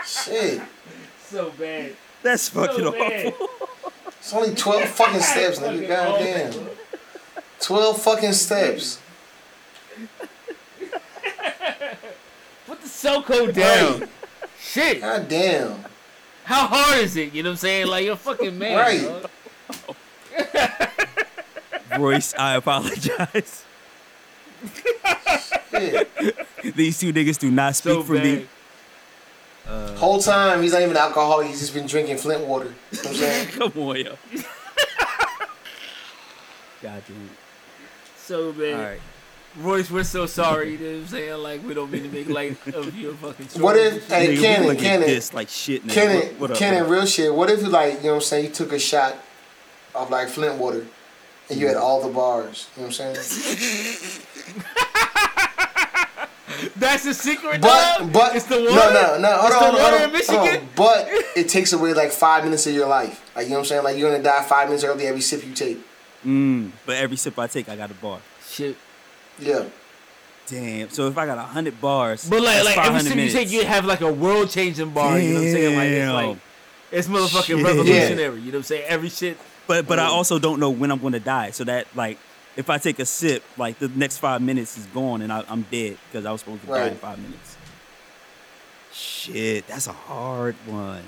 S1: Shit.
S3: So bad.
S2: That's fucking
S3: So bad.
S2: awful.
S1: It's only 12 fucking steps, nigga.
S3: Fucking
S1: Goddamn.
S3: awful.
S1: 12 fucking steps.
S3: Put the cell code down.
S1: Right.
S3: Shit.
S1: Goddamn.
S3: How hard is it? You know what I'm saying? Like you're a fucking man.
S1: Right.
S2: Royce, I apologize. These two niggas do not speak
S3: So
S2: for me.
S3: bad.
S1: Uh, Whole time he's not even an alcoholic. He's just been drinking Flint water. You know what I'm saying?
S2: Come on, yo. God damn
S3: So bad.
S2: All right.
S3: Royce, we're so sorry. You know what I'm saying? Like we don't mean to make light of your fucking.
S1: What if, hey,
S2: Nigga, we
S1: Cannon,
S2: gonna
S1: Cannon,
S2: this like shit now.
S1: Cannon,
S2: what, what up,
S1: Cannon,
S2: up?
S1: real shit. What if you like, you know what I'm saying, you took a shot of like Flint water and you had all the bars. You know what I'm saying?
S3: That's the secret,
S1: But
S3: dog?
S1: but
S3: it's the water.
S1: no no no hold
S3: It's
S1: on
S3: the
S1: hold
S3: water
S1: on,
S3: in
S1: hold
S3: Michigan.
S1: on. But it takes away like five minutes of your life. Like you know what I'm saying? Like you're gonna die five minutes early every sip you take.
S2: Mm, but every sip I take, I got a bar.
S3: Shit.
S1: Yeah.
S2: Damn. So if I got hundred bars,
S3: But like,
S2: that's
S3: like every
S2: 500
S3: sip you
S2: minutes.
S3: take, you have like a world changing bar. You know what I'm saying? Like it's like it's motherfucking
S2: Shit.
S3: revolutionary. You know what I'm saying? Every shit.
S2: But but I also don't know when I'm going to die. So that like, if I take a sip, like the next five minutes is gone and I, I'm dead because I was supposed to die in five minutes. Shit, that's a hard one.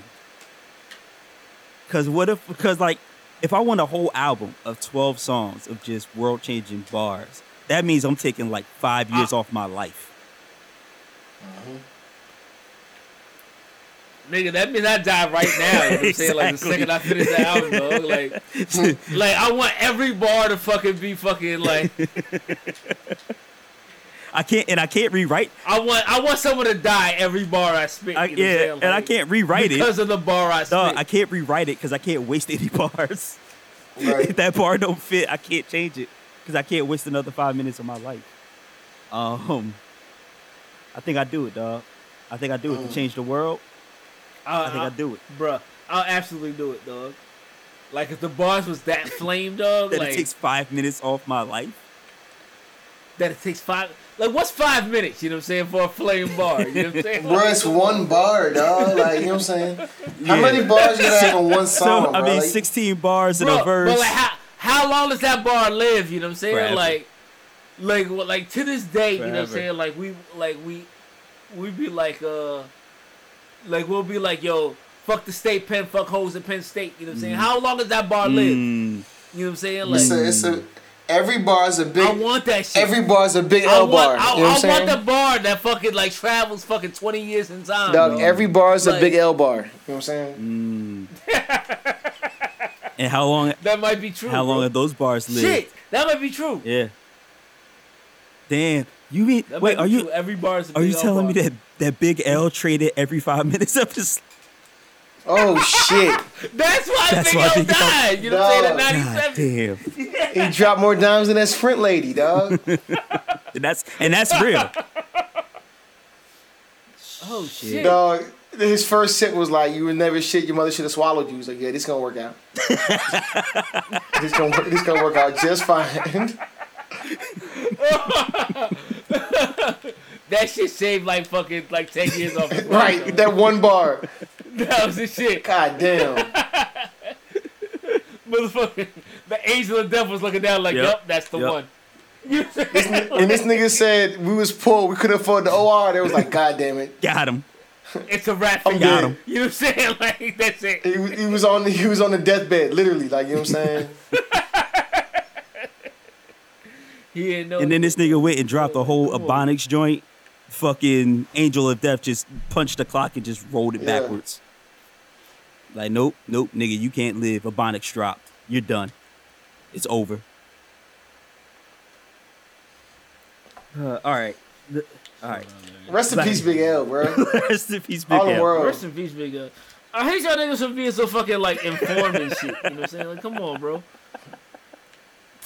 S2: Cause what if? Because like, if I want a whole album of twelve songs of just world changing bars, that means I'm taking like five years ah. off my life. Uh-huh.
S3: Nigga, that means I die right now. You know what I'm saying? Like the second I finish the album, dog. Like, like I want every bar to fucking be fucking like
S2: I can't, and I can't rewrite.
S3: I want I want someone to die every bar I spit.
S2: I,
S3: you know what
S2: yeah,
S3: saying?
S2: and I can't rewrite it.
S3: because of the bar I spit.
S2: Dog, I can't rewrite it because I can't waste any bars.
S1: Right.
S2: if that bar don't fit, I can't change it because I can't waste another five minutes of my life. Um, I think I do it, dog. I think I do it to change the world. I think I do it.
S3: Bruh, I'll absolutely do it, dog. Like if the bars was that flame, dog,
S2: That
S3: like
S2: it takes five minutes off my life.
S3: that it takes five like what's five minutes, you know what I'm saying, for a flame bar? You know what I'm saying?
S1: Bro, it's one bar, dog. Like, you know what I'm saying? How
S2: Yeah.
S1: many bars you gotta have in one
S2: So
S1: song,
S2: I
S1: bro?
S2: mean,
S1: Like,
S2: sixteen bars in a verse.
S3: But like how how long does that bar live? You know what I'm saying?
S2: Forever.
S3: Like like what like to this day, you know what I'm saying? Like we like we we be like uh like we'll be like, yo, fuck the state pen, fuck hoes at Penn State, you know what I'm saying? How long does that bar live?
S2: Mm,
S3: You know what I'm saying? Like
S1: it's a, it's a, every bar is a big,
S3: I want that shit.
S1: every bar is a big
S3: I
S1: L bar.
S3: want, I,
S1: you know what I'm
S3: I want the bar that fucking like travels fucking 20 years in time.
S1: Dog,
S3: bro.
S1: every bar is a big L bar. You know what I'm saying?
S2: and how long?
S3: that might be true.
S2: How long
S3: bro.
S2: have those bars lived?
S3: Shit, that might be true.
S2: Yeah. Damn. You mean?
S3: That
S2: Wait,
S3: might
S2: are
S3: be
S2: you?
S3: true. Every bar is a
S2: Are you
S3: big L
S2: telling me that that Big L traded every five minutes of his?
S1: Oh shit!
S3: That's why
S2: That's
S3: Big
S2: why
S3: L
S2: Big L-
S3: died. You know what I'm saying?
S1: Dog.
S3: At
S2: God
S3: 97.
S2: damn.
S1: He dropped more dimes than that Sprint lady, dog.
S2: And that's and that's real.
S3: Oh shit.
S1: dog. His first sip was like, "You would never shit. Your mother should have swallowed you." He was like, "Yeah, this gonna work out. this gonna work, this gonna work out just fine."
S3: That shit saved like fucking like 10 years off his
S1: right,
S3: though.
S1: that one bar.
S3: That was the shit.
S1: God damn.
S3: Motherfucker. The angel of death was looking down like,
S2: Yep.
S3: yep, that's the
S2: Yep.
S3: one. You know what I'm saying?
S1: When this nigga said we was poor, we couldn't afford the OR. They was like, "God damn it."
S2: Got him.
S3: It's a rap for
S1: I'm
S3: you.
S2: Got him.
S3: You know what I'm saying? Like, that's it.
S1: He, was- he was on the, he was on the deathbed, literally. Like you know what I'm saying?
S3: He didn't know.
S2: And then this nigga went and dropped a whole. Ebonics joint. Fucking Angel of Death just punched the clock and just rolled it
S1: Yeah.
S2: backwards. Like, nope, nope, nigga, you can't live. Ebonics dropped. You're done. It's over. Uh, all right. The- all right.
S1: Rest in peace, Big L, bro.
S2: Rest in peace, Big
S1: All the
S2: L.
S1: world.
S3: Rest in peace, big L. I hate y'all niggas for being so fucking like informed and shit. You know what I'm saying? Like, come on, bro.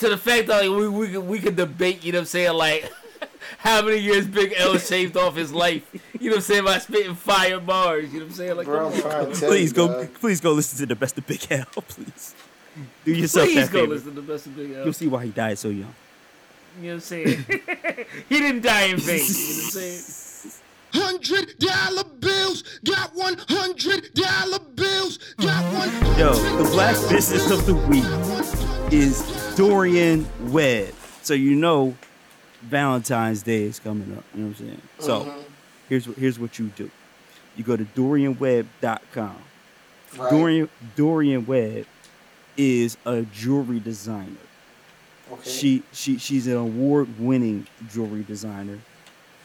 S3: To the fact that like, we we could, we could debate, you know what I'm saying? Like, how many years Big L shaved off his life? You know what I'm saying? By spitting fire bars. You know what I'm saying? Like,
S1: Bro,
S3: come
S1: I'm
S3: on.
S1: trying
S2: Please
S1: you,
S2: go.
S1: dog.
S2: Please go listen to the best of Big L. Please do yourself
S3: Please
S2: that
S3: go
S2: favor.
S3: listen to the best of Big L.
S2: You'll see why he died so young.
S3: You know what I'm saying? he didn't die in vain. You know what I'm saying?
S4: Hundred dollar bills, got one hundred dollar bills, got one.
S2: Yo, the black business of the week is Dorian Webb. So you know Valentine's Day is coming up. You know what I'm saying? So mm-hmm. here's what here's what you do. You go to DorianWebb.com.
S1: Right.
S2: Dorian Dorian Webb is a jewelry designer.
S1: Okay.
S2: She she she's an award-winning jewelry designer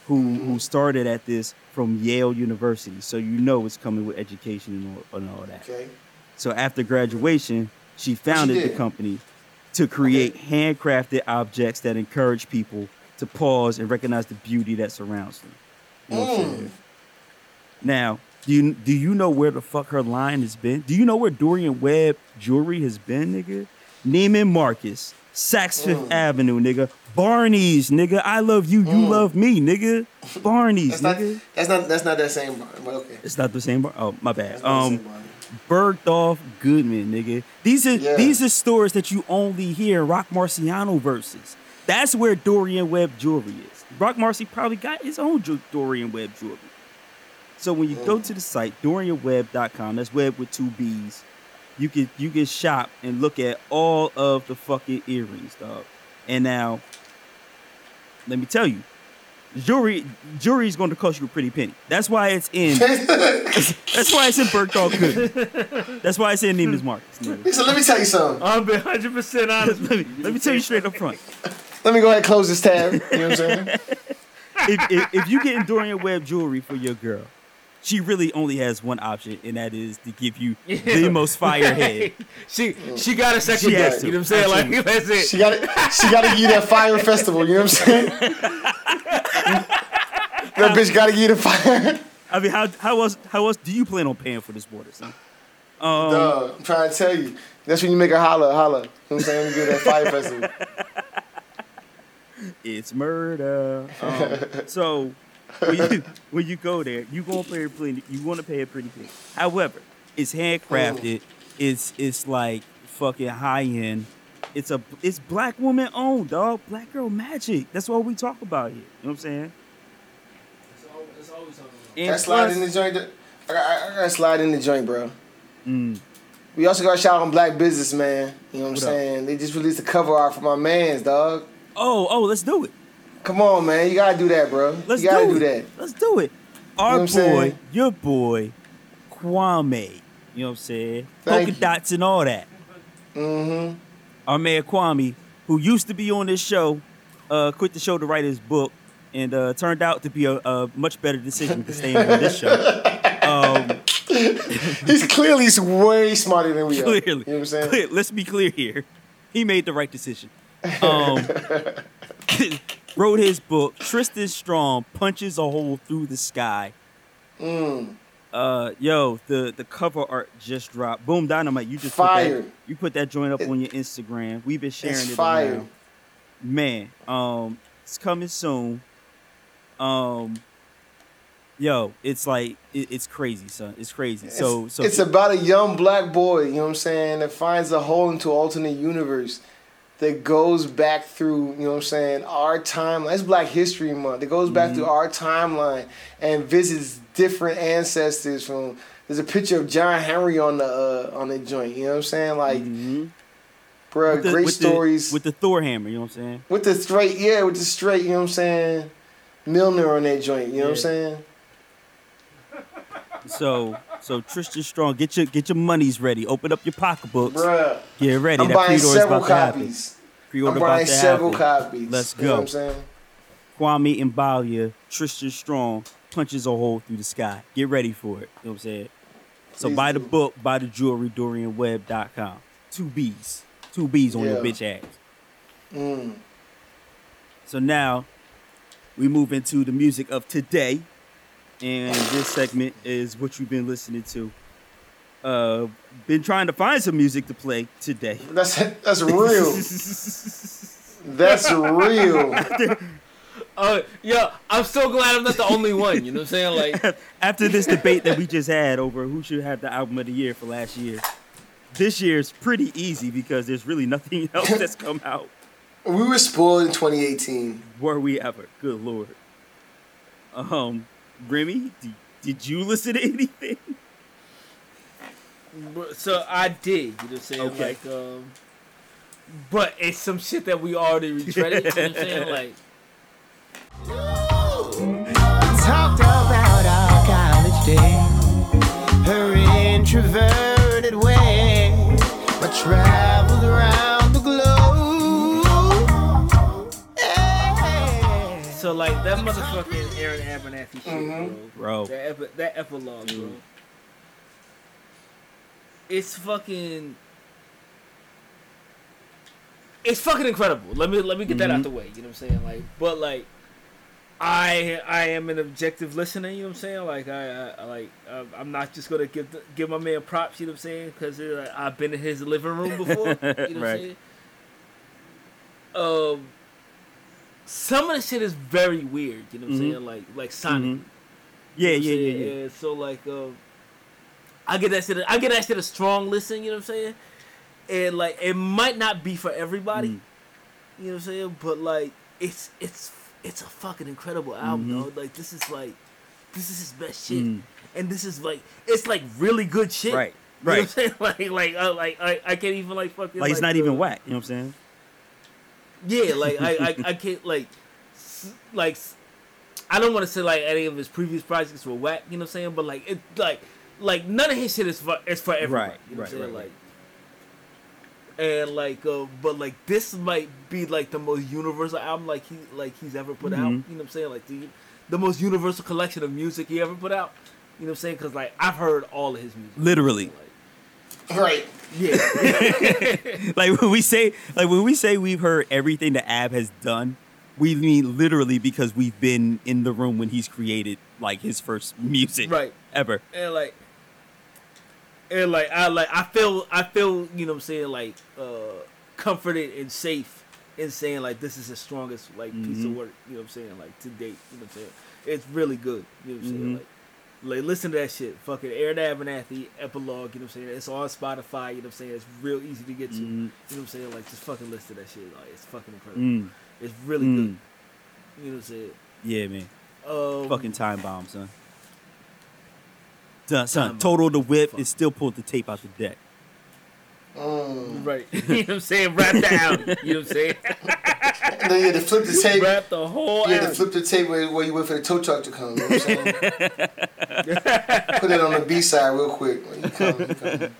S2: who who started at this from Yale University. So you know it's coming with education and all, and all that.
S1: Okay.
S2: So after graduation, she founded the company to create handcrafted objects that encourage people to pause and recognize the beauty that surrounds them. You know
S1: Mm.
S2: Now, do you do you know where the fuck her line has been? Do you know where Dorian Webb jewelry has been, nigga? Neiman Marcus, Saks Fifth Avenue, nigga. Barney's, nigga. I love you, you love me, nigga. Barney's,
S1: That's not,
S2: nigga.
S1: that's not that's not that same bar, but okay.
S2: It's not the same bar. Oh, my bad.
S1: That's
S2: Um. Bergdorf Goodman, nigga. These are
S1: Yeah.
S2: these are stores that you only hear Roc Marciano verses. That's where Dorian Webb jewelry is. Roc Marcy probably got his own Dorian Webb jewelry. So when you go to the site DorianWebb.com, that's web with two B's, you can you can shop and look at all of the fucking earrings, dog. And now, let me tell you, jewelry jewelry is going to cost you a pretty penny. That's why it's in. that's why it's in Bergdorf Good. That's why it's in Neiman's Marcus. nigga.
S1: So let me tell you something.
S3: I'm being 100 percent honest.
S2: let, me, let me tell you straight up front.
S1: Let me go ahead and close this tab. You know what I'm saying?
S2: If, if, if you get Dorian Webb jewelry for your girl, she really only has one option, and that is to give you the most fire head.
S3: she she got a second
S2: She has
S3: You know what I'm saying? Like that's it.
S1: She got to She got to give you that fire festival. You know what I'm saying? that bitch got to give you the fire.
S2: I mean, how how else how else do you plan on paying for this water, son? Um,
S1: Duh, I'm trying to tell you. That's when you make her holla, holla. You know what I'm saying? When you give that fire festival.
S2: it's murder. Um, so when you, when you go there, you gonna pay a pretty. You want to pay a pretty penny. However, it's handcrafted. It's it's like fucking high end. It's a it's black woman owned dog. Black girl magic. That's what we talk about here. You know what I'm saying? And
S1: That slide in the joint. I got, I got to slide in the joint, bro.
S2: Mm.
S1: We also got to shout out on Black Businessman. You know what I'm
S2: What up?
S1: saying? They just released a cover art for my man's, dog.
S2: Oh oh, let's do it.
S1: Come on, man. You got to do that, bro.
S2: Let's
S1: you got to
S2: do,
S1: do that.
S2: Let's do it. Our
S1: I'm saying?
S2: boy, your boy, Kwame. You know what I'm saying?
S1: Thank
S2: Polka
S1: you.
S2: dots and all that.
S1: Mm-hmm.
S2: Our man Kwame, who used to be on this show, uh, quit the show to write his book, and uh, turned out to be a, a much better decision to staying on this show. Um,
S1: He's clearly way smarter than we are.
S2: clearly,
S1: You know what I'm saying?
S2: Clear- let's be clear here. He made the right decision. Um, wrote his book. Tristan Strong punches a hole through the sky.
S1: Mm.
S2: Uh, yo, the the cover art just dropped. Boom Dynamite, you just Put
S1: Fire.
S2: that, you put that joint up
S1: It-
S2: on your Instagram. We've been sharing
S1: It's
S2: it
S1: fire.
S2: around. Man, um, it's coming soon. Um, yo, it's like it, it's crazy, son. It's crazy. so so
S1: it's about a young black boy, you know what I'm saying, that finds a hole into alternate universe that goes back through, you know what I'm saying, our timeline. It's Black History Month. It goes back through
S2: Mm-hmm.
S1: our timeline and visits different ancestors from there's a picture of John Henry on the uh, on the joint, you know what I'm saying? Like,
S2: Mhm.
S1: bruh,
S2: With the-
S1: great
S2: with the-
S1: stories.
S2: with the Thor hammer. You know what I'm saying?
S1: with the straight, yeah, with the straight, you know what I'm saying? Milner on that joint, you know what I'm saying?
S2: So so Tristan Strong, get your get your monies ready. Open up your pocketbooks.
S1: Bruh,
S2: Get ready.
S1: I'm
S2: that
S1: buying
S2: pre-order is
S1: several
S2: about to happen.
S1: copies.
S2: Pre-order
S1: I'm
S2: about
S1: buying
S2: to
S1: several
S2: happen.
S1: copies.
S2: Let's
S1: You know what
S2: go.
S1: I'm saying?
S2: Kwame Mbalia, Tristan Strong punches a hole through the sky. Get ready for it. You know what I'm saying? So
S1: Please
S2: buy the
S1: do.
S2: book, buy the jewelry, DorianWebb.com. Two B's. Two B's on your bitch ass.
S1: Mm.
S2: So now we move into the music of today. And this segment is what you've been listening to. Uh been trying to find some music to play today.
S1: That's that's real. that's real.
S3: Oh, yeah, I'm so glad I'm not the only one. You know what I'm saying? Like,
S2: After this debate that we just had over who should have the album of the year for last year, this year's pretty easy because there's really nothing else that's come out.
S1: We were spoiled in 2018.
S2: Were we ever? Good lord. Um, Remy, did, did you listen to anything?
S3: So I did, you know what I'm saying?
S2: Okay.
S3: Like, um, but it's some shit that we already retreaded, you know what I'm saying? Like,
S5: talked about our college days, her introverted way, but traveled
S3: so like that motherfucking Aaron Abernathy shit,
S1: Mhm.
S2: Bro.
S3: bro. That, epi- that epilogue, bro. It's fucking. It's fucking incredible. Let me let me get that out
S2: Mhm.
S3: the way. You know what I'm saying? Like, but like, I I am an objective listener. You know what I'm saying? Like I, I, I like uh, I'm not just gonna give the, give my man props. You know what I'm saying? Because like, I've been in his living room before. You know what
S2: Right.
S3: I'm saying? um, some of the shit is very weird. You know what I'm
S2: Mhm.
S3: saying? Like like Sonic.
S2: Mhm. Yeah,
S3: You know
S2: yeah,
S3: I'm
S2: yeah, yeah.
S3: So like um, I get that shit. I get that shit a strong listen. You know what I'm saying? And like it might not be for everybody.
S2: Mm.
S3: You know what I'm saying? But like it's it's it's a fucking incredible album,
S2: Mhm.
S3: dog. Like this is like this is his best shit,
S2: Mm.
S3: and this is like it's like really good shit.
S2: Right,
S3: You know what I'm saying? Like like I like I, I can't even like fucking
S2: Like it's not even
S3: uh,
S2: whack. You know what I'm saying?
S3: Yeah, like I, I, I can't like, like, I don't want to say like any of his previous projects were whack. You know what I'm saying? But like it, like, like none of his shit is for is for everybody.
S2: Right,
S3: you know
S2: right,
S3: what I'm saying?
S2: right,
S3: Like, and like, uh, but like this might be like the most universal album like he like he's ever put out. You know what I'm saying? Like the the most universal collection of music he ever put out. You know what I'm saying? Because like I've heard all of his music.
S2: Literally.
S3: Like,
S1: Right.
S3: Yeah.
S2: Like when we say, like when we say we've heard everything that Ab has done, we mean literally because we've been in the room when he's created like his first music
S3: Right.
S2: ever.
S3: and like and like I like I feel I feel you know what I'm saying like uh comforted and safe in saying like this is his strongest like piece of
S2: Mhm.
S3: work you know what I'm saying like to date you know what I'm saying it's really good you know what I'm saying
S2: Mhm.
S3: like like listen to that shit fucking Aaron Abernathy epilogue you know what I'm saying it's on Spotify you know what I'm saying it's real easy to get to
S2: Mhm.
S3: you know what I'm saying like just fucking listen to that shit like it's fucking incredible
S2: Mm.
S3: it's really
S2: Mm.
S3: good you know what I'm saying
S2: Yeah, man.
S3: um,
S2: Fucking time bomb, son. Son,
S3: Time
S2: son
S3: bomb.
S2: total the whip
S3: Fuck.
S2: and still pulled the tape out the deck.
S1: Mm.
S3: right you know what I'm saying wrap down you know what I'm saying
S1: And then you had to flip the tape.
S3: Wrap the whole
S1: You had to flip the tape where, where you wait for the tow truck to come. You know what I'm saying? Put it on the B side real quick. When you come, you come.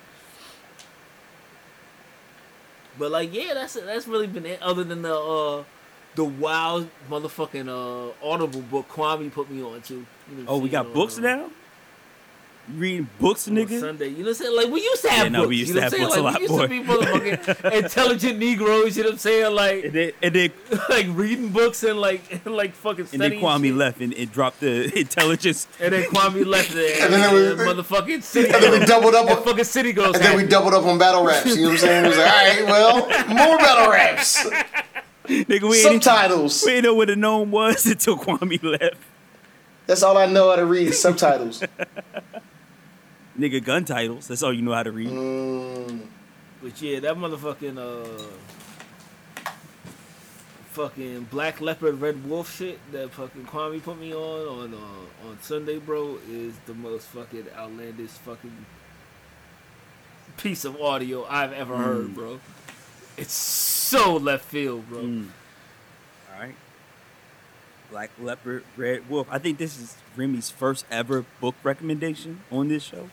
S3: But like, yeah, that's that's really been it. Other than the uh, the wild motherfucking uh, Audible book Kwame put me on to. You know
S2: Oh, we got
S3: on,
S2: books
S3: uh,
S2: now? You reading books,
S3: on
S2: nigga?
S3: Sunday, you know what I'm saying? Like we used to have
S2: Yeah, no,
S3: books.
S2: we used
S3: you
S2: to have books
S3: saying?
S2: a lot
S3: we used
S2: more.
S3: to be motherfucking intelligent Negroes. You know what I'm saying? Like
S2: And then, and then,
S3: like reading books and like and like fucking
S2: and then
S3: studying.
S2: Kwame
S3: shit.
S2: left and it dropped the intelligence.
S3: And then Kwame left there.
S1: And
S3: and
S1: then
S3: then
S1: we-
S3: motherfucking city.
S1: And then we doubled up on,
S3: fucking city girls.
S1: and then we doubled up on battle raps. You know what I'm saying? It was like, all right, well, more battle raps,
S2: Nigga, we ain't,
S1: subtitles.
S2: we ain't know what a gnome was until Kwame left.
S1: That's all I know how to read. is Subtitles.
S2: Nigga, gun titles. That's all you know how to read.
S1: Mm.
S3: But yeah, that motherfucking uh fucking Black Leopard Red Wolf shit that fucking Kwame put me on on uh, on Sunday, bro, is the most fucking outlandish fucking piece of audio I've ever heard, bro. It's so left field, bro.
S2: Mm. All right. Black Leopard, Red Wolf. I think this is Remy's first ever book recommendation on this show.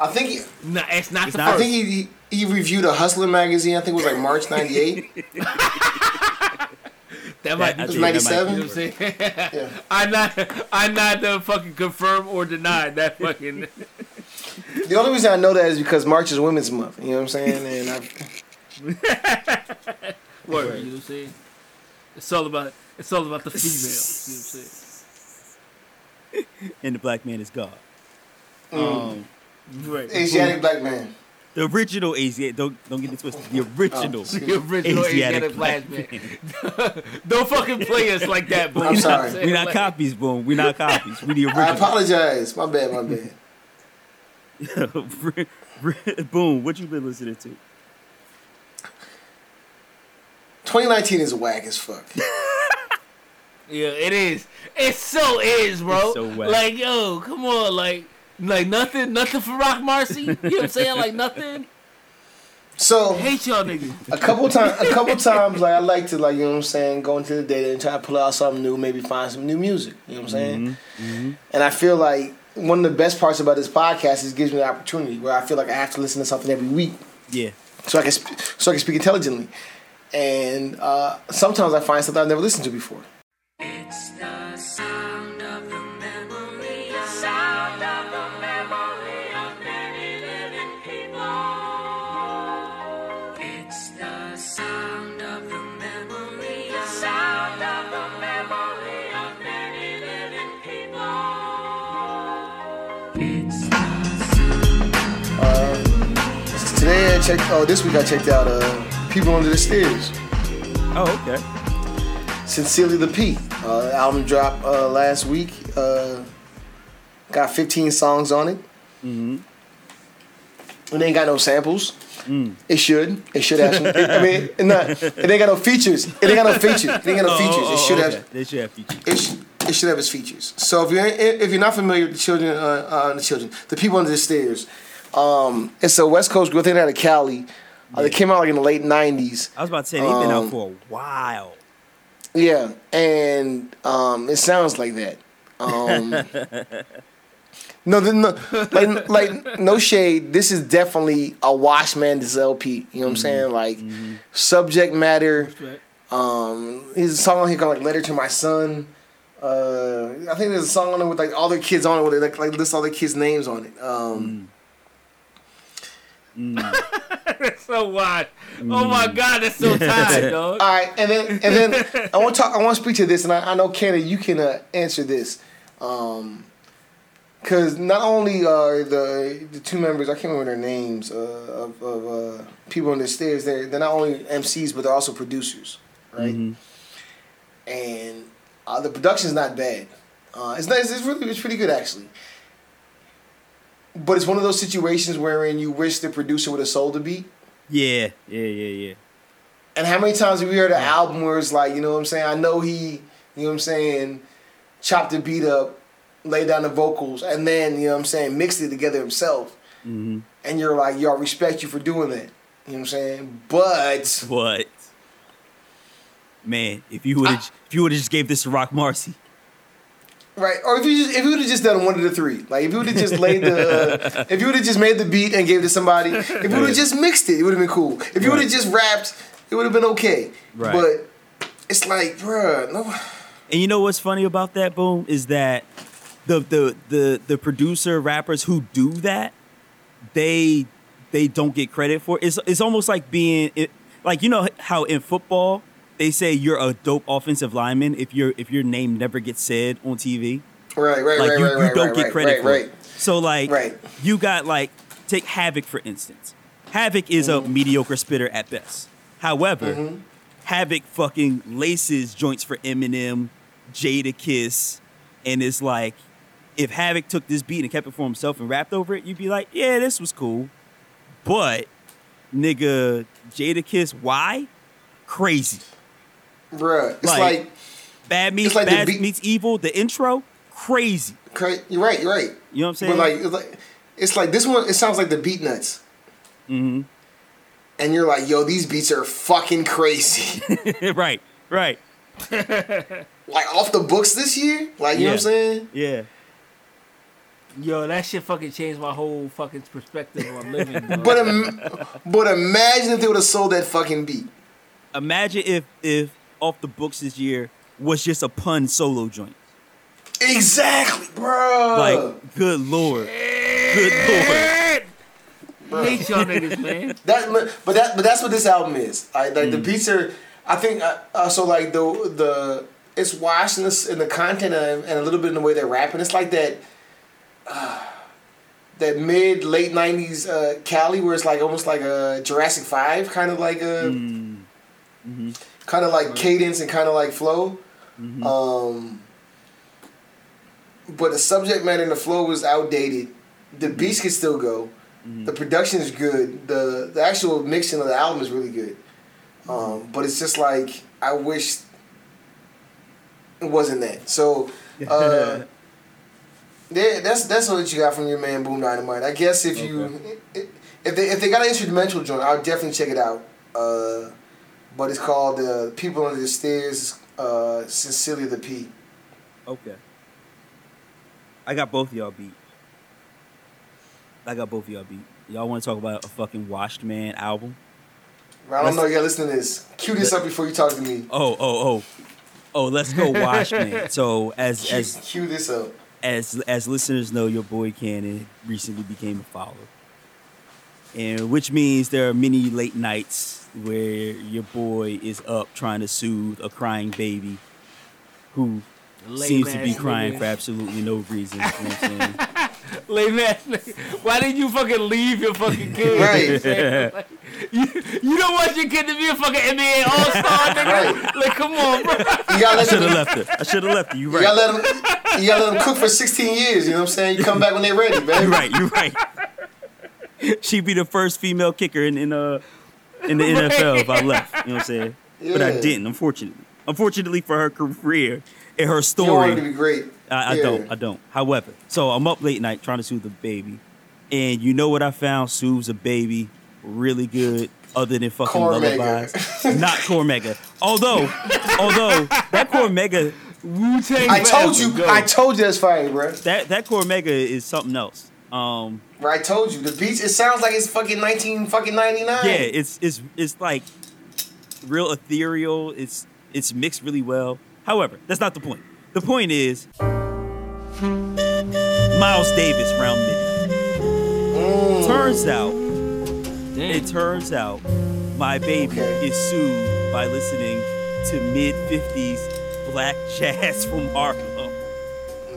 S1: I think he,
S3: Nah, it's not
S2: It's
S3: the
S2: not-
S1: I think he, he he reviewed a Hustler magazine. I think it was like March '98.
S3: that might
S2: That-
S3: be
S2: I
S1: It was
S2: think that
S3: true.
S2: might
S3: You know what I'm saying?
S1: Yeah.
S3: I'm not. I'm not to fucking confirm or deny that fucking.
S1: The only reason I know that is because March is Women's Month. You know what I'm saying? And I,
S3: Word, you know what I'm saying? It's all about it's all about the females. You know what I'm saying?
S2: And the black man is God.
S1: Mm.
S2: Um,
S3: Right.
S1: Asiatic black man.
S2: the original Asiatic. Don't don't get it twisted. The original.
S1: Oh,
S3: The original Asiatic black man. Don't fucking play us like that, boy.
S1: I'm
S3: You know what
S1: sorry.
S2: We're not
S3: Like,
S2: copies, boom. We're not copies. We the original.
S1: I
S2: original.
S1: apologize. My bad. My bad.
S2: boom. What you been listening to?
S1: 2019 is whack as fuck.
S3: Yeah, it is. It so is, bro.
S2: It's so whack.
S3: Like, yo, come on, like, like nothing, nothing for Roc Marcy. You know what I'm saying? Like nothing.
S1: So
S3: Hate y'all niggas.
S1: a couple times, a couple times, like I like to, like you know what I'm saying, go into the data and try to pull out something new, maybe find some new music. You know what I'm saying?
S2: Mm-hmm.
S1: And I feel like one of the best parts about this podcast is it gives me the opportunity where I feel like I have to listen to something every week
S2: Yeah.
S1: so I can sp- so I can speak intelligently. And uh, sometimes I find something I've never listened to before.
S6: It's the
S1: checked. Oh, this week I checked out uh, "People Under the Stairs."
S2: Oh, okay.
S1: Sincerely the P. Uh, album dropped uh, last week. Uh, got 15 songs on it. Mm-hmm. It ain't got no samples. It should. It should have some. I mean, it, not, it ain't got no features. It ain't got no features. It ain't got no features.
S2: Oh,
S1: it should
S2: oh,
S1: have.
S2: okay. They should have features.
S1: it, sh- it should have its features. So if you're if you're not familiar with the children, uh, uh, the children, the people under the stairs, um, it's a West Coast group. They're out of Cali. Uh, They came out like in the late '90s.
S2: I was about to say they've been
S1: Um,
S2: out for a while.
S1: Yeah, and um, it sounds like that. Um, no, no, like like no shade. This is definitely a Washman's LP. You know what I'm saying? Like subject matter. Um, his song on here called like "Letter to My Son." Uh, I think there's a song on it with like all the kids on it, with like like list all the kids' names on it. Um,
S3: That's so wild. Oh my god, that's so tight, dog.
S1: All right, and then and then I want to talk. I want to speak to this, and I, I know Canada, you can uh, answer this, because not only are the the two members, I can't remember their names, uh, of, of uh, people on the stairs. They're they're not only MCs, but they're also producers, right? And uh, the production's not bad. Uh, it's nice. It's really it's pretty good actually. But it's one of those situations wherein you wish the producer would have sold the beat.
S2: Yeah, yeah, yeah, yeah.
S1: And how many times have we heard an album where it's like, you know what I'm saying? I know he, you know what I'm saying, chopped the beat up, laid down the vocals, and then, you know what I'm saying, mixed it together himself.
S2: Mm-hmm.
S1: And you're like, yo, I respect you for doing that. You know what I'm saying? But
S2: But man, if you would have if you would have just gave this to Roc Marcy,
S1: right, or if you just if you would have just done one of the three, like if you would have just laid the, uh, if you would have just made the beat and gave it to somebody, if you would have just mixed it, it would have been cool. If you would have just rapped, it would have been okay.
S2: Right.
S1: But it's like, bruh, no.
S2: and you know what's funny about that, boom, is that the the the the producer rappers who do that, they they don't get credit for. it. It's it's almost like being it, like you know how in football they say you're a dope offensive lineman if your if your name never gets said on TV.
S1: Right, right,
S2: like
S1: right,
S2: you,
S1: right,
S2: you
S1: right,
S2: don't
S1: right,
S2: get credit for
S1: right.
S2: it. So like
S1: Right.
S2: you got like take Havoc for instance. Havoc is
S1: Mm-hmm.
S2: a mediocre spitter at best. However, Havoc fucking laces joints for Eminem, Jadakiss, and it's like if Havoc took this beat and kept it for himself and rapped over it, you'd be like, yeah, this was cool. But nigga, Jadakiss, why? Crazy.
S1: Bruh, it's
S2: Like-
S1: like,
S2: Bad meets
S1: like
S2: bad
S1: beat-
S2: meets evil. The intro, crazy.
S1: cra- you're right, you're right.
S2: You know what I'm saying?
S1: But like, it's like, it's like this one. It sounds like the Beatnuts.
S2: Mm-hmm.
S1: And you're like, yo, these beats are fucking crazy.
S2: right, right.
S1: like off the books this year. Like, you know what I'm saying?
S2: Yeah.
S3: Yo, that shit fucking changed my whole fucking perspective on living. Bro.
S1: But im- but imagine if they would have sold that fucking beat.
S2: Imagine if if off the books this year was just a pun solo joint.
S1: Exactly, bro.
S2: Like, good lord, good lord.
S3: hate y'all niggas, man.
S1: That, but that, but that's what this album is. Like, like
S2: Mm.
S1: the beats are. I think uh, uh, so. Like the the it's washed in the, in the content and, and a little bit in the way they're rapping. It's like that. Uh, that mid late nineties uh, Cali, where it's like almost like a Jurassic Five, kind of like a,
S2: Mm. Mm-hmm.
S1: Kind of like cadence and kind of like flow. Um, but the subject matter and the flow was outdated. The
S2: Mm-hmm.
S1: beats could still go. The production is good. The the actual mixing of the album is really good. Um, but it's just like I wish it wasn't that. So uh, yeah, that's that's what you got from your man Boom Dynamite. I guess if you if they if they got an instrumental joint, I'll definitely check it out. Uh, but it's called uh, "People Under the Stairs." Uh, Cecilia the P.
S2: Okay. I got both of y'all beat. I got both of y'all beat. Y'all want to talk about a fucking Washed Man album?
S1: I don't know. You gotta listen to this. Cue this up before you talk to me.
S2: Oh, oh, oh, oh. Let's go Washed Man. So as
S1: Cue,
S2: as
S1: cue this up.
S2: as as listeners know, your boy Cannon recently became a follower, and which means there are many late nights where your boy is up trying to soothe a crying baby who
S3: Lame
S2: seems to be crying
S3: nigga.
S2: for absolutely no reason. You know what I'm saying?
S3: like man, like, why did you fucking leave your fucking kid?
S1: Right.
S3: Like, you, you don't want your kid to be a fucking NBA All Star, nigga.
S1: Right.
S3: Like, come on, bro.
S1: You gotta
S2: I
S1: let
S2: should have
S1: them,
S2: left her. I should have left her. You
S1: you gotta let them, you gotta let them cook for 16 years. You know what I'm saying? You come back when they're ready, baby.
S2: You're right. You're right. She'd be the first female kicker in in uh in the NFL if I left. You know what I'm saying? But I didn't. Unfortunately. Unfortunately for her career and her
S1: You want to
S2: story,
S1: be great.
S2: I, I
S1: Yeah.
S2: don't. I don't. However, so I'm up late night trying to soothe the baby, and you know what I found soothes a baby really good. Other than fucking
S1: Cormega.
S2: lullabies, not Cormega. Although, although that Cormega,
S3: Wu Tang.
S1: I told you. I told you that's fire, bro.
S2: that that Cormega is something else. Um,
S1: Bro, I told you. The beach. It sounds like it's fucking 19 fucking 99.
S2: yeah, it's it's it's like real ethereal. It's it's mixed really well. However, that's not the point. The point is Miles Davis round midnight.
S1: Mm.
S2: Turns out, it turns out, my baby
S1: Okay.
S2: is soothed by listening to mid '50s black jazz from Harlem.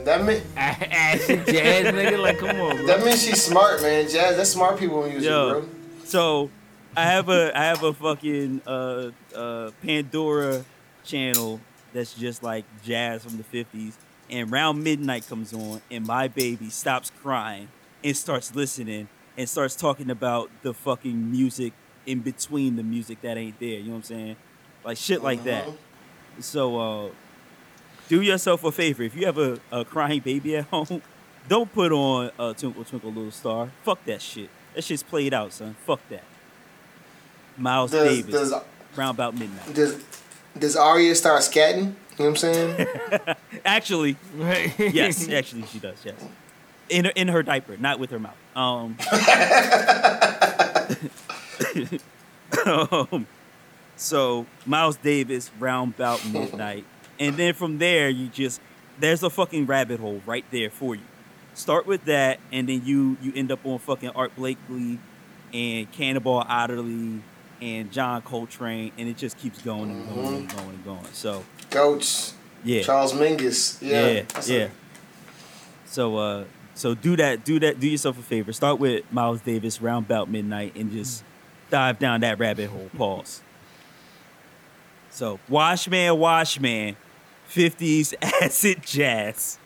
S1: That mean
S3: acid jazz, nigga. Like, come on, bro.
S1: that means she's smart, man. Jazz. That's smart people music,
S2: Yo.
S1: bro.
S2: So I have a I have a fucking uh uh Pandora channel that's just like jazz from the fifties. And round midnight comes on and my baby stops crying and starts listening and starts talking about the fucking music in between the music that ain't there. You know what I'm saying? Like shit like that. So uh do yourself a favor. If you have a, a crying baby at home, don't put on uh, Twinkle Twinkle Little Star. Fuck that shit. That shit's played out, son. Fuck that. Miles
S1: Does
S2: Davis,
S1: does
S2: round about midnight.
S1: does does Arya start scatting? You know what I'm saying?
S2: Actually,
S3: Right.
S2: yes, actually she does. Yes, in her, in her diaper, not with her mouth. Um, um, so Miles Davis round about midnight, and then from there you just there's a fucking rabbit hole right there for you. Start with that, and then you you end up on fucking Art Blakey and Cannonball Adderley and John Coltrane, and it just keeps going and going and going and going. So
S1: Coach
S2: yeah,
S1: Charles Mingus. Yeah.
S2: yeah, yeah. So uh so do that, do that, do yourself a favor. Start with Miles Davis round about midnight and just dive down that rabbit hole. Pause. So Washman, Washman, 50s acid jazz.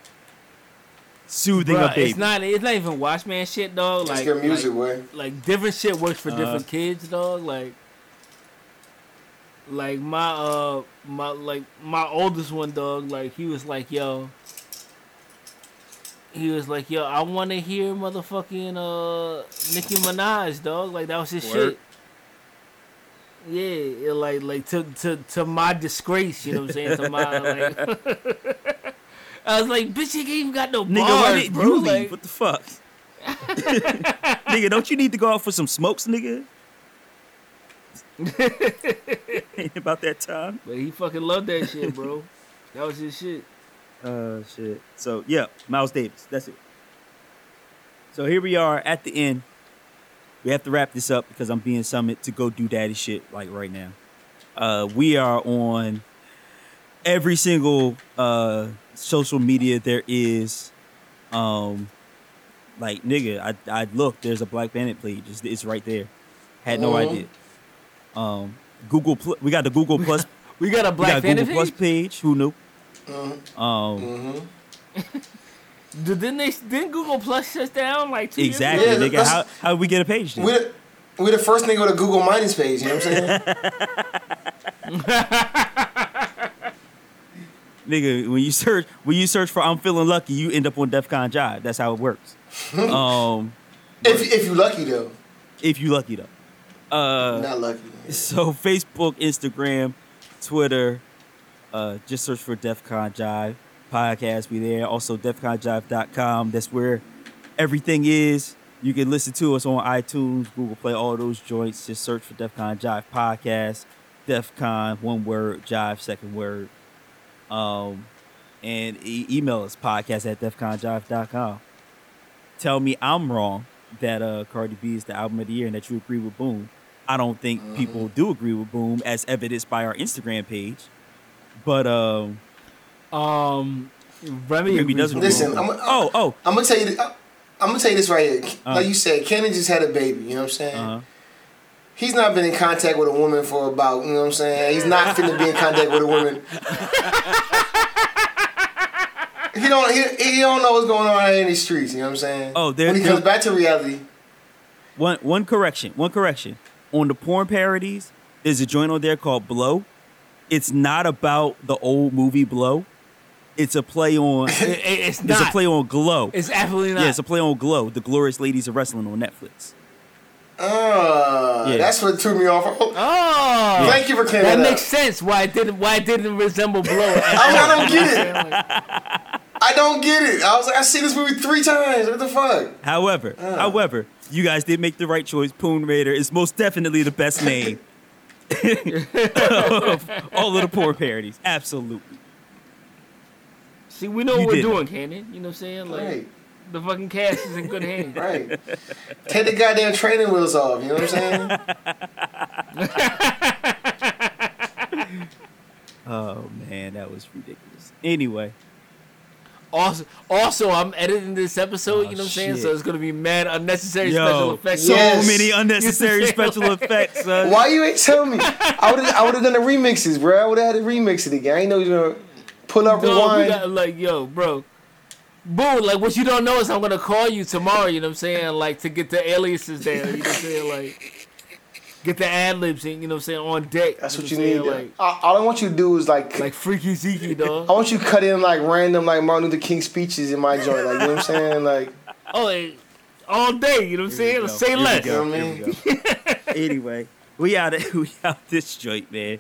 S2: Soothing
S3: Bruh,
S2: a baby.
S3: it's not. It's not even Watchman shit, dog.
S1: That's
S3: Like
S1: good music,
S3: like,
S1: boy.
S3: like different shit works for
S2: Uh,
S3: different kids, dog. Like, like my uh my like my oldest one, dog. Like he was like, yo. He was like, yo, I want to hear motherfucking uh Nicki Minaj, dog. Like that was his
S2: Word.
S3: shit. Yeah, like like to to to my disgrace, you know what I'm saying? To my like. I was like, bitch, you ain't even got no
S2: Nigga, why
S3: bars, bro.
S2: you leave?
S3: Like,
S2: what the fuck? nigga, don't you need to go out for some smokes, nigga? Ain't about that time.
S3: But he fucking loved that shit, bro. that was his shit.
S2: Uh, shit. So yeah, Miles Davis. That's it. So here we are at the end. We have to wrap this up because I'm being summoned to go do daddy shit like right now. Uh, we are on every single uh social media there is. Um, like nigga, I I look. There's a Black Bandit page. It's, it's right there. Had no
S1: Mhm.
S2: idea. Um, Google. Pl- we got the Google Plus.
S3: We got a
S2: we
S3: Black
S2: Google
S3: Panther
S2: Plus
S3: page?
S2: page. Who knew?
S1: Mhm.
S2: Um.
S1: Mhm.
S3: Did- Didn't they? Didn't Google Plus shut down like two
S2: Exactly,
S1: Yeah,
S2: nigga.
S1: that's-
S2: How how we get a page? Then?
S1: We the, we the first nigga with a Google Minus page. You know what I'm saying?
S2: nigga, when you search when you search for I'm feeling lucky, you end up on DEF CON Jive. That's how it works. um,
S1: if if you lucky though,
S2: if you lucky though. Uh,
S1: not lucky.
S2: so Facebook, Instagram, Twitter, uh, just search for DEF CON Jive podcast. We there. Also, DefConJive.com. That's where everything is. You can listen to us on iTunes, Google Play, all those joints. Just search for DefCon Jive podcast. DefCon, one word, Jive second word. Um, and e- email us podcast at defconjive.com. Tell me I'm wrong that uh Cardi B is the album of the year and that you agree with Boom. I don't think people do agree with Boom as evidenced by our Instagram page. But um
S3: Um, Remy
S2: Maybe doesn't
S1: Listen,
S3: me.
S2: with
S1: I'm-
S2: oh, oh,
S1: I'm gonna tell you. The, I'm gonna tell you this right here.
S2: Uh.
S1: like you said, Cannon just had a baby. You know what I'm saying?
S2: Uh-huh.
S1: He's not been in contact with a woman for about. You know what I'm saying? He's not finna be in contact with a woman. he don't. He, he don't know what's going on in these streets. You know what I'm saying?
S2: Oh, there-
S1: when he comes back to reality.
S2: One one correction. One correction. On the porn parodies, there's a joint on there called Blow. It's not about the old movie Blow. It's a play on.
S3: It- it- it's
S2: It's a play on Glow.
S3: It's absolutely not.
S2: Yeah, it's a play on Glow. The Glorious Ladies of Wrestling on Netflix.
S1: Uh,
S2: Yeah.
S1: that's what threw me off. Oh,
S3: oh,
S1: Thank you for clearing
S3: that
S1: that,
S3: makes sense. Why it didn't? Why it didn't resemble Blow?
S1: I, I don't get it. I don't get it. I was like, I see this movie three times. What the fuck?
S2: However, however, you guys did make the right choice. Poon Raider is most definitely the best name of all of the poor parodies. Absolutely.
S3: See, we know
S2: You
S3: what we're
S2: did it.
S3: doing, Cannon. You know what I'm saying? Like
S1: Right,
S3: the fucking cast is in good hands.
S1: right. Take the goddamn training wheels off. You know what I'm saying?
S2: Oh man, that was ridiculous. Anyway,
S3: Also, also, I'm editing this episode.
S2: Oh,
S3: you know what I'm saying? So it's gonna be mad unnecessary special effects.
S2: so
S1: Yes.
S2: many unnecessary special effects. Son.
S1: Why you ain't tell me? I would have. I would have done the remixes, bro. I would have had to remix it again. I ain't know you was gonna pull up
S3: Dog, we
S1: rewind.
S3: got like, yo, bro. Boom, like what you don't know is I'm gonna call you tomorrow, you know what I'm saying? Like to get the aliases down, you know what I'm saying? Like get the ad libs in, you know what I'm saying, on deck.
S1: That's what you
S3: I'm
S1: need.
S3: saying?
S1: Like, all I want you to do is like,
S3: Like Freekey Zekey,
S1: I want you to cut in like random like Martin Luther King speeches in my joint. Like, you know what I'm saying? Like,
S3: Oh, like, all day, you know what I'm saying?
S2: Here we go.
S3: Say
S2: Here we
S3: less.
S2: go.
S1: You know what I
S2: Here we anyway, we out. Of, we out this joint, man.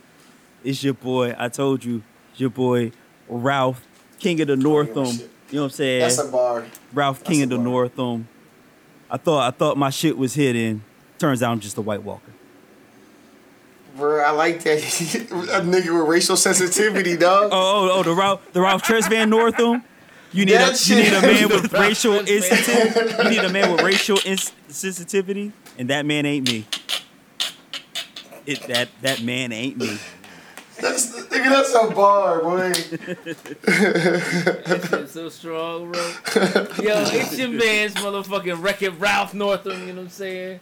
S2: It's your boy. I told you, it's your boy Ralph, King of the Northam.
S1: Um, shit.
S2: You know what I'm saying?
S1: that's a bar.
S2: Ralph, King of the. Northam. Um, I thought I thought my shit was hidden. Turns out I'm just a White Walker.
S1: Bro, I like that. a nigga with racial sensitivity, dog.
S2: Oh, oh, oh, the Ralph, the Ralph Tresvan Northam. Um? You need
S1: That
S2: a you need a man with racial insensitivity. You need a man with racial ins- sensitivity, and that man ain't me. It that that man ain't me.
S1: That's nigga, that's a bar, boy.
S3: That shit's so strong, bro. Yo, it's your man's motherfucking Wreck-It Ralph Northam, you know what I'm saying?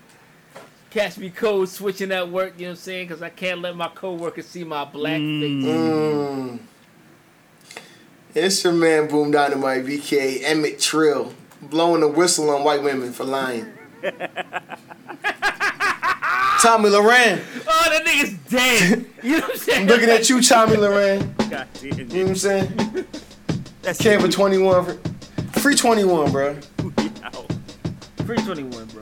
S3: Catch me cold switching at work, you know what I'm saying? Because I can't let my coworkers see my black face.
S1: Mm. It's your man Boom Dynamite, BK Emmett Trill, blowing the whistle on white women for lying. Tomi Lahren,
S3: Oh, that nigga's dead. You know what I'm saying?
S1: I'm looking at you, Tomi Lahren.
S2: God damn
S1: You know what I'm saying?
S2: That's
S1: Came for 21. Free 21, bro.
S3: Free 21, bro.